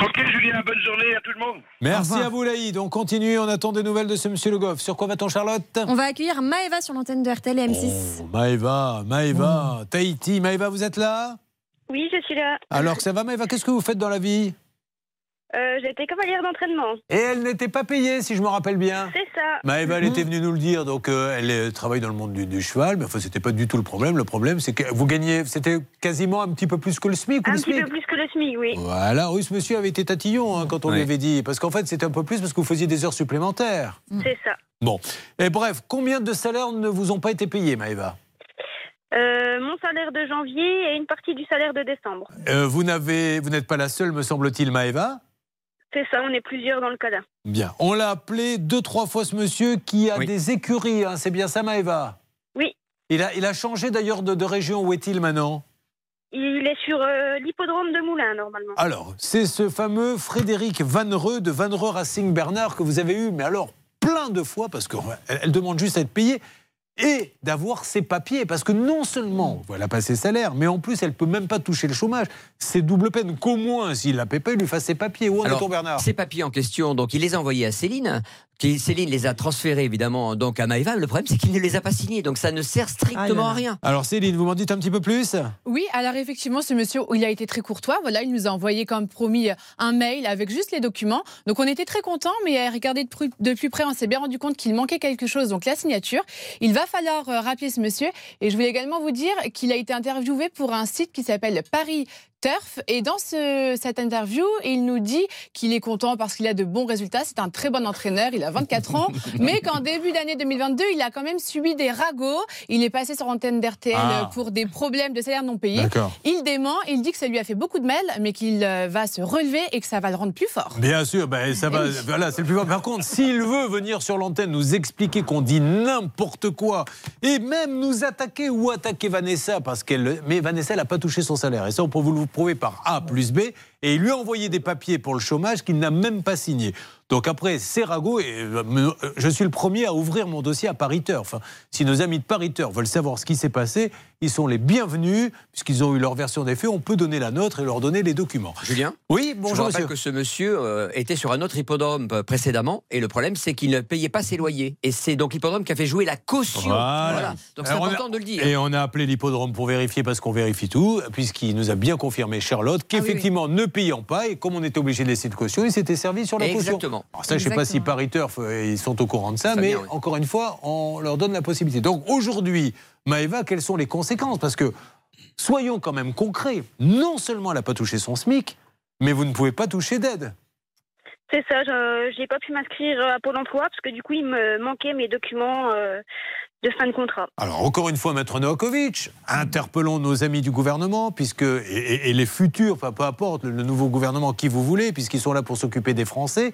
Ok, Julien, bonne journée à tout le monde. Merci à vous Laïd, on continue, on attend des nouvelles de ce monsieur Le Goff. Sur quoi va-t-on Charlotte? On va accueillir Maëva sur l'antenne de RTL et M6. Oh, Maëva, Maëva, Tahiti, Maëva, vous êtes là? Oui, je suis là. Alors que ça va Maëva, qu'est-ce que vous faites dans la vie? Euh, J'étais cavalière d'entraînement. Et elle n'était pas payée, si je me rappelle bien. C'est ça. Maëva, elle était venue nous le dire, donc euh, elle euh, travaille dans le monde du, du cheval, mais enfin, c'était pas du tout le problème. Le problème, c'est que vous gagnez, c'était quasiment un petit peu plus que le SMIC ou Un le petit SMIC peu plus que le SMIC, oui. Voilà, oui, ce monsieur avait été tatillon hein, quand on lui avait dit, parce qu'en fait, c'était un peu plus parce que vous faisiez des heures supplémentaires. C'est ça. Bon, et bref, combien de salaires ne vous ont pas été payés, Maëva? Euh, mon salaire de janvier et une partie du salaire de décembre. Euh, Vous n'avez, vous n'êtes pas la seule, me semble-t-il, Maëva. C'est ça, on est plusieurs dans le là. Bien. On l'a appelé deux, trois fois ce monsieur qui a des écuries. hein, C'est bien ça, Maëva? Oui. Il a, il a changé d'ailleurs de, de région. Où est-il maintenant? Il est sur euh, l'hippodrome de Moulins, normalement. Alors, c'est ce fameux Frédéric Vanreux de Vanreux Racing Bernard que vous avez eu, mais alors plein de fois, parce qu'elle elle demande juste à être payée et d'avoir ses papiers. Parce que non seulement elle n'a pas ses salaires, mais en plus, elle peut même pas toucher le chômage. C'est double peine qu'au moins, s'il la paie pas, il lui fasse ses papiers. Où en Alors, est-on, Bernard? Ces papiers en question, donc il les a envoyés à Céline. Qui, Céline les a transférés évidemment donc à Maëva. Le problème, c'est qu'il ne les a pas signés, donc ça ne sert strictement à rien. Alors, Céline, vous m'en dites un petit peu plus? Oui, alors effectivement, ce monsieur, il a été très courtois. Voilà, il nous a envoyé comme promis un mail avec juste les documents. Donc on était très contents, mais à regarder de plus, de plus près, on s'est bien rendu compte qu'il manquait quelque chose, donc la signature. Il va falloir euh, rappeler ce monsieur. Et je voulais également vous dire qu'il a été interviewé pour un site qui s'appelle Paris. Turf. Et dans ce- cette interview, il nous dit qu'il est content parce qu'il a de bons résultats. C'est un très bon entraîneur. Il a 24 ans. [LAUGHS] mais qu'en début d'année 2022, il a quand même subi des ragots. Il est passé sur antenne d'RTL Ah. pour des problèmes de salaire non. D'accord. Il dément, il dit que ça lui a fait beaucoup de mal, mais qu'il euh, va se relever et que ça va le rendre plus fort. Bien sûr, ben, ça va. Eh oui. Voilà, c'est le plus fort. Par contre, s'il veut venir sur l'antenne nous expliquer qu'on dit n'importe quoi et même nous attaquer ou attaquer Vanessa parce qu'elle. Mais Vanessa, elle n'a pas touché son salaire. Et ça, on peut vous le prouver par A plus B. Et il lui a envoyé des papiers pour le chômage qu'il n'a même pas signé. Donc après. Et euh, euh, je suis le premier à ouvrir mon dossier à Pariteur. Enfin, si nos amis de Pariteur veulent savoir ce qui s'est passé, ils sont les bienvenus puisqu'ils ont eu leur version des faits. On peut donner la nôtre et leur donner les documents. Julien Oui, Je vous bonjour rappelle monsieur. que ce monsieur euh, était sur un autre hippodrome euh, précédemment et le problème c'est qu'il ne payait pas ses loyers et c'est donc l'hippodrome qui a fait jouer la caution. Voilà. Donc c'est on a- important de le dire. Et on a appelé l'hippodrome pour vérifier parce qu'on vérifie tout, puisqu'il nous a bien confirmé Charlotte Ah qu'effectivement ne payant pas et comme on était obligé de laisser de caution, il s'était servi sur la caution. Exactement. Alors ça, je ne sais pas si. Paris Turf euh, ils sont au courant de ça, mais bien, oui. encore une fois, on leur donne la possibilité. Donc aujourd'hui, Maëva, quelles sont les conséquences? Parce que soyons quand même concrets. Non seulement elle n'a pas touché son SMIC, mais vous ne pouvez pas toucher d'aide. C'est ça, je n'ai pas pu m'inscrire à Pôle emploi parce que du coup, il me manquait mes documents euh, de fin de contrat. Alors, encore une fois, Maître Novakovic, interpellons nos amis du gouvernement, puisque, et, les futurs, enfin, peu importe, le, le nouveau gouvernement, qui vous voulez, puisqu'ils sont là pour s'occuper des Français.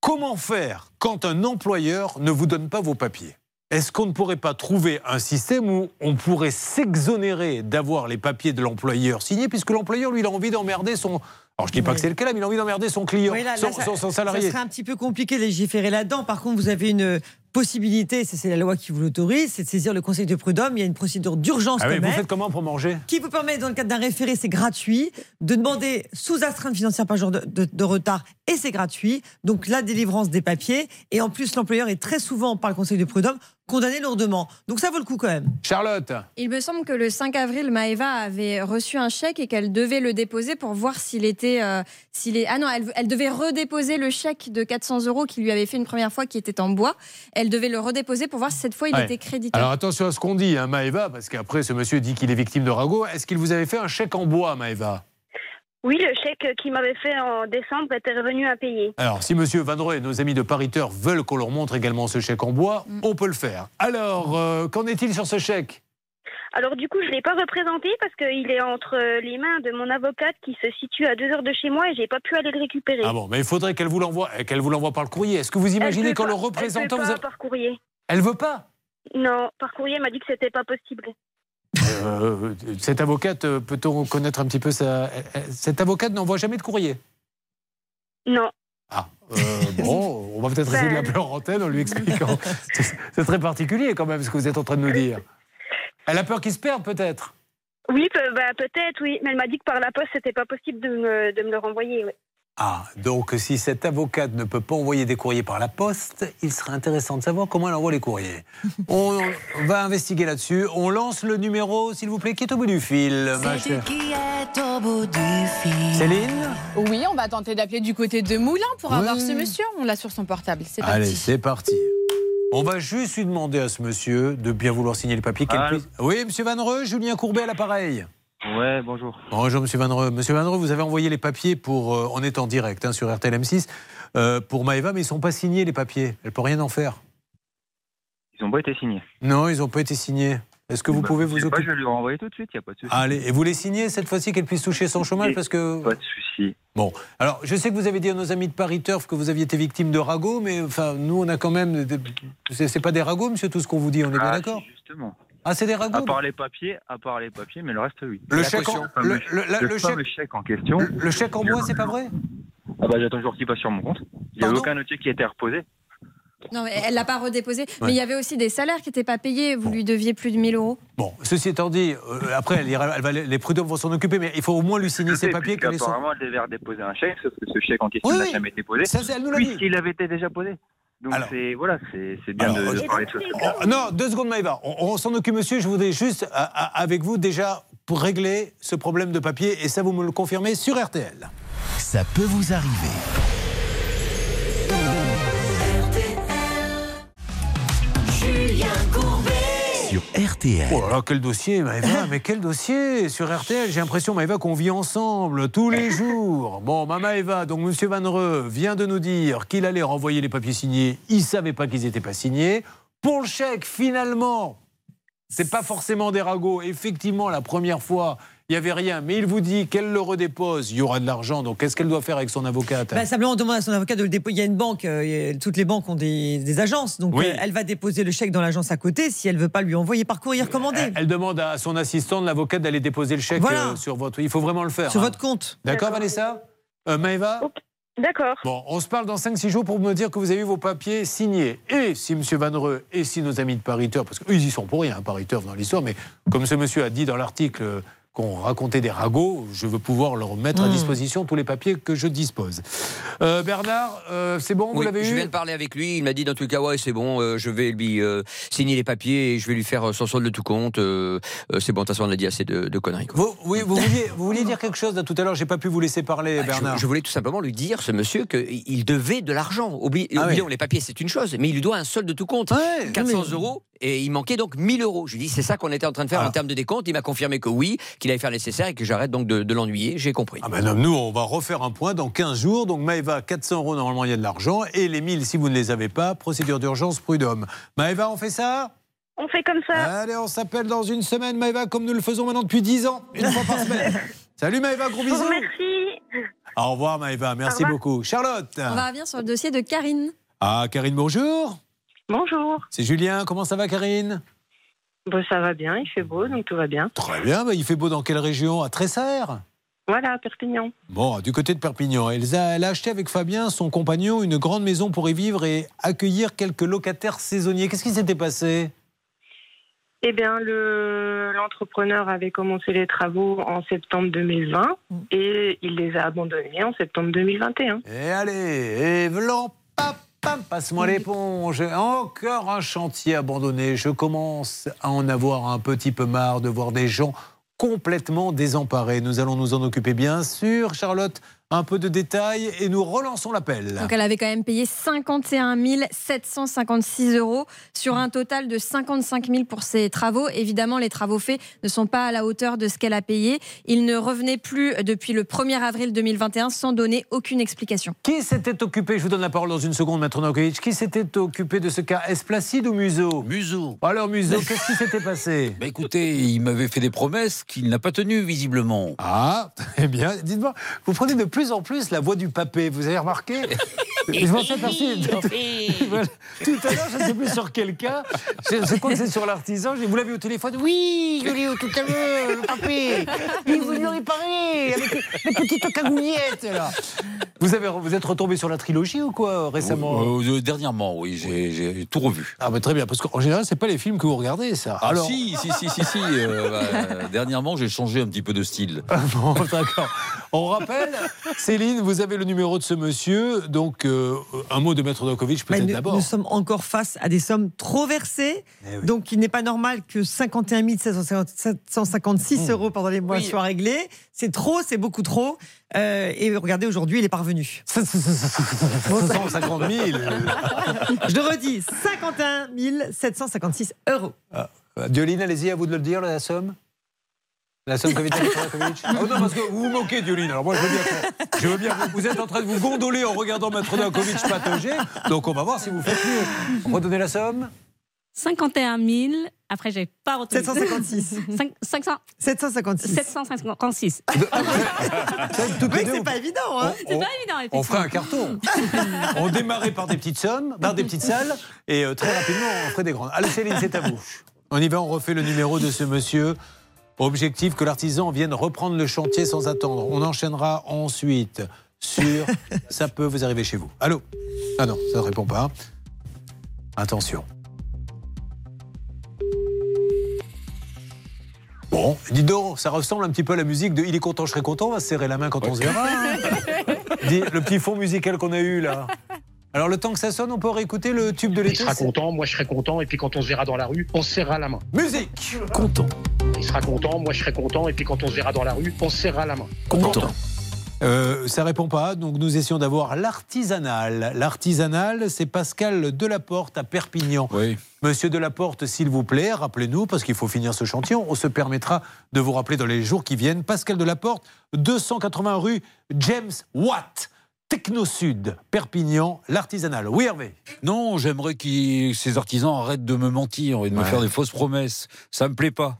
Comment faire quand un employeur ne vous donne pas vos papiers? Est-ce qu'on ne pourrait pas trouver un système où on pourrait s'exonérer d'avoir les papiers de l'employeur signés, puisque l'employeur, lui, il a envie d'emmerder son. Alors, je dis pas que c'est le cas, là, mais il a envie d'emmerder son client, Oui, là- là, son, ça- son- son Ça salarié. serait un petit peu compliqué de légiférer là-dedans. Par contre, vous avez une possibilité, c'est c'est la loi qui vous l'autorise, c'est de saisir le conseil de prud'homme. Il y a une procédure d'urgence Ah oui, vous faites comment pour manger? qui vous permet, dans le cadre d'un référé, c'est gratuit, de demander sous astreinte financière par jour de, de- de retard, et c'est gratuit. Donc la délivrance des papiers, et en plus l'employeur est très souvent, par le Conseil de prud'homme, condamné lourdement. Donc ça vaut le coup quand même. Charlotte Il me semble que le 5 avril, Maëva avait reçu un chèque et qu'elle devait le déposer pour voir s'il était. euh, s'il est... Ah non, elle, elle devait redéposer le chèque de 400 euros qu'il lui avait fait une première fois qui était en bois. Elle devait le redéposer pour voir si cette fois il Ouais. était crédité. Alors attention à ce qu'on dit, hein, Maëva, parce qu'après ce monsieur dit qu'il est victime de ragot. Est-ce qu'il vous avait fait un chèque en bois, Maëva Oui, le chèque qu'il m'avait fait en décembre était revenu à payer. Alors, si Monsieur Van Dreux et nos amis de Pariteur veulent qu'on leur montre également ce chèque en bois, on peut le faire. Alors, euh, qu'en est-il sur ce chèque? Alors du coup, je ne l'ai pas représenté parce qu'il est entre les mains de mon avocate qui se situe à deux heures de chez moi et j'ai pas pu aller le récupérer. Ah bon, mais il faudrait qu'elle vous l'envoie, euh, qu'elle vous l'envoie par le courrier. Est-ce que vous imaginez qu'en le représentant, elle vous pas avez- par courrier. elle veut pas? Non, par courrier, elle m'a dit que c'était pas possible. Euh, Cette avocate, euh, peut-on connaître un petit peu sa... euh, Cette avocate n'envoie jamais de courrier? Non. Ah, euh, bon, on va peut-être essayer de l'appeler en antenne en lui expliquant. C'est- très particulier quand même ce que vous êtes en train de nous dire. Elle a peur qu'il se perde peut-être? Oui, bah, peut-être, oui. Mais elle m'a dit que par la poste, c'était pas possible de me, de me le renvoyer. oui. Ah, donc si cette avocate ne peut pas envoyer des courriers par la poste, il serait intéressant de savoir comment elle envoie les courriers. [LAUGHS] On, va investiguer là-dessus. On lance le numéro, s'il vous plaît, qui est au bout du fil, ma chère. Céline Oui, on va tenter d'appeler du côté de Moulin pour avoir Oui. ce monsieur. On l'a sur son portable. C'est Allez, parti. c'est parti. On va juste lui demander à ce monsieur de bien vouloir signer le papier. qu'elle Allô puisse- Oui, monsieur Van Reux, Julien Courbet à l'appareil. Ouais, bonjour. Bonjour, monsieur Van Reux. Monsieur Van Reux, vous avez envoyé les papiers pour. euh, on est en direct hein, sur RTL M6 euh, pour Maëva, mais ils ne sont pas signés, les papiers. Elle ne peut rien en faire. Ils ont pas été signés. Non, ils n'ont pas été signés. Est-ce que vous Bah, pouvez vous pas, occuper Je vais lui renvoyer tout de suite, il n'y a pas de souci. Allez, et vous les signez cette fois-ci qu'elle puisse toucher son chômage parce que. Pas de souci. Bon, alors je sais que vous avez dit à nos amis de Paris Turf que vous aviez été victime de ragots, mais enfin nous on a quand même. des- C'est pas des ragots, monsieur, tout ce qu'on vous dit, on est bien Ah, d'accord Justement. Ah, c'est des ragots À part les papiers, à part les papiers, mais le reste, oui. Le chèque en- fameux- le- le- la- le fameux chèque en question. Le chèque en bois, c'est pas vrai Ah bah j'attends toujours qu'il passe sur mon compte. Il n'y a aucun notier qui a été reposé. Non, mais elle l'a pas redéposé. Ouais. Mais il y avait aussi des salaires qui n'étaient pas payés. Vous lui deviez plus de 1000 euros. Bon, ceci étant dit, euh, après, elle ira- elle va- les prud'hommes vont s'en occuper, mais il faut au moins lui signer ses papiers. Apparemment, elle devait redéposer un chèque, sauf que ce chèque en question Oui, n'a oui. jamais été posé. Ça, c'est- elle nous l'a dit. Puisqu'il avait été déjà posé. Donc c'est voilà, c'est c'est bien Alors, de, de euh, parler de choses comme ça. Oh, non, deux secondes, Maëva. On, on s'en occupe, monsieur. Je voudrais juste, à- à- avec vous, déjà, pour régler ce problème de papier, et ça, vous me le confirmez sur RTL. Ça peut vous arriver. Julien Courbet. Sur RTL. Oh là là, quel dossier, Maëva, mais quel dossier sur RTL. J'ai l'impression, Maëva, qu'on vit ensemble tous les [LAUGHS] jours. Bon, ma Maëva, donc Monsieur Van Reux vient de nous dire qu'il allait renvoyer les papiers signés. Il ne savait pas qu'ils n'étaient pas signés. Pour le chèque, finalement, c'est pas forcément des ragots. Effectivement, la première fois, il n'y avait rien. Mais il vous dit qu'elle le redépose. Il y aura de l'argent. Donc, qu'est-ce qu'elle doit faire avec son avocate Bah, simplement, on demande à son avocat de le déposer. Il y a une banque, euh, toutes les banques ont des, des agences. Donc, Oui. euh, elle va déposer le chèque dans l'agence à côté si elle veut pas lui envoyer par courrier recommandé. Elle, elle demande à son assistante, l'avocate, d'aller déposer le chèque Voilà. euh, sur votre. Il faut vraiment le faire. Sur hein. votre compte. D'accord, Vanessa euh, Maëva D'accord. Bon, on se parle dans 5-6 jours pour me dire que vous avez eu vos papiers signés. Et si M. Van Reux et si nos amis de Paris Turf, parce qu'eux, ils y sont pour rien, hein, Paris Turf dans l'histoire, mais comme ce monsieur a dit dans l'article euh, qu'on racontait des ragots, je veux pouvoir leur mettre à Mm. disposition tous les papiers que je dispose. Euh, Bernard, euh, c'est bon, vous l'avez je eu viens de parler avec lui. Il m'a dit dans tout cas, ouais, c'est bon, euh, je vais lui signer les papiers et je vais lui faire son solde de tout compte. c'est bon, de toute façon, on a dit assez de, de conneries. quoi. Vous, oui, vous vouliez, vous vouliez dire quelque chose là, tout à l'heure, j'ai pas pu vous laisser parler, Bernard. Ah, Je, je voulais tout simplement lui dire, ce monsieur, qu'il devait de l'argent. Oublie- Ah oublions oui. les papiers, c'est une chose, mais il lui doit un solde de tout compte. 400 euros, et il manquait donc 1000 euros. Je lui dis, c'est ça qu'on était en train de faire en termes de décompte. Il m'a confirmé que oui, qu'il allait faire le nécessaire et que j'arrête donc de, de l'ennuyer. J'ai compris. Ah ben non, nous, on va refaire un point dans 15 jours. Donc Maëva, 400 euros, normalement, il y a de l'argent. Et les 1000, si vous ne les avez pas, procédure d'urgence, prud'homme. Maëva, on fait ça? On fait comme ça. Allez, on s'appelle dans une semaine, Maëva, comme nous le faisons maintenant depuis 10 ans, une fois par semaine. [LAUGHS] Salut Maëva, gros bisous. Merci. Au revoir Maëva, merci revoir. beaucoup. Charlotte On va revenir sur le dossier de Karine. Ah, Karine, bonjour. Bonjour. C'est Julien, comment ça va Karine? Bon, ça va bien, il fait beau, donc tout va bien. Très bien, bah, il fait beau dans quelle région? À Tressert Voilà, Perpignan. Bon, du côté de Perpignan, Elsa, elle a acheté avec Fabien, son compagnon, une grande maison pour y vivre et accueillir quelques locataires saisonniers. Qu'est-ce qui s'était passé? Eh bien, le- l'entrepreneur avait commencé les travaux en septembre 2020 et il les a abandonnés en septembre 2021. Et allez, et vlan, pam, passe-moi l'éponge. Encore un chantier abandonné. Je commence à en avoir un petit peu marre de voir des gens complètement désemparés. Nous allons nous en occuper bien sûr. Charlotte, un peu de détails et nous relançons l'appel. Donc elle avait quand même payé 51 756 euros sur un total de 55 000 pour ses travaux. Évidemment, les travaux faits ne sont pas à la hauteur de ce qu'elle a payé. Il ne revenait plus depuis le 1er avril 2021 sans donner aucune explication. Qui s'était occupé, je vous donne la parole dans une seconde, Maître Novakovic, qui s'était occupé de ce cas? Est-ce Placide ou Museau? Museau. Alors Museau, qu'est-ce qui s'était passé? [LAUGHS] Bah écoutez, il m'avait fait des promesses qu'il n'a pas tenues, visiblement. Ah, très [LAUGHS] bien. Dites-moi, vous prenez de plus en plus la voix du papé, vous avez remarqué [LAUGHS] Je m'en suis aperçu. [LAUGHS] Tout à l'heure, je ne sais plus sur quel cas. Je, je crois que c'est sur l'artisan. Vous l'avez au téléphone Oui, je l'ai eu tout à l'heure, le papé. Il vous le réparer avec les petites cagouillettes, là. Vous, avez, vous êtes retombé sur la trilogie ou quoi récemment Euh, euh, dernièrement, oui, j'ai tout revu. Ah, bah, très bien, parce qu'en général, c'est pas les films que vous regardez, ça. Ah si, si, si, si, si. euh, bah, dernièrement, j'ai changé un petit peu de style. Bon, d'accord. On rappelle, Céline, vous avez le numéro de ce monsieur. Donc, euh, un mot de Maître Dokovic, Bah, peut-être nous, d'abord. nous sommes encore face à des sommes trop versées. Eh Donc, il n'est pas normal que 51 756 Mmh. euros pendant les mois Oui. soient réglés. C'est trop, c'est beaucoup trop. Euh, et regardez, aujourd'hui, il est parvenu. [LAUGHS] 150 000. Je le redis, 51 756 euros. Ah, Dioline, allez-y, à vous de le dire, la somme la somme Novakovic [LAUGHS] Ah, non, parce que vous vous moquez, Dioline. Alors moi, je veux bien. que- Je veux bien vous, vous êtes en train de vous gondoler en regardant Maître Novakovic patauger. Donc, on va voir si vous faites mieux. Redonnez la somme 51 000. Après, j'ai pas retenu. 756. 5- 500 756. 756. Toutes Oui, les deux, c'est pas évident. Hein C'est pas évident, On ferait un carton. On démarrait par des petites sommes, par des petites salles, et euh, très rapidement, on ferait des grandes. Allez, Céline, c'est à vous. On y va, on refait le numéro de ce monsieur. Objectif que l'artisan vienne reprendre le chantier sans attendre. On enchaînera ensuite sur [LAUGHS] ça peut vous arriver chez vous. Allô? Ah non, ça ne répond pas. Attention. Bon, dis donc, ça ressemble un petit peu à la musique de Il est content, je serai content, on va se serrer la main quand on se verra. [LAUGHS] Dis, le petit fond musical qu'on a eu là. Alors le temps que ça sonne, on peut réécouter le tube de Il l'été sera c'est- content, moi je serai content, et puis quand on se verra dans la rue, on se serrera la main. Musique Content. Il sera content, moi je serai content, et puis quand on se verra dans la rue, on se serrera la main. Content. Euh, ça répond pas, donc nous essayons d'avoir l'artisanal. L'artisanal, c'est Pascal Delaporte à Perpignan. Oui. Monsieur Delaporte, s'il vous plaît, rappelez-nous, parce qu'il faut finir ce chantier, on se permettra de vous rappeler dans les jours qui viennent. Pascal Delaporte, 280 rue James Watt, Techno Sud, Perpignan, l'artisanal. Oui, Hervé Non, j'aimerais que ces artisans arrêtent de me mentir et de me faire des fausses promesses. Ça me plaît pas.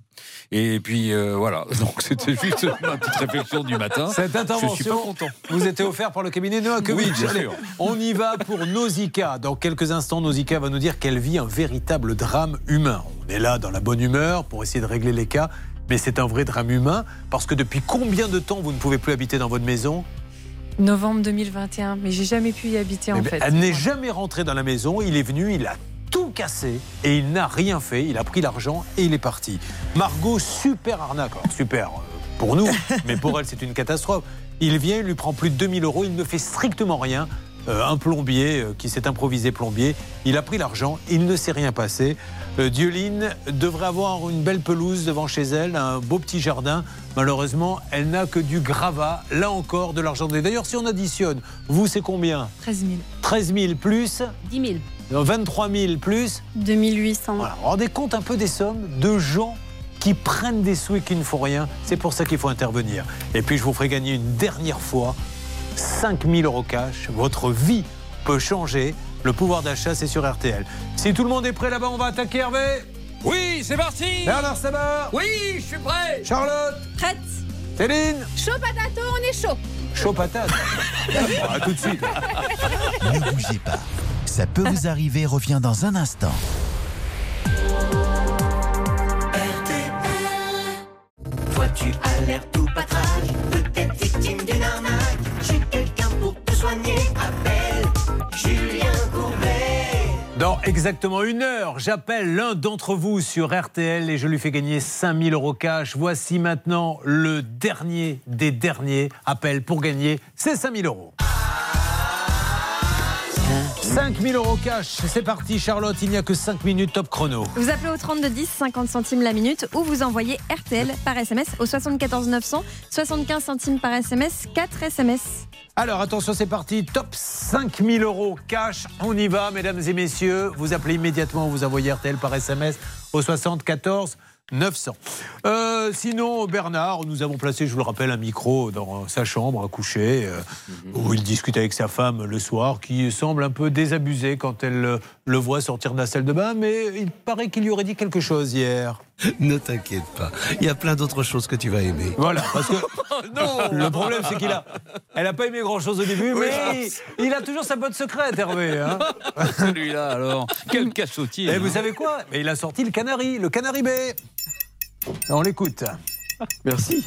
Et puis euh, voilà, [LAUGHS] donc c'était juste ma petite réflexion du matin. Cette Je suis pas intervention content. vous était offerte par le cabinet Noakovic. Oui, Allez, on y va pour Nausicaa. Dans quelques instants, Nausicaa va nous dire qu'elle vit un véritable drame humain. On est là dans la bonne humeur pour essayer de régler les cas, mais c'est un vrai drame humain parce que depuis combien de temps vous ne pouvez plus habiter dans votre maison? Novembre 2021, mais j'ai jamais pu y habiter en Eh ben, fait. Elle n'est jamais rentrée dans la maison. Il est venu, il a tout cassé et il n'a rien fait. Il a pris l'argent et il est parti. Margot, super arnaque. Alors, super euh, pour nous, [LAUGHS] mais pour elle, c'est une catastrophe. Il vient, il lui prend plus de 2000 euros, il ne fait strictement rien. Euh, un plombier euh, qui s'est improvisé plombier, il a pris l'argent, il ne s'est rien passé. Euh, Dioline devrait avoir une belle pelouse devant chez elle, un beau petit jardin. Malheureusement, elle n'a que du gravat, là encore, de l'argent. D'ailleurs, si on additionne, vous, c'est combien 13 000. 13 000 plus 10 000. 23 000 plus 2800. Voilà, vous vous rendez compte un peu des sommes de gens qui prennent des sous et qui ne font rien C'est pour ça qu'il faut intervenir. Et puis je vous ferai gagner une dernière fois 5 000 euros cash. Votre vie peut changer. Le pouvoir d'achat, c'est sur RTL. Si tout le monde est prêt là-bas, on va attaquer Hervé Oui, c'est parti Bernard Sabat Oui, je suis prêt. Charlotte Prête. Céline Chaud patato, on est chaud. Chaud patate À [LAUGHS] tout de suite Ne bougez pas. Ça peut vous arriver revient dans un instant. Toi tu as l'air tout patrage, peut-être victime d'une arnaque. Suis quelqu'un pour te soigner. Exactement une heure, j'appelle l'un d'entre vous sur RTL et je lui fais gagner 5000 euros cash. Voici maintenant le dernier des derniers appels pour gagner ces 5000 euros. 5000 euros cash, c'est parti Charlotte, il n'y a que 5 minutes top chrono. Vous appelez au 3210, 50 centimes la minute, ou vous envoyez RTL par SMS au 74 900, 75 centimes par SMS, 4 SMS. Alors attention, c'est parti. Top 5000 euros cash. On y va, mesdames et messieurs. Vous appelez immédiatement, vous envoyez RTL par SMS au 74 900. Euh, sinon, Bernard, nous avons placé, je vous le rappelle, un micro dans sa chambre à coucher, euh, où il discute avec sa femme le soir, qui semble un peu désabusée quand elle le voit sortir de la salle de bain, mais il paraît qu'il lui aurait dit quelque chose hier. [LAUGHS] Ne t'inquiète pas, il y a plein d'autres choses que tu vas aimer. Voilà, parce que [LAUGHS] le problème c'est qu'il a, elle a pas aimé grand chose au début, Oui, mais il, il a toujours sa botte secrète, Hervé. hein. [LAUGHS] Celui-là, alors, quel cassotier. Et vous savez quoi? Mais Il a sorti le canari, le canari B. On l'écoute. Merci.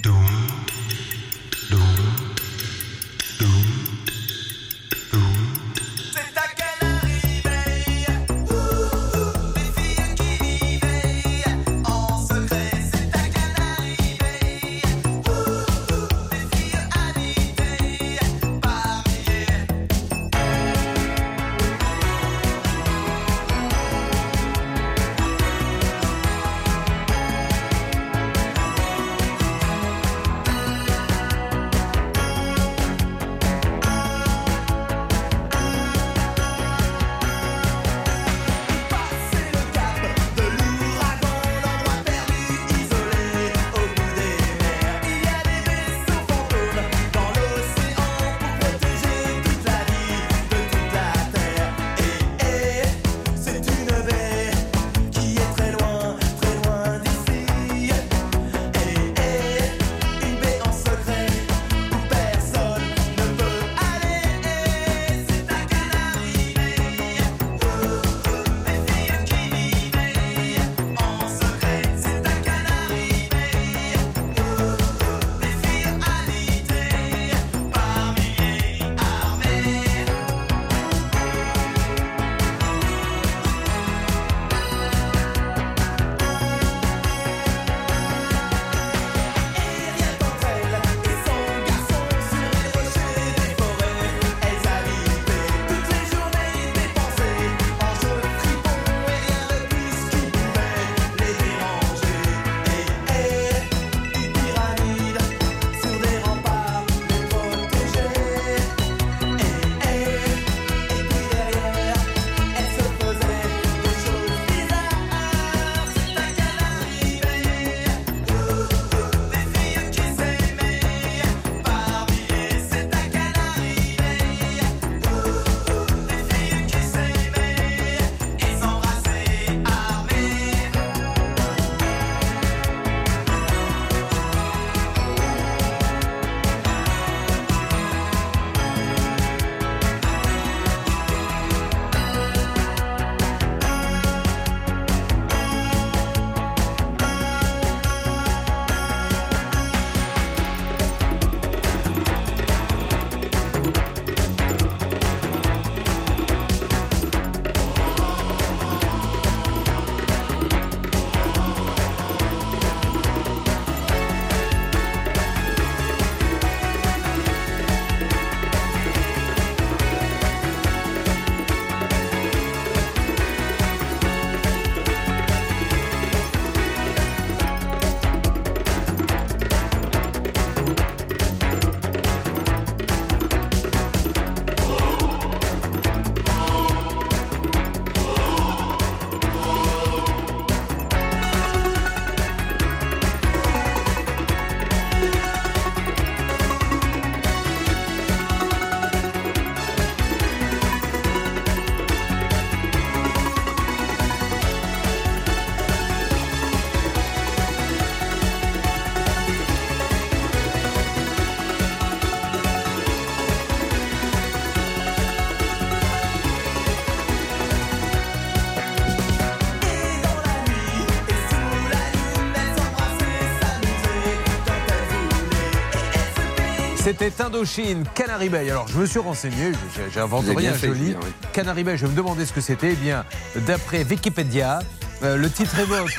C'était Indochine, Canary Bay. Alors, je me suis renseigné, j'ai- avez rien. Julien, oui. Canary Bay, je me demandais ce que c'était. Eh bien, d'après Wikipédia, euh, le titre évoque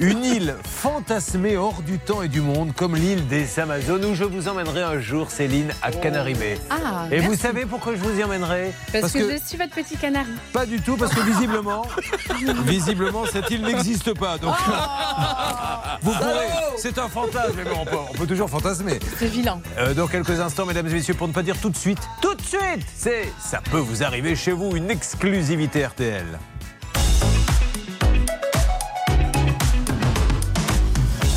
une île fantasmée hors du temps et du monde, comme l'île des Amazones, où je vous emmènerai un jour, Céline, à Canary Bay. Ah, et vous savez pourquoi je vous y emmènerai? Parce, que, je suis votre petit canari. Pas du tout, parce que visiblement, visiblement, cette île n'existe pas. Donc, vous pourrez. C'est un fantasme, mais bon, on peut, on peut toujours fantasmer. C'est vilain. Euh, dans quelques instants, mesdames et messieurs, pour ne pas dire tout de suite, tout de suite, c'est ça peut vous arriver chez vous, une exclusivité RTL.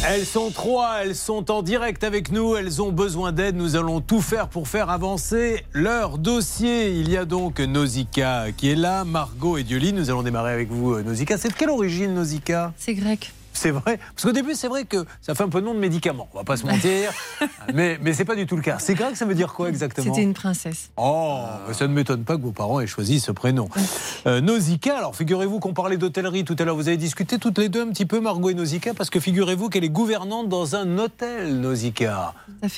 Elles sont trois, elles sont en direct avec nous, elles ont besoin d'aide, nous allons tout faire pour faire avancer leur dossier. Il y a donc Nausicaa qui est là, Margot et Dioli, nous allons démarrer avec vous euh, Nausicaa. C'est de quelle origine Nausicaa? C'est grec. C'est vrai. Parce qu'au début, c'est vrai que ça fait un peu nom de médicament. On va pas se mentir. [LAUGHS] mais mais c'est pas du tout le cas. C'est grec, ça veut dire quoi exactement C'était une princesse. Oh, ça ne m'étonne pas que vos parents aient choisi ce prénom. Euh, Nausicaa, alors figurez-vous qu'on parlait d'hôtellerie tout à l'heure. Vous avez discuté toutes les deux un petit peu, Margot et Nausicaa, parce que figurez-vous qu'elle est gouvernante dans un hôtel, Nausicaa.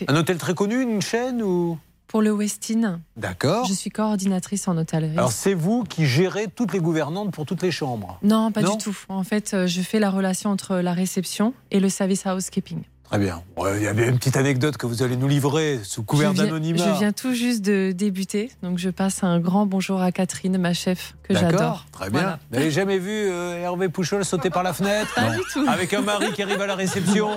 Un hôtel très connu, une chaîne ou Pour le Westin, D'accord. je suis coordinatrice en hôtellerie. Alors c'est vous qui gérez toutes les gouvernantes pour toutes les chambres. non, pas Non du tout. En fait, euh, je fais la relation entre la réception et le service housekeeping. Très bien. Il y a une petite anecdote que vous allez nous livrer sous couvert d'anonymat. je viens tout juste de débuter, donc je passe un grand bonjour à Catherine, ma chef, que D'accord, j'adore. Très bien. Voilà. Vous n'avez jamais vu euh, Hervé Pouchol sauter par la fenêtre Pas du tout. Avec un mari qui arrive à la réception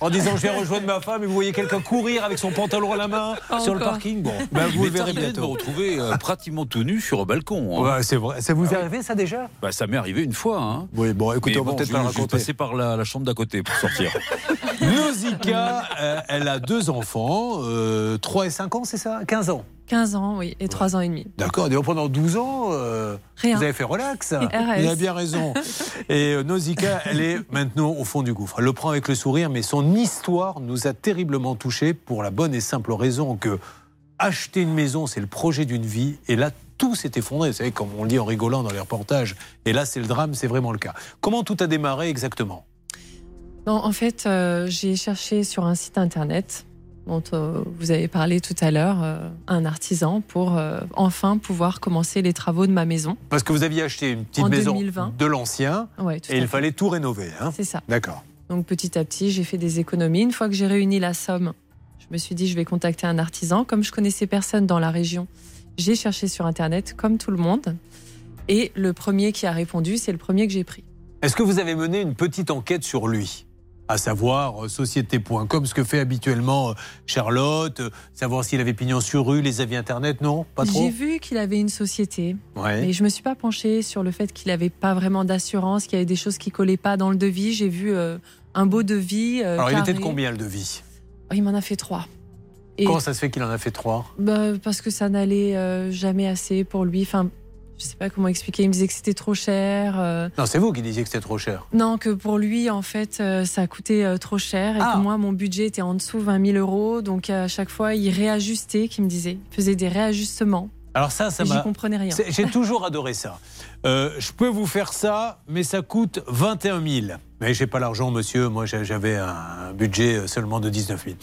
en disant je vais rejoindre ma femme et vous voyez quelqu'un courir avec son pantalon à la main sur le parking. Bon, ben, vous le verrez de me bientôt. retrouver euh, pratiquement tout nu sur un balcon. hein. Ouais, c'est vrai. Ça vous est arrivé ça déjà? Bah, ça m'est arrivé une fois. Hein. Oui, bon, écoutez, Mais on va bon, peut-être pas le je suis raconter. passé par la, la chambre d'à côté pour sortir. [LAUGHS] Nausicaa, euh, elle a deux enfants, euh, 3 et 5 ans, c'est ça? 15 ans. 15 ans, oui, et 3 ans et demi. D'accord, et pendant 12 ans, euh, Rien. vous avez fait relax. [LAUGHS] Il a bien raison. [LAUGHS] Et euh, Nausicaa, elle est maintenant au fond du gouffre. Elle le prend avec le sourire, mais son histoire nous a terriblement touchés pour la bonne et simple raison que acheter une maison, c'est le projet d'une vie. Et là, tout s'est effondré. Vous savez, comme on le dit en rigolant dans les reportages. Et là, c'est le drame, c'est vraiment le cas. Comment tout a démarré exactement? Non, en fait, euh, j'ai cherché sur un site internet dont euh, vous avez parlé tout à l'heure, euh, un artisan pour euh, enfin pouvoir commencer les travaux de ma maison. Parce que vous aviez acheté une petite En maison 2020. de l'ancien Ouais, et il fait. fallait tout rénover. hein C'est ça. D'accord. Donc petit à petit, j'ai fait des économies. Une fois que j'ai réuni la somme, je me suis dit je vais contacter un artisan. Comme je connaissais personne dans la région, j'ai cherché sur internet comme tout le monde. Et le premier qui a répondu, c'est le premier que j'ai pris. Est-ce que vous avez mené une petite enquête sur lui? À savoir euh, société.com, ce que fait habituellement euh, Charlotte, euh, savoir s'il avait pignon sur rue, les avis internet, non Pas trop? J'ai vu qu'il avait une société, Ouais. mais je me suis pas penchée sur le fait qu'il avait pas vraiment d'assurance, qu'il y avait des choses qui collaient pas dans le devis. J'ai vu euh, un beau devis. euh, Alors il était de combien le devis? Oh, Il m'en a fait trois. Et Comment ça se fait qu'il en a fait trois? Bah, parce que ça n'allait euh, jamais assez pour lui. Enfin, je sais pas comment expliquer. Il me disait que c'était trop cher. euh, Non, c'est vous qui disiez que c'était trop cher. Non, que pour lui, en fait, euh, ça coûtait euh, trop cher et Ah. que moi, mon budget était en dessous 20 000 euros. Donc, à chaque fois, il réajustait, qui me disait. Il faisait des réajustements. Alors ça, ça J'y m'a. comprenais rien. J'ai [LAUGHS] toujours adoré ça. Je peux vous faire ça, mais ça coûte 21 000. Mais j'ai pas l'argent, monsieur. Moi, j'avais un budget seulement de 19 000.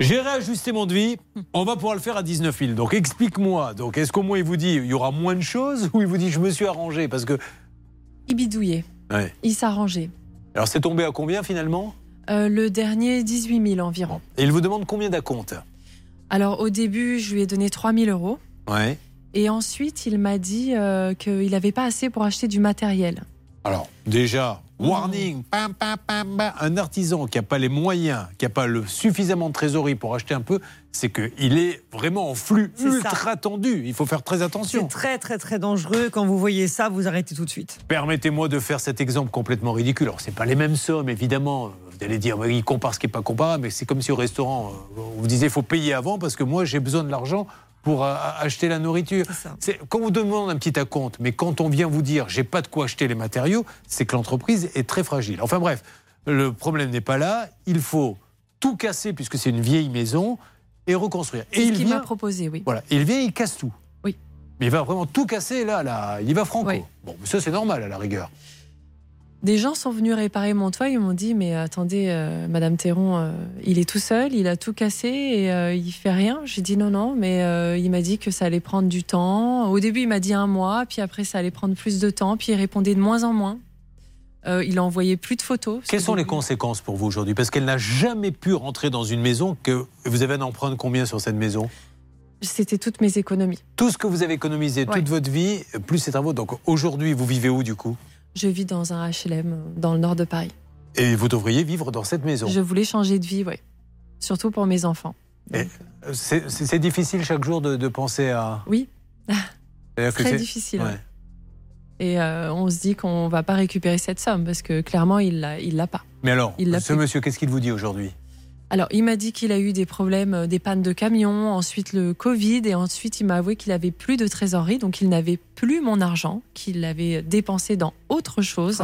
J'ai réajusté mon devis. On va pouvoir le faire à 19 000. Donc explique-moi. Donc est-ce qu'au moins il vous dit il y aura moins de choses ou il vous dit je me suis arrangé parce que. Il bidouillait. Ouais. Il s'arrangeait. Alors c'est tombé à combien finalement? Euh, le dernier, 18 000 environ. Et il vous demande combien d'acompte Alors, au début, je lui ai donné 3 000 euros. Ouais. Et ensuite, il m'a dit euh, qu'il n'avait pas assez pour acheter du matériel. Alors, déjà, warning, un artisan qui n'a pas les moyens, qui n'a pas le suffisamment de trésorerie pour acheter un peu, c'est qu'il est vraiment en flux C'est ça. ultra tendu. Il faut faire très C'est attention. très très très dangereux. Quand vous voyez ça, vous arrêtez tout de suite. Permettez-moi de faire cet exemple complètement ridicule. Alors, c'est pas les mêmes sommes, évidemment. Vous allez dire, il compare ce qui n'est pas comparable, mais c'est comme si au restaurant, euh, on vous disait, il faut payer avant parce que moi, j'ai besoin de l'argent pour euh, acheter la nourriture. C'est- Quand on vous demande un petit acompte, mais quand on vient vous dire, j'ai pas de quoi acheter les matériaux, c'est que l'entreprise est très fragile. Enfin bref, le problème n'est pas là. Il faut tout casser puisque c'est une vieille maison et reconstruire. Et il vient, proposé, oui. voilà, il vient, il casse tout. Oui. Mais il va vraiment tout casser là, là. Il va franco. Oui. Bon, ça c'est normal à la rigueur. Des gens sont venus réparer mon toit. Ils m'ont dit Mais attendez, euh, Madame Théron, euh, il est tout seul, il a tout cassé et euh, il fait rien. J'ai dit Non, non, mais il m'a dit que ça allait prendre du temps. Au début, il m'a dit un mois, puis après, ça allait prendre plus de temps, puis il répondait de moins en moins. Il a envoyé plus de photos. Quelles sont les conséquences pour vous aujourd'hui? Parce qu'elle n'a jamais pu rentrer dans une maison que vous avez un emprunt de combien sur cette maison? C'était toutes mes économies. Tout ce que vous avez économisé toute votre vie, plus ces travaux. Donc aujourd'hui, vous vivez où du coup? Je vis dans un HLM dans le nord de Paris. Et vous devriez vivre dans cette maison. Je voulais changer de vie, oui. Surtout pour mes enfants. Euh, C'est c'est- c'est difficile chaque jour de, de penser à. Oui. [LAUGHS] Que Très c'est- difficile. Ouais. Et euh, on se dit qu'on va pas récupérer cette somme parce que clairement, il l'a, il l'a pas. Mais alors, Il ce monsieur, qu'est-ce qu'il vous dit aujourd'hui? Alors, il m'a dit qu'il a eu des problèmes, euh, des pannes de camion, ensuite le Covid, et ensuite il m'a avoué qu'il avait plus de trésorerie, donc il n'avait plus mon argent, qu'il l'avait dépensé dans autre chose.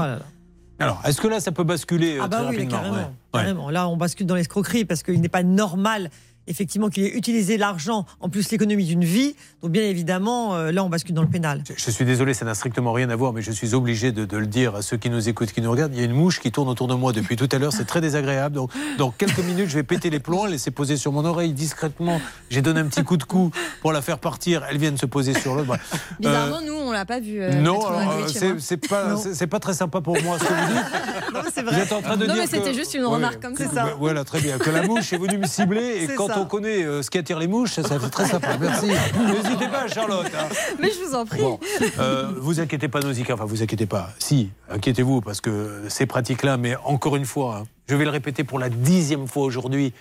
Alors, est-ce que là, ça peut basculer euh, Ah bah très oui, rapidement carrément, Ouais. Ouais. carrément. Là, on bascule dans l'escroquerie parce qu'il n'est pas normal, effectivement, qu'il ait utilisé l'argent, en plus l'économie d'une vie. Donc, bien évidemment, euh, là, on bascule dans le pénal. Je suis désolé, ça n'a strictement rien à voir, mais je suis obligé de, de le dire à ceux qui nous écoutent, qui nous regardent. Il y a une mouche qui tourne autour de moi depuis tout à l'heure, c'est très désagréable. Donc, dans quelques minutes, je vais péter les plombs, elle s'est posée sur mon oreille discrètement. J'ai donné un petit coup de cou pour la faire partir. Elle vient de se poser sur l'autre. Bref. Bizarrement, Euh, nous, on l'a pas vu. euh, non, c'est- pas, pas très sympa pour moi ce que vous dites. [LAUGHS] Non, c'est Vous êtes en train de Non, dire mais c'était juste une Ouais, remarque comme ça. Voilà, très bien. Que la mouche est venue me cibler et quand ça. On connaît euh, ce qui attire les mouches, ça fait très sympa. Merci. [LAUGHS] N'hésitez pas, Charlotte. hein. Mais je vous en prie. Bon, euh, vous inquiétez pas, Nausicaa. Enfin, vous inquiétez pas. Si, inquiétez-vous parce que ces pratiques-là, mais encore une fois, hein, je vais le répéter pour la dixième fois aujourd'hui.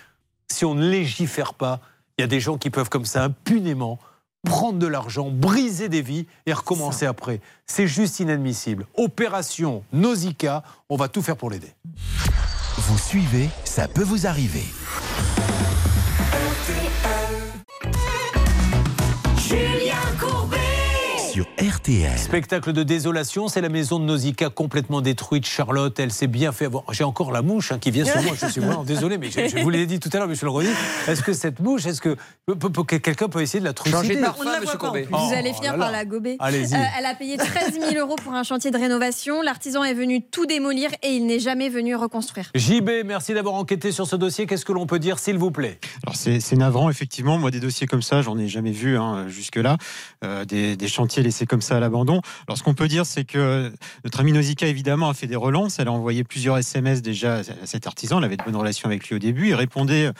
Si on ne légifère pas, il y a des gens qui peuvent comme ça impunément prendre de l'argent, briser des vies et recommencer après. C'est juste inadmissible. Opération Nausicaa, on va tout faire pour l'aider. Vous suivez, ça peut vous arriver. Sur RTL. Spectacle de désolation, c'est la maison de Nausicaa complètement détruite. Charlotte, elle s'est bien fait avoir. J'ai encore la mouche hein, qui vient sur moi. Je suis vraiment désolé, mais je, je vous l'ai dit tout à l'heure, mais je le redis. Est-ce que cette mouche, est-ce que quelqu'un peut essayer de la trucider? De On parfum, ne la voit pas plus. Vous Oh allez finir là par la gober. Allez-y. Euh, elle a payé 13 000 euros pour un chantier de rénovation. L'artisan est venu tout démolir et il n'est jamais venu reconstruire. JB, merci d'avoir enquêté sur ce dossier. Qu'est-ce que l'on peut dire, s'il vous plaît? Alors c'est navrant effectivement. Moi des dossiers comme ça, j'en ai jamais vu hein, jusque là. des, des chantiers laissés comme ça à l'abandon. Alors ce qu'on peut dire, c'est que notre amie Nausicaa évidemment a fait des relances. Elle a envoyé plusieurs SMS déjà à cet artisan. Elle avait de bonnes relations avec lui au début. Il répondait.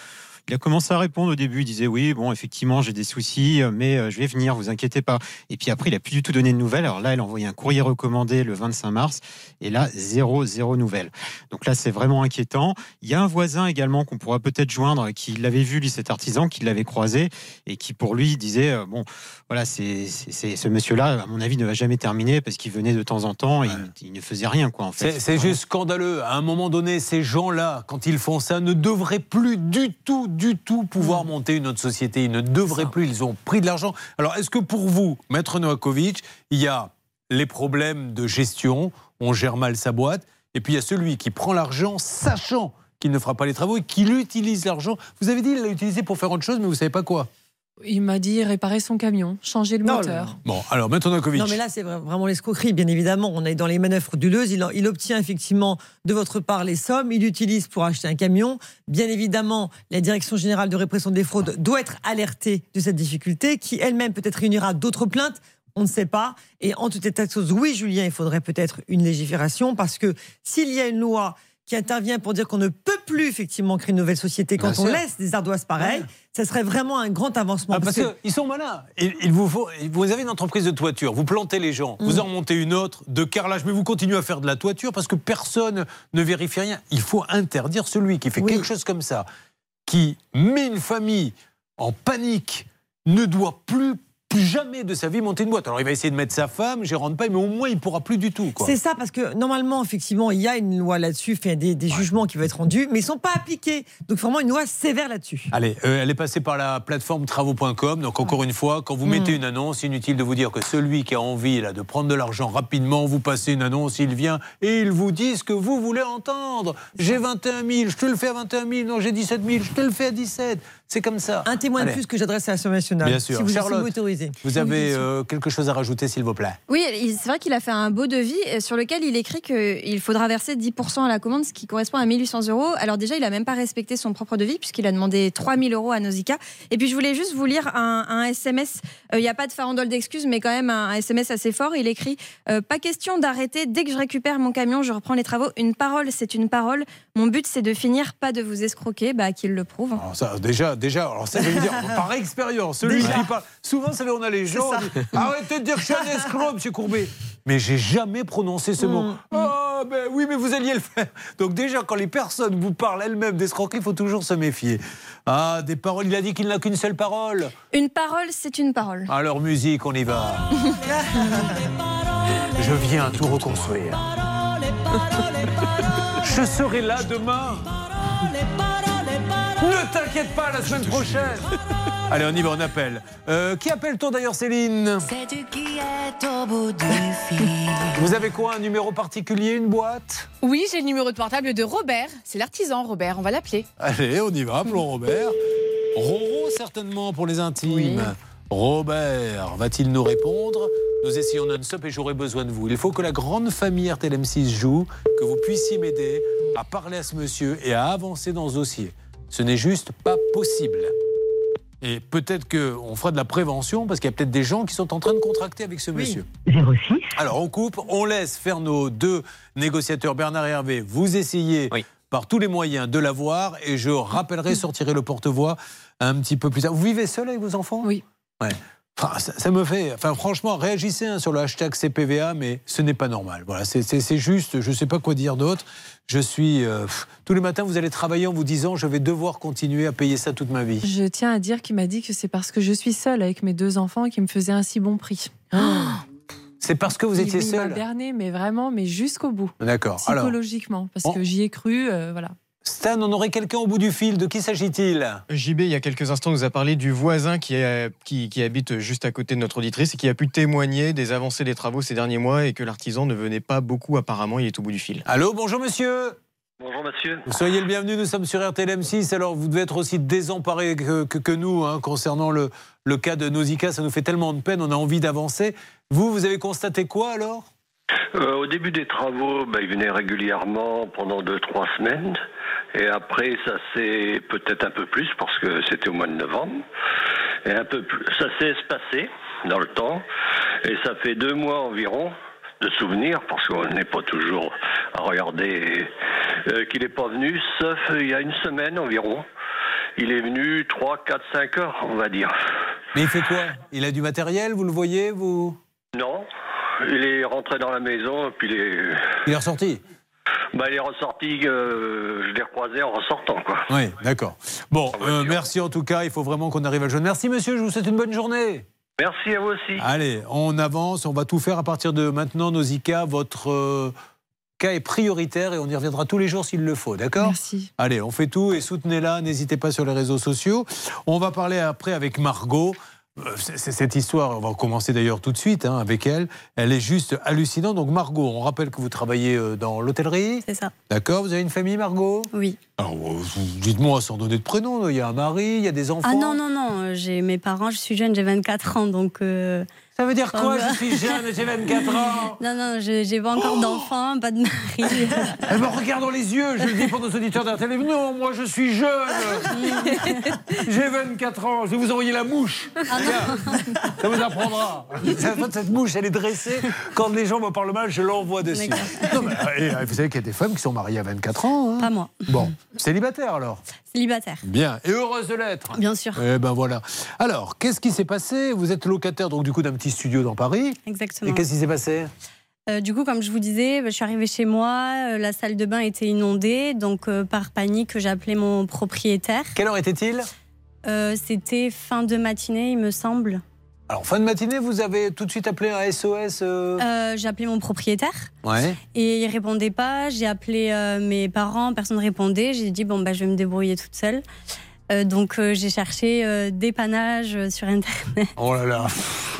Il a commencé à répondre au début, il disait oui, bon, effectivement, j'ai des soucis, mais euh, je vais venir, vous inquiétez pas. Et puis après, il a plus du tout donné de nouvelles. Alors là, elle a envoyé un courrier recommandé le 25 mars, et là, zéro, zéro nouvelle. Donc là, c'est vraiment inquiétant. Il y a un voisin également qu'on pourra peut-être joindre, qui l'avait vu, lui, cet artisan, qui l'avait croisé, et qui pour lui disait, euh, bon, voilà, c'est ce monsieur-là, à mon avis, ne va jamais terminer parce qu'il venait de temps en temps et il, il ne faisait rien, quoi, en fait. C'est c'est juste scandaleux. À un moment donné, ces gens-là, quand ils font ça, ne devraient plus du tout, du tout pouvoir Mm. monter une autre société. Ils ne devraient plus. Ils ont pris de l'argent. Alors, est-ce que pour vous, Maître Novakovic, il y a les problèmes de gestion, on gère mal sa boîte, et puis il y a celui qui prend l'argent sachant qu'il ne fera pas les travaux et qui utilise l'argent? Vous avez dit qu'il l'a utilisé pour faire autre chose, mais vous savez pas quoi. Il m'a dit réparer son camion, changer le Non, moteur. Bon, alors, Maître Novakovic. Non, mais là, c'est vra- vraiment l'escroquerie, bien évidemment. On est dans les manœuvres frauduleuses. Il, en- il obtient effectivement de votre part les sommes. Il utilise pour acheter un camion. Bien évidemment, la Direction générale de répression des fraudes doit être alertée de cette difficulté, qui elle-même peut-être réunira d'autres plaintes. On ne sait pas. Et en tout état de choses, oui, Julien, il faudrait peut-être une légifération parce que s'il y a une loi qui intervient pour dire qu'on ne peut plus effectivement créer une nouvelle société quand Bien on sûr. laisse des ardoises pareilles, ça serait vraiment un grand avancement. Ah, parce qu'ils sont malins. Il, il vous, faut, vous avez une entreprise de toiture, vous plantez les gens, vous Mm. en remontez une autre de carrelage, mais vous continuez à faire de la toiture parce que personne ne vérifie rien. Il faut interdire celui qui fait quelque chose comme ça, qui met une famille en panique, ne doit plus, plus jamais de sa vie monter une boîte. Alors il va essayer de mettre sa femme, rentre pas, mais au moins il pourra plus du tout. C'est ça, parce que normalement, effectivement, il y a une loi là-dessus, fait des, des jugements qui vont être rendus, mais ils ne sont pas appliqués. Donc, vraiment, une loi sévère là-dessus. Allez, euh, elle est passée par la plateforme travaux.com. Donc, encore une fois, quand vous mettez une annonce, inutile de vous dire que celui qui a envie là, de prendre de l'argent rapidement, vous passez une annonce, il vient et il vous dit ce que vous voulez entendre. J'ai 21 000, je te le fais à 21 000. Non, j'ai 17 000, je te le fais à 17. C'est comme ça. Un témoin de plus que j'adresse à l'Assemblée nationale. Bien sûr. Si vous, Charlotte. vous autorisez. Vous avez euh, quelque chose à rajouter, s'il vous plaît? Oui, c'est vrai qu'il a fait un beau devis euh, sur lequel il écrit qu'il faudra verser 10% à la commande, ce qui correspond à 1800 euros. Alors déjà, il a même pas respecté son propre devis puisqu'il a demandé 3000 euros à Nausicaa. Et puis je voulais juste vous lire un, un SMS. Euh, Il n'y a pas de farandole d'excuses, mais quand même un, un SMS assez fort. Il écrit euh, Pas question d'arrêter. Dès que je récupère mon camion, je reprends les travaux. Une parole, c'est une parole. Mon but, c'est de finir, pas de vous escroquer. Bah, qu'il le prouve. Alors ça, déjà, déjà, alors ça, je veux dire, [LAUGHS] par expérience, celui Déjà. qui parle. Souvent, vous savez, on a les gens. dit, Arrêtez de dire que je suis un escroc, monsieur Courbet. Mais j'ai jamais prononcé ce mot. Oh, ben oui, mais vous alliez le faire. Donc, déjà, quand les personnes vous parlent elles-mêmes d'escroquerie, il faut toujours se méfier. Ah, des paroles. Il a dit qu'il n'a qu'une seule parole. Une parole, c'est une parole. Alors, musique, on y va. Je viens tout reconstruire. Je serai là demain. Ne t'inquiète pas, la semaine prochaine. Allez, on y va, on appelle. Euh, qui appelle-t-on d'ailleurs, Céline Sais-tu qui est au bout du fil Vous avez quoi Un numéro particulier, une boîte Oui, j'ai le numéro de portable de Robert. C'est l'artisan, Robert. On va l'appeler. Allez, on y va, appelons Robert. Roro, certainement, pour les intimes. Robert, va-t-il nous répondre Nous essayons non-stop et j'aurai besoin de vous. Il faut que la grande famille RTLM6 joue, que vous puissiez m'aider à parler à ce monsieur et à avancer dans ce dossier. Ce n'est juste pas possible. Et peut-être qu'on fera de la prévention parce qu'il y a peut-être des gens qui sont en train de contracter avec ce monsieur. 06. Alors on coupe, on laisse faire nos deux négociateurs, Bernard et Hervé. Vous essayez par tous les moyens de l'avoir et je rappellerai, sortirai le porte-voix un petit peu plus tard. Vous vivez seul avec vos enfants? Oui. Ouais. Enfin, ça, ça me fait. Enfin, franchement, réagissez hein, sur le hashtag CPVA, mais ce n'est pas normal. Voilà, c'est- juste, je ne sais pas quoi dire d'autre. Je suis. euh, pff, tous les matins, vous allez travailler en vous disant je vais devoir continuer à payer ça toute ma vie. Je tiens à dire qu'il m'a dit que c'est parce que je suis seule avec mes deux enfants qu'il me faisait un si bon prix. C'est parce que vous étiez m'a seul. berné, mais vraiment, mais jusqu'au bout. D'accord. Alors, Psychologiquement, parce on- que j'y ai cru, euh, voilà. Stan, on aurait quelqu'un au bout du fil. De qui s'agit-il? JB, il y a quelques instants, nous a parlé du voisin qui, est- qui, qui habite juste à côté de notre auditrice et qui a pu témoigner des avancées des travaux ces derniers mois et que l'artisan ne venait pas beaucoup apparemment, il est au bout du fil. Allô, bonjour monsieur. Bonjour monsieur. Vous soyez le bienvenu, nous sommes sur RTLM6. Alors, vous devez être aussi désemparé que, que- que nous hein, concernant le, le cas de Nausicaa. Ça nous fait tellement de peine, on a envie d'avancer. Vous, vous avez constaté quoi alors? Euh, au début des travaux, bah, il venait régulièrement pendant deux, trois semaines. Et après, ça s'est peut-être un peu plus parce que c'était au mois de novembre. Et un peu plus, ça s'est espacé dans le temps. Et ça fait deux mois environ de souvenirs parce qu'on n'est pas toujours à regarder euh, qu'il n'est pas venu, sauf il y a une semaine environ. Il est venu 3, 4, 5 heures, on va dire. Mais il fait quoi? Il a du matériel, vous le voyez vous? Non, il est rentré dans la maison, puis il est, Il est ressorti bah, il est ressorti, euh, je l'ai recroisé en ressortant, quoi. Oui, d'accord. Bon, euh, merci en tout cas, il faut vraiment qu'on arrive à le joindre. Merci monsieur, je vous souhaite une bonne journée. Merci à vous aussi. Allez, on avance, on va tout faire à partir de maintenant, Nausicaa. Votre euh, cas est prioritaire et on y reviendra tous les jours s'il le faut, d'accord? Merci. Allez, on fait tout et soutenez-la, n'hésitez pas sur les réseaux sociaux. On va parler après avec Margot. Euh, Cette histoire, on va commencer d'ailleurs tout de suite hein, avec elle. Elle est juste hallucinante. Donc Margot, on rappelle que vous travaillez euh, dans l'hôtellerie. C'est ça. D'accord, vous avez une famille Margot? Oui. Alors, euh, dites-moi sans donner de prénom, il y a un mari, il y a des enfants? Ah non, non, non, euh, j'ai mes parents, je suis jeune, j'ai 24 ans, donc... euh, Ça veut dire quoi, euh, je suis jeune, j'ai 24 ans [LAUGHS] Non, non, je- j'ai pas encore d'enfants, pas de mari. [LAUGHS] Eh ben, regarde dans les yeux, je le dis pour nos auditeurs d'RTL. Non, moi je suis jeune. [LAUGHS] J'ai 24 ans, je vais vous envoyer la mouche. Tiens, ça vous apprendra. Cette mouche, elle est dressée. Quand les gens me parlent mal, je l'envoie dessus. Non, mais, et, euh, vous savez qu'il y a des femmes qui sont mariées à 24 ans. hein. Pas moi. Bon, célibataire alors. Célibataire. Bien, et heureuse de l'être. Bien sûr. Eh ben voilà. Alors, qu'est-ce qui s'est passé? Vous êtes locataire donc du coup d'un petit studio dans Paris. Exactement. Et qu'est-ce qui s'est passé? Euh, du coup, comme je vous disais, bah, je suis arrivée chez moi, euh, la salle de bain était inondée, donc euh, par panique, j'ai appelé mon propriétaire. Quelle heure était-il? C'était fin de matinée, il me semble. Alors, fin de matinée, vous avez tout de suite appelé un SOS j'ai appelé mon propriétaire Ouais. et il répondait pas. J'ai appelé mes parents, personne ne répondait. J'ai dit bon bah je vais me débrouiller toute seule. Euh, donc euh, j'ai cherché euh, dépannage euh, sur internet. Oh là là.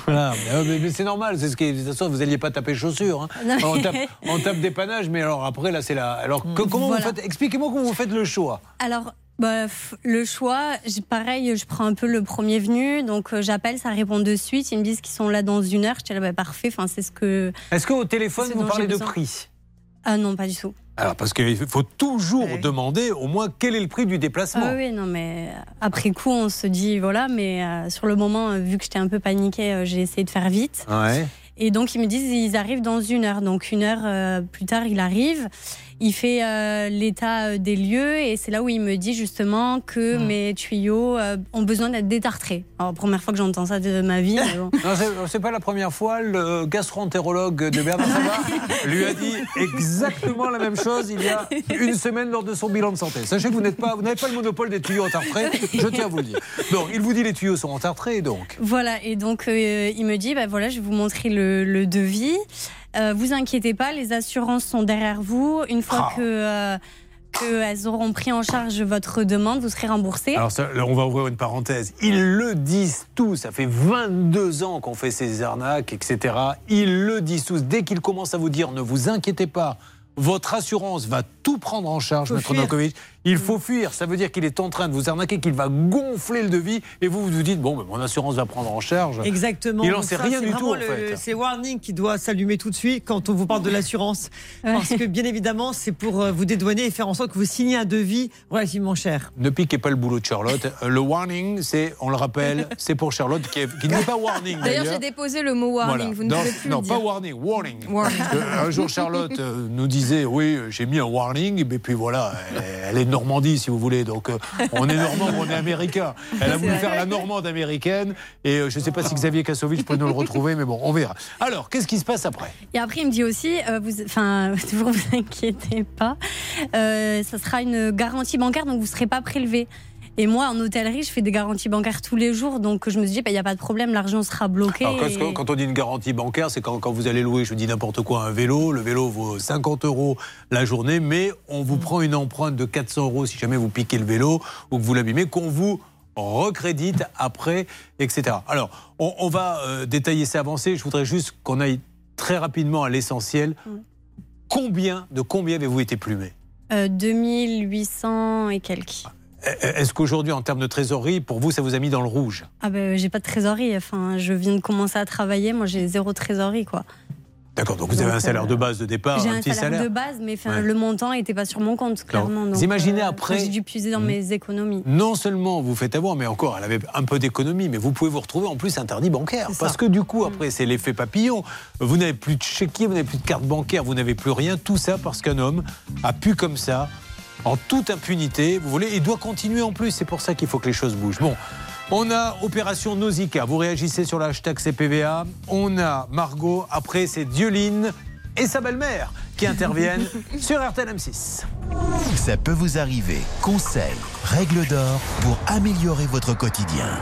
Voilà, [LAUGHS] mais, euh, mais- c'est normal, c'est ce qui de toute façon, vous n'alliez pas taper chaussures. hein. Non, mais- on, tape, [LAUGHS] on tape dépannage, mais alors après, là, c'est là. Alors, que- comment Voilà. vous faites Expliquez-moi comment vous faites le choix. Alors Bah, le choix, pareil, je prends un peu le premier venu, donc euh, j'appelle, ça répond de suite. Ils me disent qu'ils sont là dans une heure. Je dis là, bah, parfait. Enfin, c'est ce que. Est-ce qu'au téléphone, vous parlez de prix? Ah non, pas du tout. Alors, parce qu'il faut toujours demander au moins quel est le prix du déplacement. Ah oui, non, mais après coup, on se dit voilà, mais euh, sur le moment, euh, vu que j'étais un peu paniquée, euh, j'ai essayé de faire vite. Ouais. Et donc, ils me disent ils arrivent dans une heure. Donc, une heure euh, plus tard, il arrive. Il fait euh, l'état euh, des lieux et c'est là où il me dit justement que mes tuyaux euh, ont besoin d'être détartrés. Alors, première fois que j'entends ça de ma vie. bon. [LAUGHS] Non, c'est- c'est pas la première fois. Le gastro-entérologue de Bernard Sabat [LAUGHS] lui a dit exactement la même chose il y a une semaine lors de son bilan de santé. Sachez que vous n'êtes pas, vous n'avez pas le monopole des tuyaux entartrés. Je tiens à vous le dire. Donc, il vous dit les tuyaux sont entartrés, donc. Voilà, et donc euh, il me dit, bah voilà, je vais vous montrer le, le devis. Euh, vous inquiétez pas, les assurances sont derrière vous. Une fois Ah. que euh, qu'elles auront pris en charge votre demande, vous serez remboursé. Alors, ça, là, on va ouvrir une parenthèse. Ils le disent tous. Ça fait 22 ans qu'on fait ces arnaques, etc. Ils le disent tous. Dès qu'ils commencent à vous dire ne vous inquiétez pas, votre assurance va tout prendre en charge, Maître. Novakovic. Il faut fuir. Ça veut dire qu'il est en train de vous arnaquer, qu'il va gonfler le devis. Et vous, vous vous dites bon, ben, mon assurance va prendre en charge. Exactement. Il n'en sait ça, rien du tout, en fait. C'est Warning qui doit s'allumer tout de suite quand on vous parle de l'assurance. Parce que bien évidemment, c'est pour euh, vous dédouaner et faire en sorte que vous signiez un devis relativement cher. Ne piquez pas le boulot de Charlotte. Euh, Le warning, c'est, on le rappelle, [LAUGHS] c'est pour Charlotte qui, est- qui n'est pas warning. D'ailleurs, j'ai déposé le mot warning. Voilà. Vous ne non, pouvez plus non, le dire. pas warning, warning. Warning. Parce que Un jour, Charlotte euh, nous disait Oui, euh, j'ai mis un warning, et puis voilà, elle, elle est de Normandie, si vous voulez. Donc, euh, on est normand, on est américain. [LAUGHS] Elle a voulu faire la normande américaine, et euh, je ne sais pas si Xavier Kassovitch peut nous le retrouver, mais bon, on verra. Alors, qu'est-ce qui se passe après? Et après, il me dit aussi, euh, vous, enfin, [LAUGHS] toujours vous inquiétez pas, euh, ça sera une garantie bancaire, donc vous ne serez pas prélevé. Et moi, en hôtellerie, je fais des garanties bancaires tous les jours, donc je me suis dit, il n'y a pas de problème, l'argent sera bloqué. Alors, quand, et- quand- quand on dit une garantie bancaire, c'est quand, quand vous allez louer, je dis n'importe quoi, un vélo. Le vélo vaut 50 euros la journée, mais on vous prend une empreinte de 400 euros si jamais vous piquez le vélo ou que vous l'abîmez, qu'on vous recrédite après, etc. Alors, on, on va euh, détailler ces avancées. Je voudrais juste qu'on aille très rapidement à l'essentiel. Combien, de combien avez-vous été plumé? Euh, 2800 et quelques. Est-ce qu'aujourd'hui, en termes de trésorerie, pour vous, ça vous a mis dans le rouge? Ah ben, j'ai pas de trésorerie. Enfin, je viens de commencer à travailler. Moi, j'ai zéro trésorerie, quoi. D'accord, donc vous avez Donc, un salaire de base de départ, j'ai un un petit salaire, salaire. de base, mais Ouais. le montant n'était pas sur mon compte, clairement. vous donc, imaginez euh, après- J'ai dû puiser dans Mhm. mes économies. non seulement vous faites avoir, mais encore, elle avait un peu d'économie, mais vous pouvez vous retrouver en plus interdit bancaire. Parce que du coup, après, c'est l'effet papillon. Vous n'avez plus de chéquier, vous n'avez plus de carte bancaire, vous n'avez plus rien. Tout ça parce qu'un homme a pu comme ça, en toute impunité, vous voulez, et doit continuer en plus. C'est pour ça qu'il faut que les choses bougent. Bon. On a Opération Nausicaa. Vous réagissez sur le hashtag CPVA. On a Margot. Après, c'est Dioline et sa belle-mère qui [LAUGHS] interviennent sur RTL M6. Ça peut vous arriver. Conseils, règles d'or pour améliorer votre quotidien.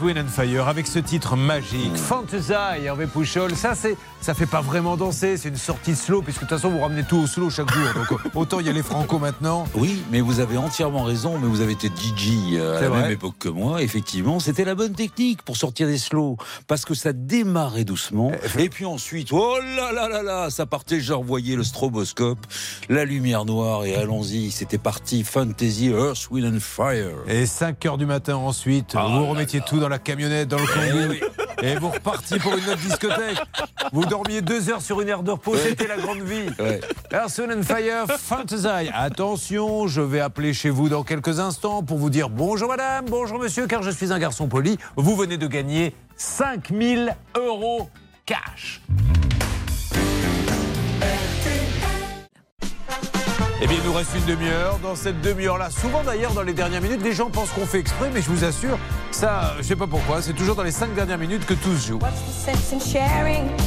Wind and Fire avec ce titre magique, Fantasy, Hervé Pouchol. Ça, c'est, ça fait pas vraiment danser, c'est une sortie slow, puisque de toute façon, vous ramenez tout au slow chaque jour. Donc autant y aller franco maintenant. Oui, mais vous avez entièrement raison, mais vous avez été DJ euh, à la vrai. même époque que moi. Effectivement, c'était la bonne technique pour sortir des slows, parce que ça démarrait doucement, et puis ensuite, oh là là là là, ça partait, vous voyez le stroboscope, la lumière noire, et allons-y, c'était parti, Fantasy, Earth, Wind and Fire. Et 5 heures du matin ensuite, vous remettiez tout dans la camionnette, dans le Kangoo, et vous repartiez pour une autre discothèque. Vous dormiez deux heures sur une aire de repos, c'était la grande vie. Ouais. And Fire, Fantasy. Attention, je vais appeler chez vous dans quelques instants pour vous dire bonjour madame, bonjour monsieur, car je suis un garçon poli. Vous venez de gagner 5000 euros cash. Eh bien, il nous reste une demi-heure. Dans cette demi-heure-là, souvent d'ailleurs, dans les dernières minutes, les gens pensent qu'on fait exprès, mais je vous assure, ça, je sais pas pourquoi, c'est toujours dans les cinq dernières minutes que tout se joue.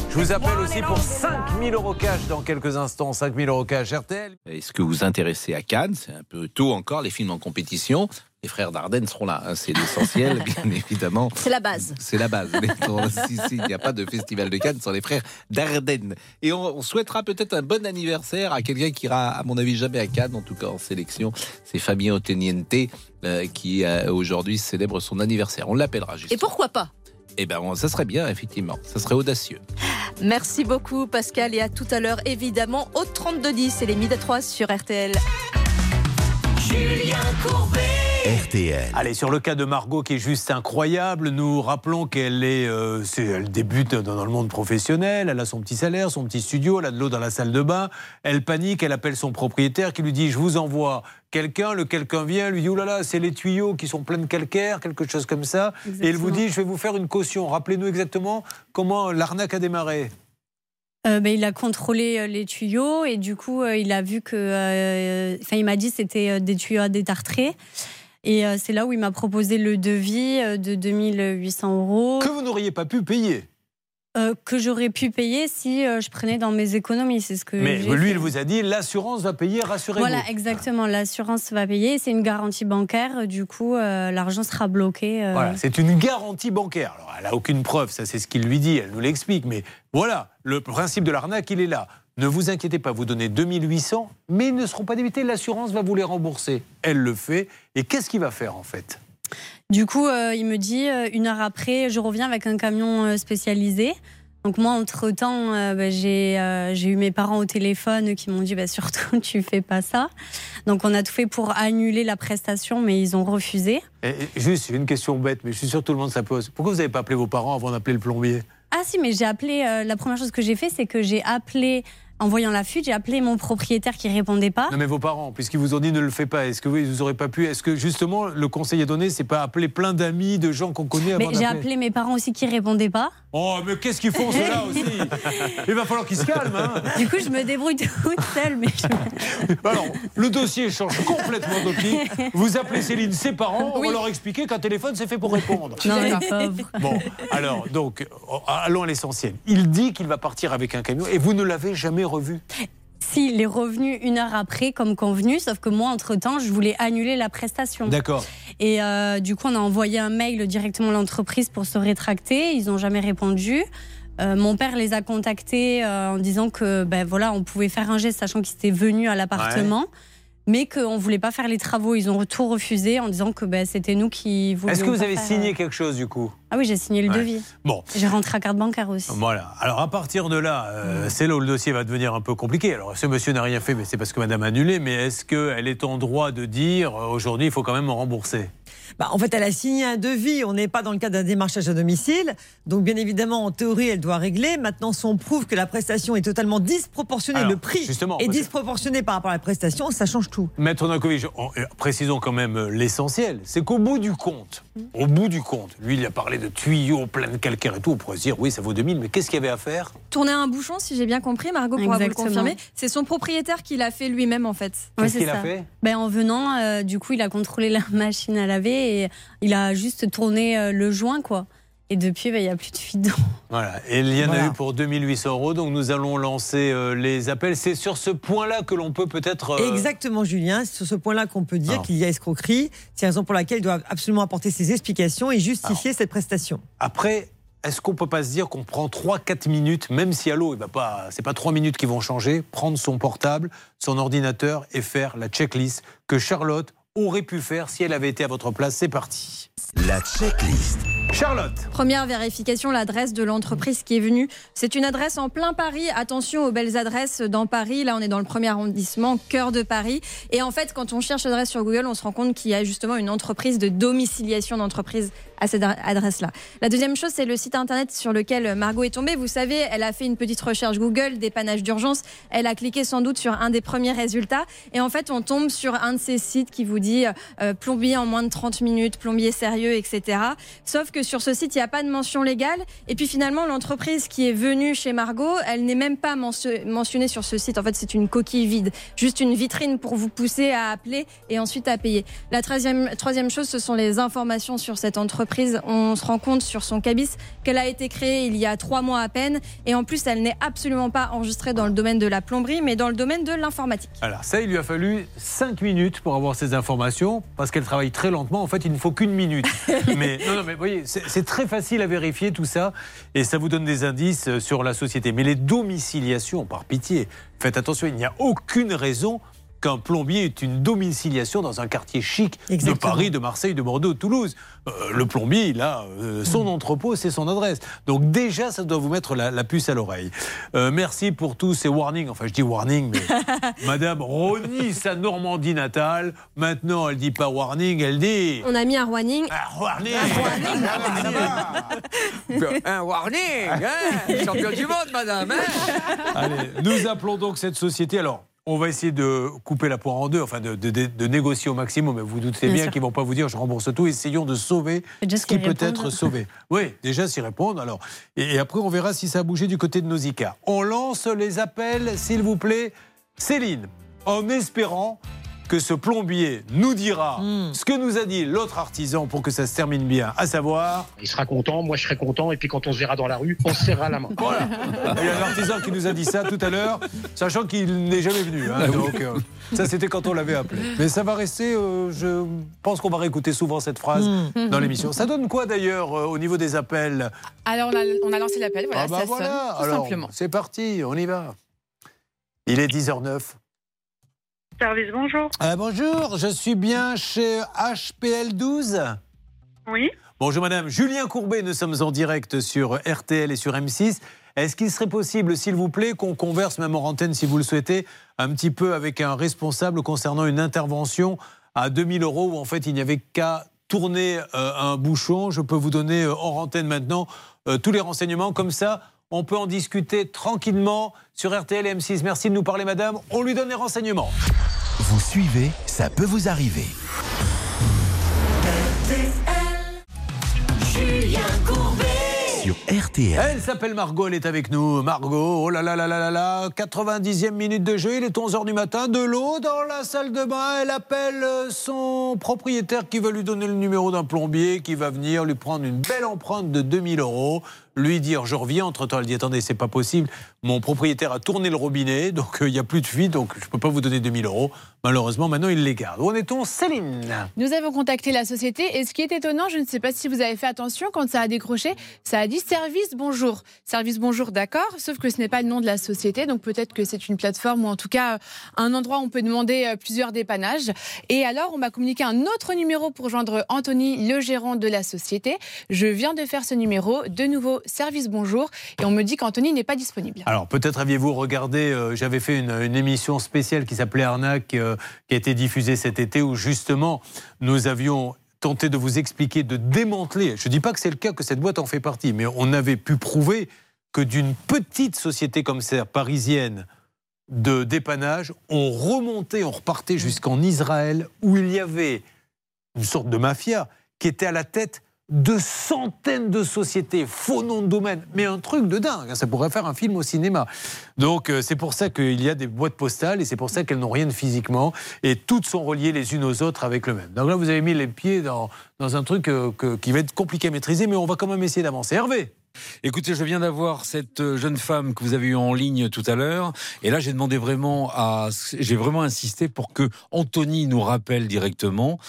Je vous appelle aussi pour 5000 euros cash dans quelques instants. 5000 euros cash RTL. Est-ce que vous vous intéressez à Cannes? C'est un peu tôt encore, les films en compétition. Les frères Dardenne seront là, hein, c'est l'essentiel, [LAUGHS] bien évidemment. C'est la base. C'est la base. [LAUGHS] Si, si, il n'y a pas de festival de Cannes sans les frères Dardenne. Et on, on souhaitera peut-être un bon anniversaire à quelqu'un qui ira, à mon avis, jamais à Cannes, en tout cas en sélection. C'est Fabien Oteniente euh, qui euh, aujourd'hui célèbre son anniversaire. On l'appellera juste. Et pourquoi pas? Eh ben, on- ça serait bien, effectivement. Ça serait audacieux. Merci beaucoup Pascal et à tout à l'heure évidemment au 3210 et les midi à 3 sur RTL. Julien Courbet. RTL. Allez, sur le cas de Margot qui est juste incroyable, nous rappelons qu'elle est, euh, elle débute dans, le monde professionnel, elle a son petit salaire, son petit studio, elle a de l'eau dans la salle de bain, elle panique, elle appelle son propriétaire qui lui dit je vous envoie quelqu'un, le quelqu'un vient, lui dit oh là là, c'est les tuyaux qui sont pleins de calcaire, quelque chose comme ça, et il vous dit je vais vous faire une caution. Rappelez-nous exactement comment l'arnaque a démarré. Euh, ben, il a contrôlé euh, les tuyaux et du coup, euh, il a vu que. euh, Enfin, il m'a dit que c'était euh, des tuyaux à détartrer. Et euh, c'est là où il m'a proposé le devis euh, de 2800 euros. Que vous n'auriez pas pu payer. Euh, que j'aurais pu payer si euh, je prenais dans mes économies. C'est ce que Mais lui, fait. il vous a dit l'assurance va payer, rassurez-vous. Voilà, exactement. L'assurance va payer. C'est une garantie bancaire. Du coup, euh, l'argent sera bloqué. Voilà, c'est une garantie bancaire. Alors, elle n'a aucune preuve, ça c'est ce qu'il lui dit, elle nous l'explique. Mais voilà, le principe de l'arnaque, il est là. Ne vous inquiétez pas, vous donnez 2800, mais ils ne seront pas débités, l'assurance va vous les rembourser. Elle le fait. Et qu'est-ce qu'il va faire en fait? Du coup, euh, il me dit euh, une heure après, je reviens avec un camion euh, spécialisé. Donc moi, entre-temps, euh, bah, j'ai euh, j'ai eu mes parents au téléphone qui m'ont dit bah, surtout, [LAUGHS] tu fais pas ça. Donc on a tout fait pour annuler la prestation, mais ils ont refusé. Et- et Juste une question bête, mais je suis sûr que tout le monde ça pose. Pourquoi vous n'avez pas appelé vos parents avant d'appeler le plombier? Ah si, mais j'ai appelé, euh, la première chose que j'ai fait, c'est que j'ai appelé, en voyant la fuite, j'ai appelé mon propriétaire qui répondait pas. Non mais vos parents, puisqu'ils vous ont dit ne le fais pas, est-ce que vous, vous aurez pas pu Est-ce que justement le conseil est donné, c'est pas appeler plein d'amis, de gens qu'on connaît Mais avant j'ai d'appeler appelé mes parents aussi qui répondaient pas. Oh mais qu'est-ce qu'ils font ceux-là [LAUGHS] aussi? Il va falloir qu'ils se calment. Hein Du coup, je me débrouille [LAUGHS] toute seule, mais je- [LAUGHS] Alors, le dossier change complètement d'optique. Vous appelez Céline, ses parents, on va leur expliquer qu'un téléphone c'est fait pour répondre. Non, mais. Bon, alors, donc, oh, allons à l'essentiel. Il dit qu'il va partir avec un camion et vous ne l'avez jamais revu. Si, il est revenu une heure après, comme convenu, sauf que moi, entre-temps, je voulais annuler la prestation. D'accord. Et euh, du coup, on a envoyé un mail directement à l'entreprise pour se rétracter. Ils n'ont jamais répondu. Euh, mon père les a contactés euh, en disant que ben voilà, on pouvait faire un geste, sachant qu'ils étaient venus à l'appartement, mais qu'on voulait pas faire les travaux. Ils ont tout refusé en disant que ben, c'était nous qui voulions. Est-ce que vous pas avez faire, signé quelque chose du coup? Ah oui, j'ai signé le Ouais. devis. Bon. J'ai rentré à carte bancaire aussi. Voilà. Alors à partir de là, euh, c'est là où le dossier va devenir un peu compliqué. Alors ce monsieur n'a rien fait, mais c'est parce que madame a annulé. Mais est-ce qu'elle est en droit de dire euh, aujourd'hui il faut quand même me rembourser? Bah, en fait, elle a signé un devis. On n'est pas dans le cadre d'un démarchage à domicile. Donc, bien évidemment, en théorie, elle doit régler. Maintenant, si on prouve que la prestation est totalement disproportionnée, Alors, le prix justement, est disproportionné par rapport à la prestation, ça change tout. Maître Nankovic, euh, précisons quand même l'essentiel, c'est qu'au bout du compte, au bout du compte, lui il a parlé de tuyaux plein de calcaire et tout, on pourrait se dire oui ça vaut 2000, mais qu'est-ce qu'il y avait à faire? Tourner un bouchon, si j'ai bien compris, Margot pourra vous le confirmer. C'est son propriétaire qui l'a fait lui-même en fait. Ouais, c'est ça. ben, En venant, euh, du coup, il a contrôlé la [LAUGHS] machine à laver et il a juste tourné euh, le joint, quoi. Et depuis, ben, il n'y a plus de fuite d'eau. Voilà, et il y en Voilà. a eu pour 2800 euros, donc nous allons lancer euh, les appels. C'est sur ce point-là que l'on peut peut-être... euh, Exactement, Julien. C'est sur ce point-là qu'on peut dire Alors. qu'il y a escroquerie. C'est la raison pour laquelle il doit absolument apporter ses explications et justifier cette prestation. Après, est-ce qu'on peut pas se dire qu'on prend 3-4 minutes, même si à l'eau, il va pas, c'est pas 3 minutes qui vont changer, prendre son portable, son ordinateur et faire la checklist que Charlotte aurait pu faire si elle avait été à votre place? C'est parti. La checklist. Charlotte Première vérification, l'adresse de l'entreprise qui est venue. C'est une adresse en plein Paris. Attention aux belles adresses dans Paris. Là, on est dans le premier arrondissement, cœur de Paris. Et en fait, quand on cherche l'adresse sur Google, on se rend compte qu'il y a justement une entreprise de domiciliation d'entreprise à cette adresse-là. La deuxième chose, c'est le site internet sur lequel Margot est tombée. Vous savez, elle a fait une petite recherche Google, dépannage d'urgence. Elle a cliqué sans doute sur un des premiers résultats. Et en fait, on tombe sur un de ces sites qui vous dit euh, plombier en moins de 30 minutes, plombier sérieux, etc. Sauf que sur ce site, il n'y a pas de mention légale. Et puis finalement, l'entreprise qui est venue chez Margot, elle n'est même pas mention- mentionnée sur ce site. En fait, c'est une coquille vide. Juste une vitrine pour vous pousser à appeler et ensuite à payer. La troisième, troisième chose, ce sont les informations sur cette entreprise. On se rend compte sur son cabis qu'elle a été créée il y a trois mois à peine. Et en plus, elle n'est absolument pas enregistrée dans le domaine de la plomberie, mais dans le domaine de l'informatique. Alors ça, il lui a fallu 5 minutes pour avoir ces informations, parce qu'elle travaille très lentement. En fait, il ne faut qu'une minute. [LAUGHS] mais non, non, mais vous voyez, c'est très facile à vérifier tout ça, et ça vous donne des indices euh, sur la société. Mais les domiciliations, par pitié, faites attention, il n'y a aucune raison qu'un plombier ait une domiciliation dans un quartier chic Exactement. de Paris, de Marseille, de Bordeaux, de Toulouse. Euh, le plombier, il a euh, son entrepôt, c'est son adresse. Donc déjà, ça doit vous mettre la, la puce à l'oreille. Euh, merci pour tous ces warnings. Enfin, je dis warning, mais [LAUGHS] Madame renie sa Normandie natale. Maintenant, elle dit pas warning, elle dit On a mis un warning. warning. Un warning hein [LAUGHS] Champion du monde, madame hein [LAUGHS] Allez, nous appelons donc cette société. Alors, on va essayer de couper la poire en deux, enfin de, de- de- de négocier au maximum. Mais vous doutez Bien qu'ils vont pas vous dire je rembourse tout. Essayons de sauver ce qui peut répondre. être sauvé. Oui, déjà s'y répondre. Alors, et, et après on verra si ça a bougé du côté de Nausicaa. On lance les appels, s'il vous plaît, Céline, en espérant que ce plombier nous dira Hmm. ce que nous a dit l'autre artisan pour que ça se termine bien, à savoir. Il sera content, moi je serai content, et puis quand on se verra dans la rue, on se serrera la main. Voilà. [LAUGHS] Il y a un artisan qui nous a dit ça tout à l'heure, sachant qu'il n'est jamais venu. hein. donc, euh, ça, c'était quand on l'avait appelé. Mais ça va rester, euh, je pense qu'on va réécouter souvent cette phrase Mm. dans l'émission. Ça donne quoi d'ailleurs euh, au niveau des appels Alors, on a, on a lancé l'appel, voilà, Ah bah ça voilà, sonne, tout alors, simplement. c'est parti, on y va. Il est 10h09. Service, bonjour. Euh, bonjour, je suis bien chez HPL 12. Oui. Bonjour madame, Julien Courbet, nous sommes en direct sur RTL et sur M6. Est-ce qu'il serait possible, s'il vous plaît, qu'on converse, même en antenne si vous le souhaitez, un petit peu avec un responsable concernant une intervention à 2000 euros où en fait il n'y avait qu'à tourner euh, un bouchon Je peux vous donner euh, hors antenne maintenant euh, tous les renseignements. Comme ça, on peut en discuter tranquillement sur RTL et M6. Merci de nous parler madame. On lui donne les renseignements. Vous suivez, ça peut vous arriver. Julien Courbet. Sur RTL. Elle s'appelle Margot, elle est avec nous. Margot, oh là là là là là là, 90e minute de jeu, il est 11h du matin, de l'eau dans la salle de bain. Elle appelle son propriétaire qui va lui donner le numéro d'un plombier qui va venir lui prendre une belle empreinte de 2000 euros. Lui dire je reviens, entre-temps elle dit attendez c'est pas possible, mon propriétaire a tourné le robinet donc euh, il n'y a plus de fuite donc je peux pas vous donner 2000 euros. Malheureusement maintenant il les garde. Où en est-on Céline? Nous avons contacté la société et ce qui est étonnant, je ne sais pas si vous avez fait attention, quand ça a décroché, ça a dit service bonjour. Service bonjour, d'accord, sauf que ce n'est pas le nom de la société, donc peut-être que c'est une plateforme ou en tout cas euh, un endroit où on peut demander euh, plusieurs dépannages. Et alors, on m'a communiqué un autre numéro pour joindre Anthony, le gérant de la société. Je viens de faire ce numéro, de nouveau service bonjour, et on me dit qu'Anthony n'est pas disponible. Alors peut-être aviez-vous regardé, euh, j'avais fait une, une émission spéciale qui s'appelait Arnaque, euh, qui a été diffusée cet été, où justement nous avions tenté de vous expliquer, de démanteler, je ne dis pas que c'est le cas, que cette boîte en fait partie, mais on avait pu prouver que d'une petite société comme ça, parisienne, de dépannage, on remontait, on repartait jusqu'en Israël, où il y avait une sorte de mafia qui était à la tête de centaines de sociétés, faux noms de domaine, mais un truc de dingue, hein, ça pourrait faire un film au cinéma. Donc euh, c'est pour ça qu'il y a des boîtes postales et c'est pour ça qu'elles n'ont rien de physiquement et toutes sont reliées les unes aux autres avec le même. Donc là vous avez mis les pieds dans, dans un truc euh, qui va être compliqué à maîtriser, mais on va quand même essayer d'avancer. Hervé Écoutez, je viens d'avoir cette euh, jeune femme que vous avez eue en ligne tout à l'heure, et là j'ai demandé vraiment à, j'ai vraiment insisté pour que Anthony nous rappelle directement,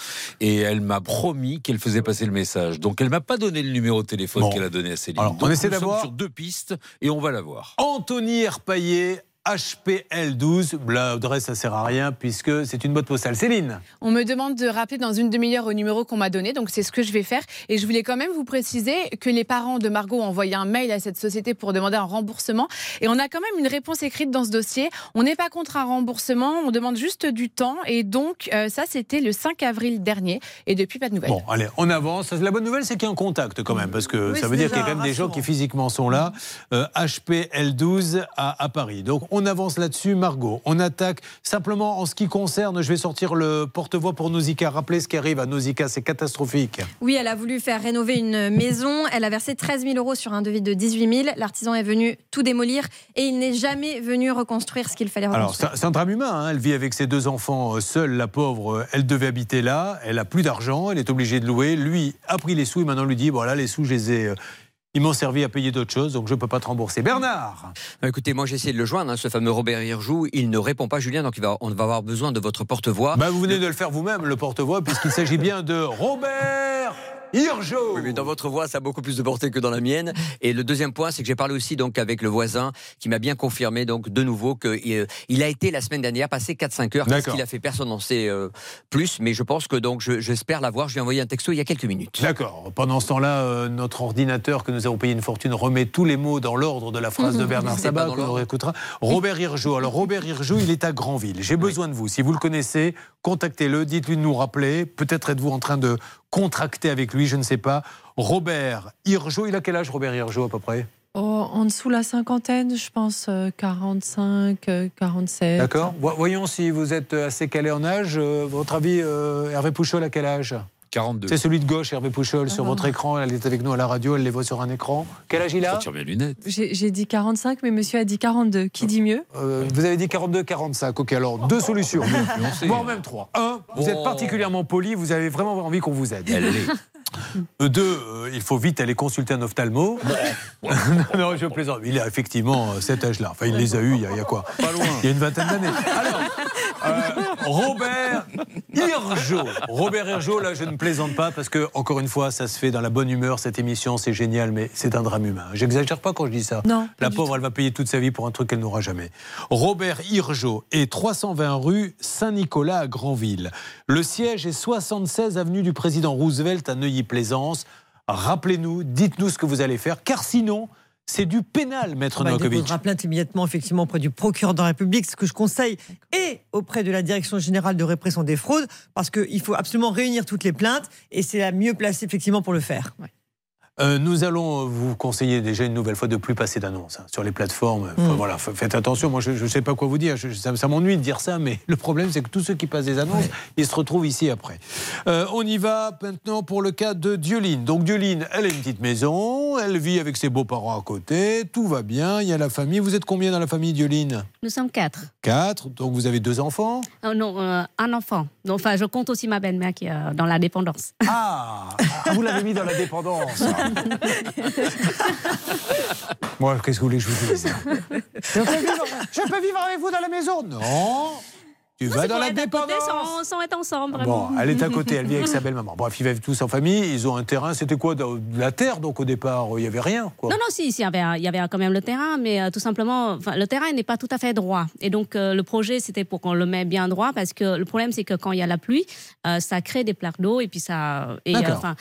et elle m'a promis qu'elle faisait passer le message. Donc elle m'a pas donné le numéro de téléphone Bon. qu'elle a donné à Céline. Alors, on essaie d'avoir- sur deux pistes et on va la voir. Anthony Herpaillé, HPL12, l'adresse ça sert à rien puisque c'est une boîte postale. Céline On me demande de rappeler dans une demi-heure au numéro qu'on m'a donné, donc c'est ce que je vais faire. Et je voulais quand même vous préciser que les parents de Margot ont envoyé un mail à cette société pour demander un remboursement. Et on a quand même une réponse écrite dans ce dossier. On n'est pas contre un remboursement, on demande juste du temps. Et donc, euh, ça, c'était le 5 avril dernier. Et depuis, pas de nouvelles. Bon, allez, on avance. La bonne nouvelle, c'est qu'il y a un contact quand même, parce que Oui, ça veut dire qu'il y a quand même des gens qui physiquement sont là. Euh, HPL12 à, à Paris. Donc on avance là-dessus, Margot. On attaque simplement en ce qui concerne, je vais sortir le porte-voix pour Nausicaa. Rappelez ce qui arrive à Nausicaa, c'est catastrophique. Oui, elle a voulu faire rénover une maison. Elle a versé 13 000 euros sur un devis de 18 000. L'artisan est venu tout démolir et il n'est jamais venu reconstruire ce qu'il fallait Alors, reconstruire. c'est c'est un drame humain. hein. Elle vit avec ses deux enfants euh, seule, la pauvre. euh, Elle devait habiter là. Elle a plus d'argent. Elle est obligée de louer. Lui a pris les sous et maintenant lui dit voilà, les sous, je les ai. Ils m'ont servi à payer d'autres choses, donc je ne peux pas te rembourser. Bernard Euh, Écoutez, moi j'ai essayé de le joindre, hein, ce fameux Robert Hirjou. Il ne répond pas, Julien, donc il va, on va avoir besoin de votre porte-voix. Bah, vous venez de le faire vous-même, le porte-voix, puisqu'il s'agit bien de Robert Hirjo. Oui, mais dans votre voix, ça a beaucoup plus de portée que dans la mienne. Et le deuxième point, c'est que j'ai parlé aussi donc avec le voisin qui m'a bien confirmé donc de nouveau qu'il il a été la semaine dernière passé 4-5 heures. Qu'est-ce D'accord. qu'il a fait? Personne n'en sait euh, plus, mais je pense que donc je- j'espère l'avoir. Je lui ai envoyé un texto il y a quelques minutes. D'accord. Pendant ce temps-là, euh, notre ordinateur que nous avons payé une fortune remet tous les mots dans l'ordre de la phrase de [LAUGHS] Bernard Sabat l'ordre. réécoutera. Robert Hirjo. Alors Robert Hirjo, il est à Granville. J'ai besoin de vous. Si vous le connaissez, contactez-le, dites-lui de nous rappeler. Peut-être êtes-vous en train de contracter avec lui, je ne sais pas. Robert Hirjo, il a quel âge Robert Hirjo à peu près? Oh, en dessous la cinquantaine, je pense euh, 45, euh, 47. D'accord. Vo- Voyons si vous êtes assez calé en âge. Euh, votre avis, euh, Hervé Pouchol, à quel âge? 42. C'est celui de gauche, Hervé Pouchol, sur votre écran. Elle est avec nous à la radio, elle les voit sur un écran. Quel âge il a? Tire mes lunettes. J'ai dit 45, mais monsieur a dit 42. Qui dit mieux? Euh, vous avez dit 42-45. Ok, alors deux solutions, voire même trois. Un, vous êtes Oh. particulièrement poli, vous avez vraiment envie qu'on vous aide. Euh, Deux, euh, il faut vite aller consulter un ophtalmo. [LAUGHS] non, non, je plaisante. Il a effectivement cet âge-là. Enfin, il les a eus il y a, il y a quoi? Pas loin. Il y a une vingtaine d'années. Alors, euh, Robert Hirjo, Robert Hirjo, là je ne plaisante pas parce que, encore une fois, ça se fait dans la bonne humeur cette émission, c'est génial, mais c'est un drame humain. J'exagère pas quand je dis ça. Non, La pauvre, elle va payer toute sa vie pour un truc qu'elle n'aura jamais. Robert Hirjo est 320 rue Saint-Nicolas à Granville. Le siège est 76 avenue du président Roosevelt à Neuilly-Plaisance. Rappelez-nous, dites-nous ce que vous allez faire, car sinon, c'est du pénal, maître Bah, il Novakovic. déposera plainte immédiatement, effectivement, auprès du procureur de la République, ce que je conseille, et auprès de la Direction générale de répression des fraudes, parce qu'il faut absolument réunir toutes les plaintes, et c'est la mieux placée, effectivement, pour le faire. Euh, nous allons vous conseiller déjà une nouvelle fois de plus passer d'annonces hein, sur les plateformes. Enfin, Mm. voilà, faites attention. Moi, je ne sais pas quoi vous dire. Je- ça ça m'ennuie de dire ça, mais [LAUGHS] le problème, c'est que tous ceux qui passent des annonces, ils se retrouvent ici après. Euh, on y va maintenant pour le cas de Dioline. Donc, Dioline, elle a une petite maison. Elle vit avec ses beaux-parents à côté. Tout va bien. Il y a la famille. Vous êtes combien dans la famille, Dioline? Nous sommes quatre. Quatre. Donc, vous avez deux enfants? Oh non, euh, un enfant. Donc, Enfin, je compte aussi ma belle-mère qui est euh, dans la dépendance. Ah, ah, vous l'avez mis dans la dépendance. [LAUGHS] [LAUGHS] Moi, qu'est-ce que vous voulez que je vous dise? Je, peux vivre, je peux vivre avec vous dans la maison? Non. Tu vas dans la dépendance. sans, sans être ensemble. Bon, elle est à côté, elle vit avec [LAUGHS] sa belle-maman. Bref, ils vivent tous en famille, ils ont un terrain. C'était quoi de la terre, donc au départ Il n'y avait rien, quoi. Non, non, si, si, il y avait, il y avait quand même le terrain, mais euh, tout simplement, le terrain n'est pas tout à fait droit. Et donc, euh, le projet, c'était pour qu'on le mette bien droit, parce que le problème, c'est que quand il y a la pluie, euh, ça crée des plaques d'eau, et puis ça. Et, enfin,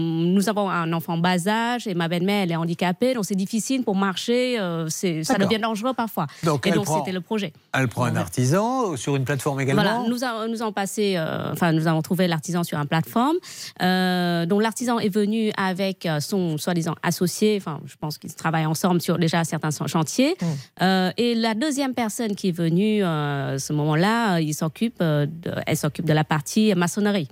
nous avons un enfant bas âge, et ma belle-mère, elle est handicapée, donc c'est difficile pour marcher, ça devient dangereux parfois. Donc, et donc, c'était le projet. Elle prend un artisan sur une plateforme également. Voilà, nous, avons- nous avons passé, euh, enfin, nous avons trouvé l'artisan sur une plateforme. Euh, donc, l'artisan est venu avec euh, son soi-disant associé. Enfin, je pense qu'ils travaillent ensemble sur déjà certains chantiers. Euh, et la deuxième personne qui est venue, euh, ce moment-là, il s'occupe, elle s'occupe de la partie maçonnerie.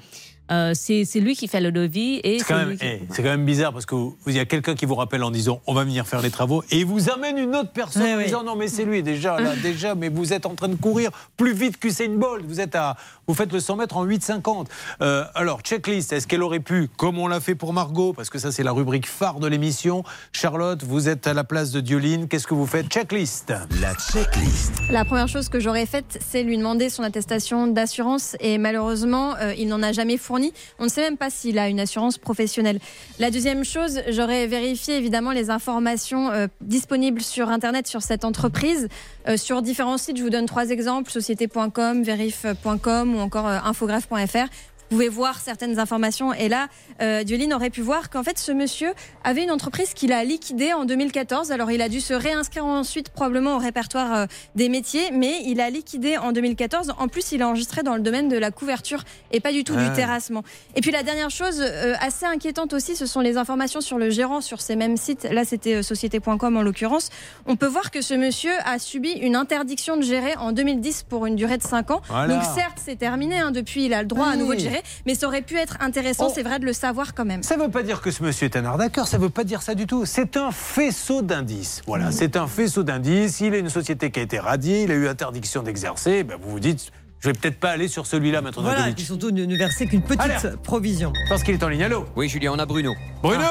Euh, c'est lui qui fait le devis et C'est quand, c'est même- lui qui- eh, c'est quand même bizarre parce que vous- il y a quelqu'un qui vous rappelle en disant on va venir faire les travaux et il vous amène une autre personne Ouais, en ouais. disant non mais c'est lui déjà là [LAUGHS] déjà mais vous êtes en train de courir plus vite qu'Usain Bolt vous êtes à vous faites le 100 mètres en 8,50 Euh, alors checklist est-ce qu'elle aurait pu comme on l'a fait pour Margot parce que ça c'est la rubrique phare de l'émission Charlotte vous êtes à la place de Dioline qu'est-ce que vous faites? Checklist La checklist La première chose que j'aurais faite, c'est lui demander son attestation d'assurance et malheureusement, euh, il n'en a jamais fourni. On ne sait même pas s'il a une assurance professionnelle. La deuxième chose, j'aurais vérifié évidemment les informations euh, disponibles sur Internet sur cette entreprise. Euh, sur différents sites, je vous donne trois exemples, société.com, verif.com ou encore euh, infographe.fr. Vous pouvez voir certaines informations. Et là, euh, Dioline aurait pu voir qu'en fait, ce monsieur avait une entreprise qu'il a liquidée en 2014. Alors, il a dû se réinscrire ensuite probablement au répertoire euh, des métiers, mais il a liquidé en 2014. En plus, il a enregistré dans le domaine de la couverture et pas du tout Ah. du terrassement. Et puis, la dernière chose euh, assez inquiétante aussi, ce sont les informations sur le gérant sur ces mêmes sites. Là, c'était euh, société.com en l'occurrence. On peut voir que ce monsieur a subi une interdiction de gérer en 2010 pour une durée de 5 ans. Voilà. Donc, certes, c'est terminé. hein, depuis, il a le droit à Oui. nouveau de gérer, mais ça aurait pu être intéressant, Oh. c'est vrai, de le savoir quand même. Ça ne veut pas dire que ce monsieur est un arnaqueur, ça ne veut pas dire ça du tout. C'est un faisceau d'indices. Voilà, c'est un faisceau d'indices. Il a une société qui a été radiée, il a eu interdiction d'exercer. Ben, vous vous dites, je vais peut-être pas aller sur celui-là, maître Voilà, et surtout ne, ne verser qu'une petite Alerte. provision. Je pense qu'il est en ligne. Allô? Oui, Julien, on a Bruno. Bruno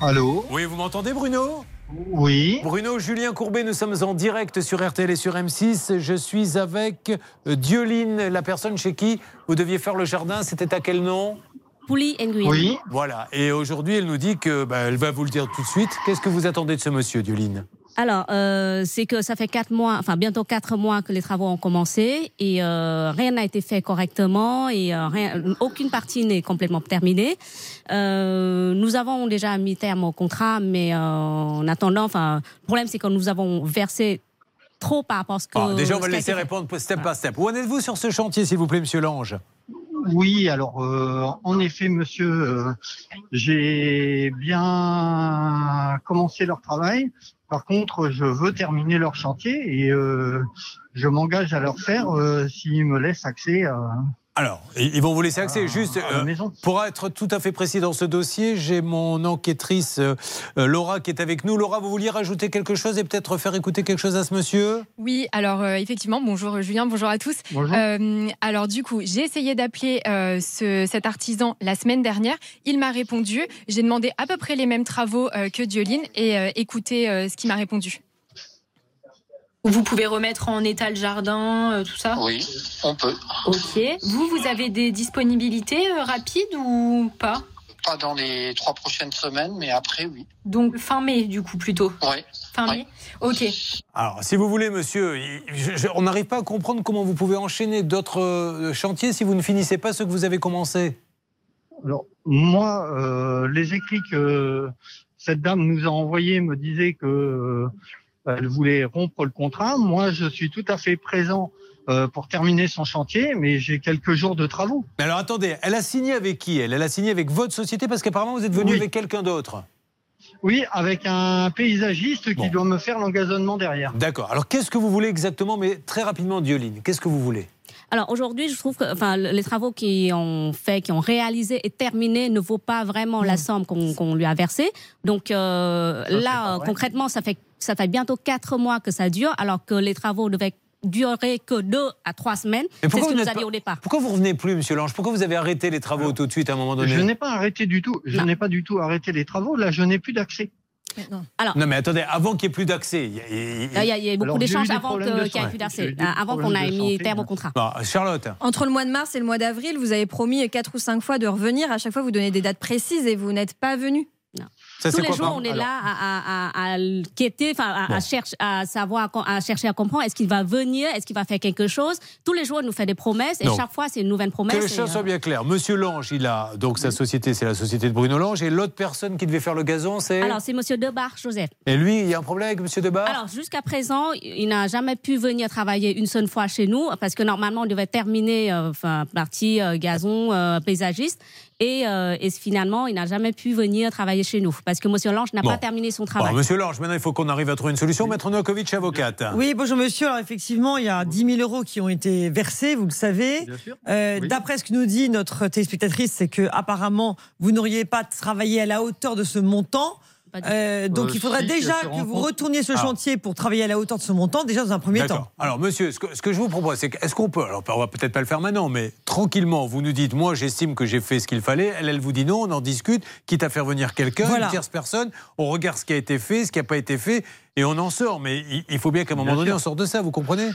Allô? Oui, vous m'entendez, Bruno? Oui. Bruno, Julien Courbet, nous sommes en direct sur RTL et sur M6. Je suis avec euh, Dioline, la personne chez qui vous deviez faire le jardin. C'était à quel nom? Pouli Nguyen. Oui. Voilà. Et aujourd'hui, elle nous dit que bah, elle va vous le dire tout de suite. Qu'est-ce que vous attendez de ce monsieur, Dioline? Alors, euh, c'est que ça fait quatre mois, enfin bientôt quatre mois que les travaux ont commencé et euh, rien n'a été fait correctement et euh, rien, aucune partie n'est complètement terminée. Euh, nous avons déjà mis terme au contrat, mais euh, en attendant, enfin, le problème c'est que nous avons versé trop par rapport à ce que. Ah, Déjà, on va le laisser répondre step by step. Où en êtes-vous sur ce chantier, s'il vous plaît, monsieur Lange? Oui, alors euh, en effet, monsieur, euh, j'ai bien commencé leur travail. Par contre, je veux terminer leur chantier et euh, je m'engage à leur faire euh, s'ils me laissent accès à, Alors, ils vont vous laisser accès. Juste, à la euh, pour être tout à fait précis dans ce dossier, j'ai mon enquêtrice euh, euh, Laura qui est avec nous. Laura, vous vouliez rajouter quelque chose et peut-être faire écouter quelque chose à ce monsieur? Oui, alors euh, effectivement, bonjour Julien, bonjour à tous. Bonjour. Euh, alors du coup, j'ai essayé d'appeler euh, ce- cet artisan la semaine dernière. Il m'a répondu. J'ai demandé à peu près les mêmes travaux euh, que Dioline et euh, écoutez euh, ce qu'il m'a répondu. Vous pouvez remettre en état le jardin, euh, tout ça Oui, on peut. Ok. Vous, vous avez des disponibilités euh, rapides ou pas Pas dans les trois prochaines semaines, mais après, oui. Donc fin mai, du coup, plutôt Oui. Fin mai Ok. Alors, si vous voulez, monsieur, il- je- je- on n'arrive pas à comprendre comment vous pouvez enchaîner d'autres euh, chantiers si vous ne finissez pas ceux que vous avez commencé. Alors, moi, euh, les écrits que cette dame nous a envoyés me disaient que euh, elle voulait rompre le contrat. Moi, je suis tout à fait présent euh, pour terminer son chantier, mais j'ai quelques jours de travaux. Mais alors, attendez, elle a signé avec qui elle? Elle a signé avec votre société parce qu'apparemment vous êtes venu Oui. avec quelqu'un d'autre. Oui, avec un paysagiste qui doit me faire l'engazonnement derrière. D'accord. Alors, qu'est-ce que vous voulez exactement? Mais très rapidement, Dioline, qu'est-ce que vous voulez? Alors aujourd'hui, je trouve que enfin, le- les travaux qui ont fait, qui ont réalisé et terminé ne vaut pas vraiment la somme qu'on qu'on lui a versée. Donc euh, là, euh, concrètement, ça fait, ça fait bientôt quatre mois que ça dure, alors que les travaux devaient durer que deux à trois semaines. Mais C'est ce que vous nous n'êtes a dit pas- au départ. Pourquoi vous revenez plus, monsieur Lange? Pourquoi vous avez arrêté les travaux tout de suite à un moment donné? Je n'ai pas arrêté du tout. Je n'ai pas du tout arrêté les travaux. Là, je n'ai plus d'accès. Alors, Non, mais attendez, avant qu'il n'y ait plus d'accès. il y a- il il il y beaucoup d'échanges avant qu'il n'y ait plus d'accès, des avant qu'on ait mis terme au contrat. Bon, Charlotte. Entre le mois de mars et le mois d'avril, vous avez promis quatre ou cinq fois de revenir. À chaque fois, vous donnez des dates précises et vous n'êtes pas venu. Ça, Tous les quoi, jours, on est Alors- là à, à, à, à le quêter, à, à chercher, à savoir, à chercher à comprendre. Est-ce qu'il va venir Est-ce qu'il va faire quelque chose? Tous les jours, il nous fait des promesses et chaque fois, c'est une nouvelle promesse. Que les choses euh, soient bien claires. Monsieur Lange, il a donc sa société, c'est la société de Bruno Lange, et l'autre personne qui devait faire le gazon, c'est. Alors, c'est Monsieur Debar, Joseph. Et lui, il y a un problème avec Monsieur Debar? Alors, jusqu'à présent, il n'a jamais pu venir travailler une seule fois chez nous parce que normalement, on devait terminer euh, enfin, partie euh, gazon, euh, paysagiste. Et, euh, et finalement, il n'a jamais pu venir travailler chez nous parce que Monsieur Lange n'a Bon. pas terminé son Bon, travail. Monsieur Lange, maintenant il faut qu'on arrive à trouver une solution. Maître Novakovic, avocate. Oui, bonjour monsieur. Alors effectivement, il y a 10 000 euros qui ont été versés, vous le savez. Euh, D'après ce que nous dit notre téléspectatrice, c'est que apparemment vous n'auriez pas travaillé à la hauteur de ce montant. Euh, donc Euh, il faudrait si, déjà que vous retourniez ce Alors. chantier pour travailler à la hauteur de ce montant, déjà dans un premier temps. Alors, monsieur, ce que, ce que je vous propose, c'est que, est-ce qu'on peut, alors on va peut-être pas le faire maintenant, mais tranquillement, vous nous dites, moi, j'estime que j'ai fait ce qu'il fallait. Elle, elle vous dit non, on en discute, quitte à faire venir quelqu'un, Voilà. une tierce personne, on regarde ce qui a été fait, ce qui n'a pas été fait, et on en sort. Mais il, il faut bien qu'à un moment Bien donné, sûr. on sorte de ça, vous comprenez?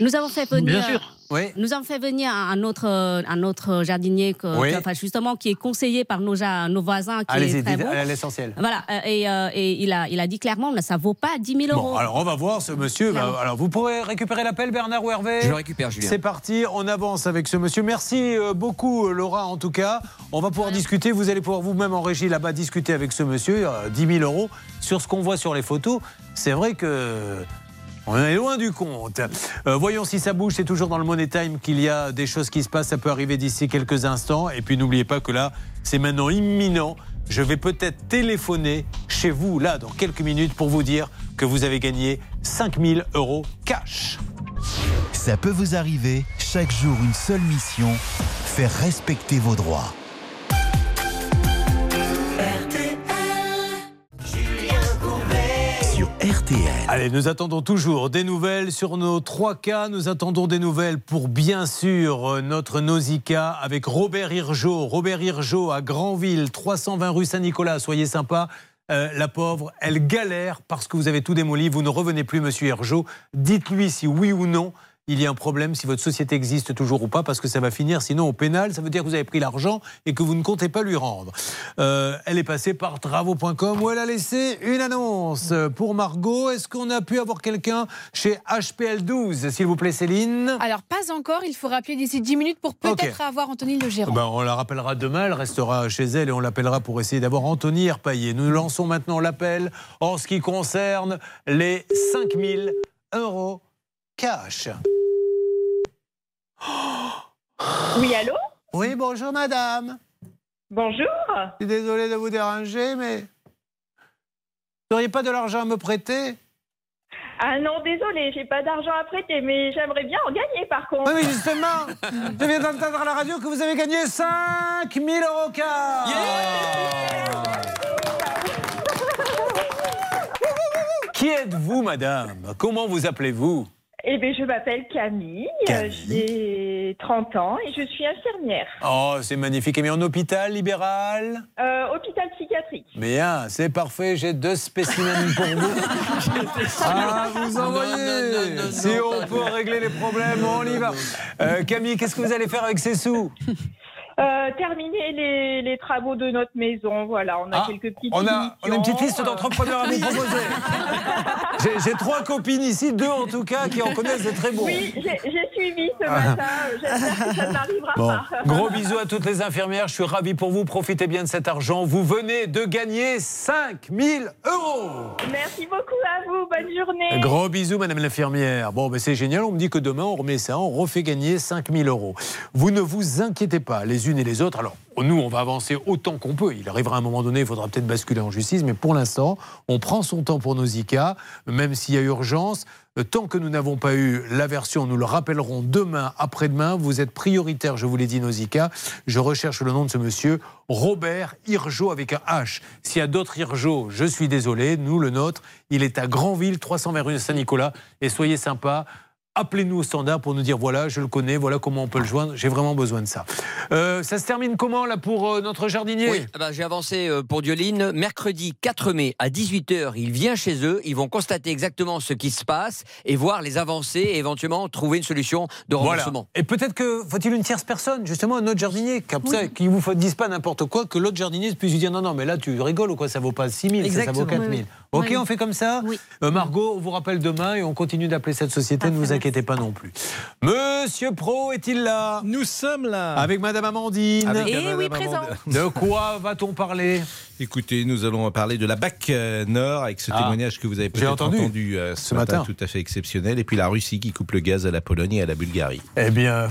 Nous avons fait venir. Bien sûr. Oui. Nous avons fait venir un autre, un autre jardinier, que, Oui. que- enfin, justement, qui est conseillé par nos, nos voisins, qui Allez-y, est très dites- bon. à l'essentiel. Voilà, euh, et, euh, et il, a, il a dit clairement, ça ne vaut pas 10 000 euros. Bon, alors on va voir ce monsieur. va- alors vous pourrez récupérer l'appel, Bernard ou Hervé? Je le récupère, Julien. C'est parti, on avance avec ce monsieur. Merci euh, beaucoup, Laura, en tout cas. On va pouvoir discuter. Vous allez pouvoir vous-même en régie là-bas discuter avec ce monsieur, euh, 10 000 euros, sur ce qu'on voit sur les photos. C'est vrai que. On est loin du compte. Euh, voyons si ça bouge. C'est toujours dans le Money Time qu'il y a des choses qui se passent. Ça peut arriver d'ici quelques instants. Et puis n'oubliez pas que là, c'est maintenant imminent. Je vais peut-être téléphoner chez vous, là, dans quelques minutes, pour vous dire que vous avez gagné 5000 euros cash. Ça peut vous arriver, chaque jour une seule mission, faire respecter vos droits. Allez, nous attendons toujours des nouvelles sur nos trois cas. Nous attendons des nouvelles pour bien sûr euh, notre Nausicaa avec Robert Hirgeau. Robert Hirgeau à Granville, 320 rue Saint-Nicolas. Soyez sympa. Euh, la pauvre, elle galère parce que vous avez tout démoli. Vous ne revenez plus, monsieur Hirgeau. Dites-lui si oui ou non il y a un problème, si votre société existe toujours ou pas, parce que ça va finir sinon au pénal. Ça veut dire que vous avez pris l'argent et que vous ne comptez pas lui rendre. Euh, elle est passée par travaux.com où elle a laissé une annonce pour Margot. Est-ce qu'on a pu avoir quelqu'un chez HPL12, s'il vous plaît, Céline? Alors, pas encore. Il faut rappeler d'ici 10 minutes pour peut-être avoir Anthony le gérant. Ben, on la rappellera demain, elle restera chez elle et on l'appellera pour essayer d'avoir Anthony Herpaillé. Nous lançons maintenant l'appel en ce qui concerne les 5000 euros cash. [GASPS] Oui, allô? Oui, bonjour madame. Bonjour. Je suis désolé de vous déranger, mais. Vous n'auriez pas de l'argent à me prêter? Ah non, désolé, j'ai pas d'argent à prêter, mais j'aimerais bien en gagner par contre. Oui, justement Je viens d'entendre à la radio que vous avez gagné 5000 euros cash Qui êtes-vous, madame? Comment vous appelez-vous? Eh bien, je m'appelle Camille, euh, j'ai 30 ans et je suis infirmière. Oh, c'est magnifique. Et mais en hôpital libéral Euh, hôpital psychiatrique. Bien, c'est parfait. J'ai deux spécimens pour vous. [LAUGHS] ah, vous envoyez. si on peut régler les problèmes, on y va. Euh, Camille, qu'est-ce que vous allez faire avec ces sous? Euh, terminer les, les travaux de notre maison, voilà, on a Ah, quelques petites on a, on a une petite liste finitions, euh. d'entrepreneurs à vous proposer. J'ai- trois copines ici, deux en tout cas, qui en connaissent de très bons. Oui, j'ai suivi ce Ah. matin, euh, j'espère que ça n'arrivera Bon, pas. gros bisous à toutes les infirmières. Je suis ravi pour vous. Profitez bien de cet argent. Vous venez de gagner 5000 euros. Merci beaucoup à vous, bonne journée. Gros bisous, madame l'infirmière. Bon, ben c'est génial. On me dit que demain, on remet ça, on refait gagner 5000 euros. Vous ne vous inquiétez pas, les et les autres. Alors, nous, on va avancer autant qu'on peut. Il arrivera un moment donné, il faudra peut-être basculer en justice, mais pour l'instant, on prend son temps pour nos même s'il y a urgence. Euh, Tant que nous n'avons pas eu la version, nous le rappellerons demain, après-demain. Vous êtes prioritaire, je vous l'ai dit, Nausicaa. Je recherche le nom de ce monsieur, Robert Hirjo avec un H. S'il y a d'autres Hirjo, je suis désolé. Nous, le nôtre, il est à Granville, 320 rue Saint-Nicolas. Et soyez sympa. Appelez-nous au standard pour nous dire voilà, je le connais, voilà comment on peut le joindre. J'ai vraiment besoin de ça. Euh, ça se termine comment là pour euh, notre jardinier Oui, ah bah, j'ai avancé euh, pour Dioline. Mercredi 4 mai à 18h, il vient chez eux. Ils vont constater exactement ce qui se passe et voir les avancées et éventuellement trouver une solution de Voilà. remboursement. Et peut-être que faut-il une tierce personne, justement un autre jardinier, comme ça, qui vous dise pas n'importe quoi, que l'autre jardinier puisse lui dire non, non, mais là tu rigoles ou quoi, ça vaut pas 6 000, ça, ça vaut Exactement. 4 000. Oui, oui. Ok, Oui. on fait comme ça Euh, Margot, on vous rappelle demain et on continue d'appeler cette société, ne vous inquiétez pas non plus. Monsieur Pro est-il là? Nous sommes là. Avec Madame Amandine. Avec Eh Madame oui, présent. Amandine. De quoi va-t-on parler? Écoutez, nous allons parler de la BAC euh, Nord avec ce Ah. témoignage que vous avez peut-être entendu. entendu, euh, ce, Ce matin, matin. tout à fait exceptionnel. Et puis la Russie qui coupe le gaz à la Pologne et à la Bulgarie. Eh bien,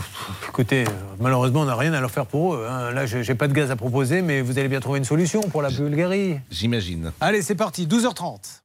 écoutez, euh, malheureusement, on n'a rien à leur faire pour eux. hein. Là, j'ai j'ai pas de gaz à proposer, mais vous allez bien trouver une solution pour la Bulgarie. J'imagine. Allez, c'est parti, 12h30.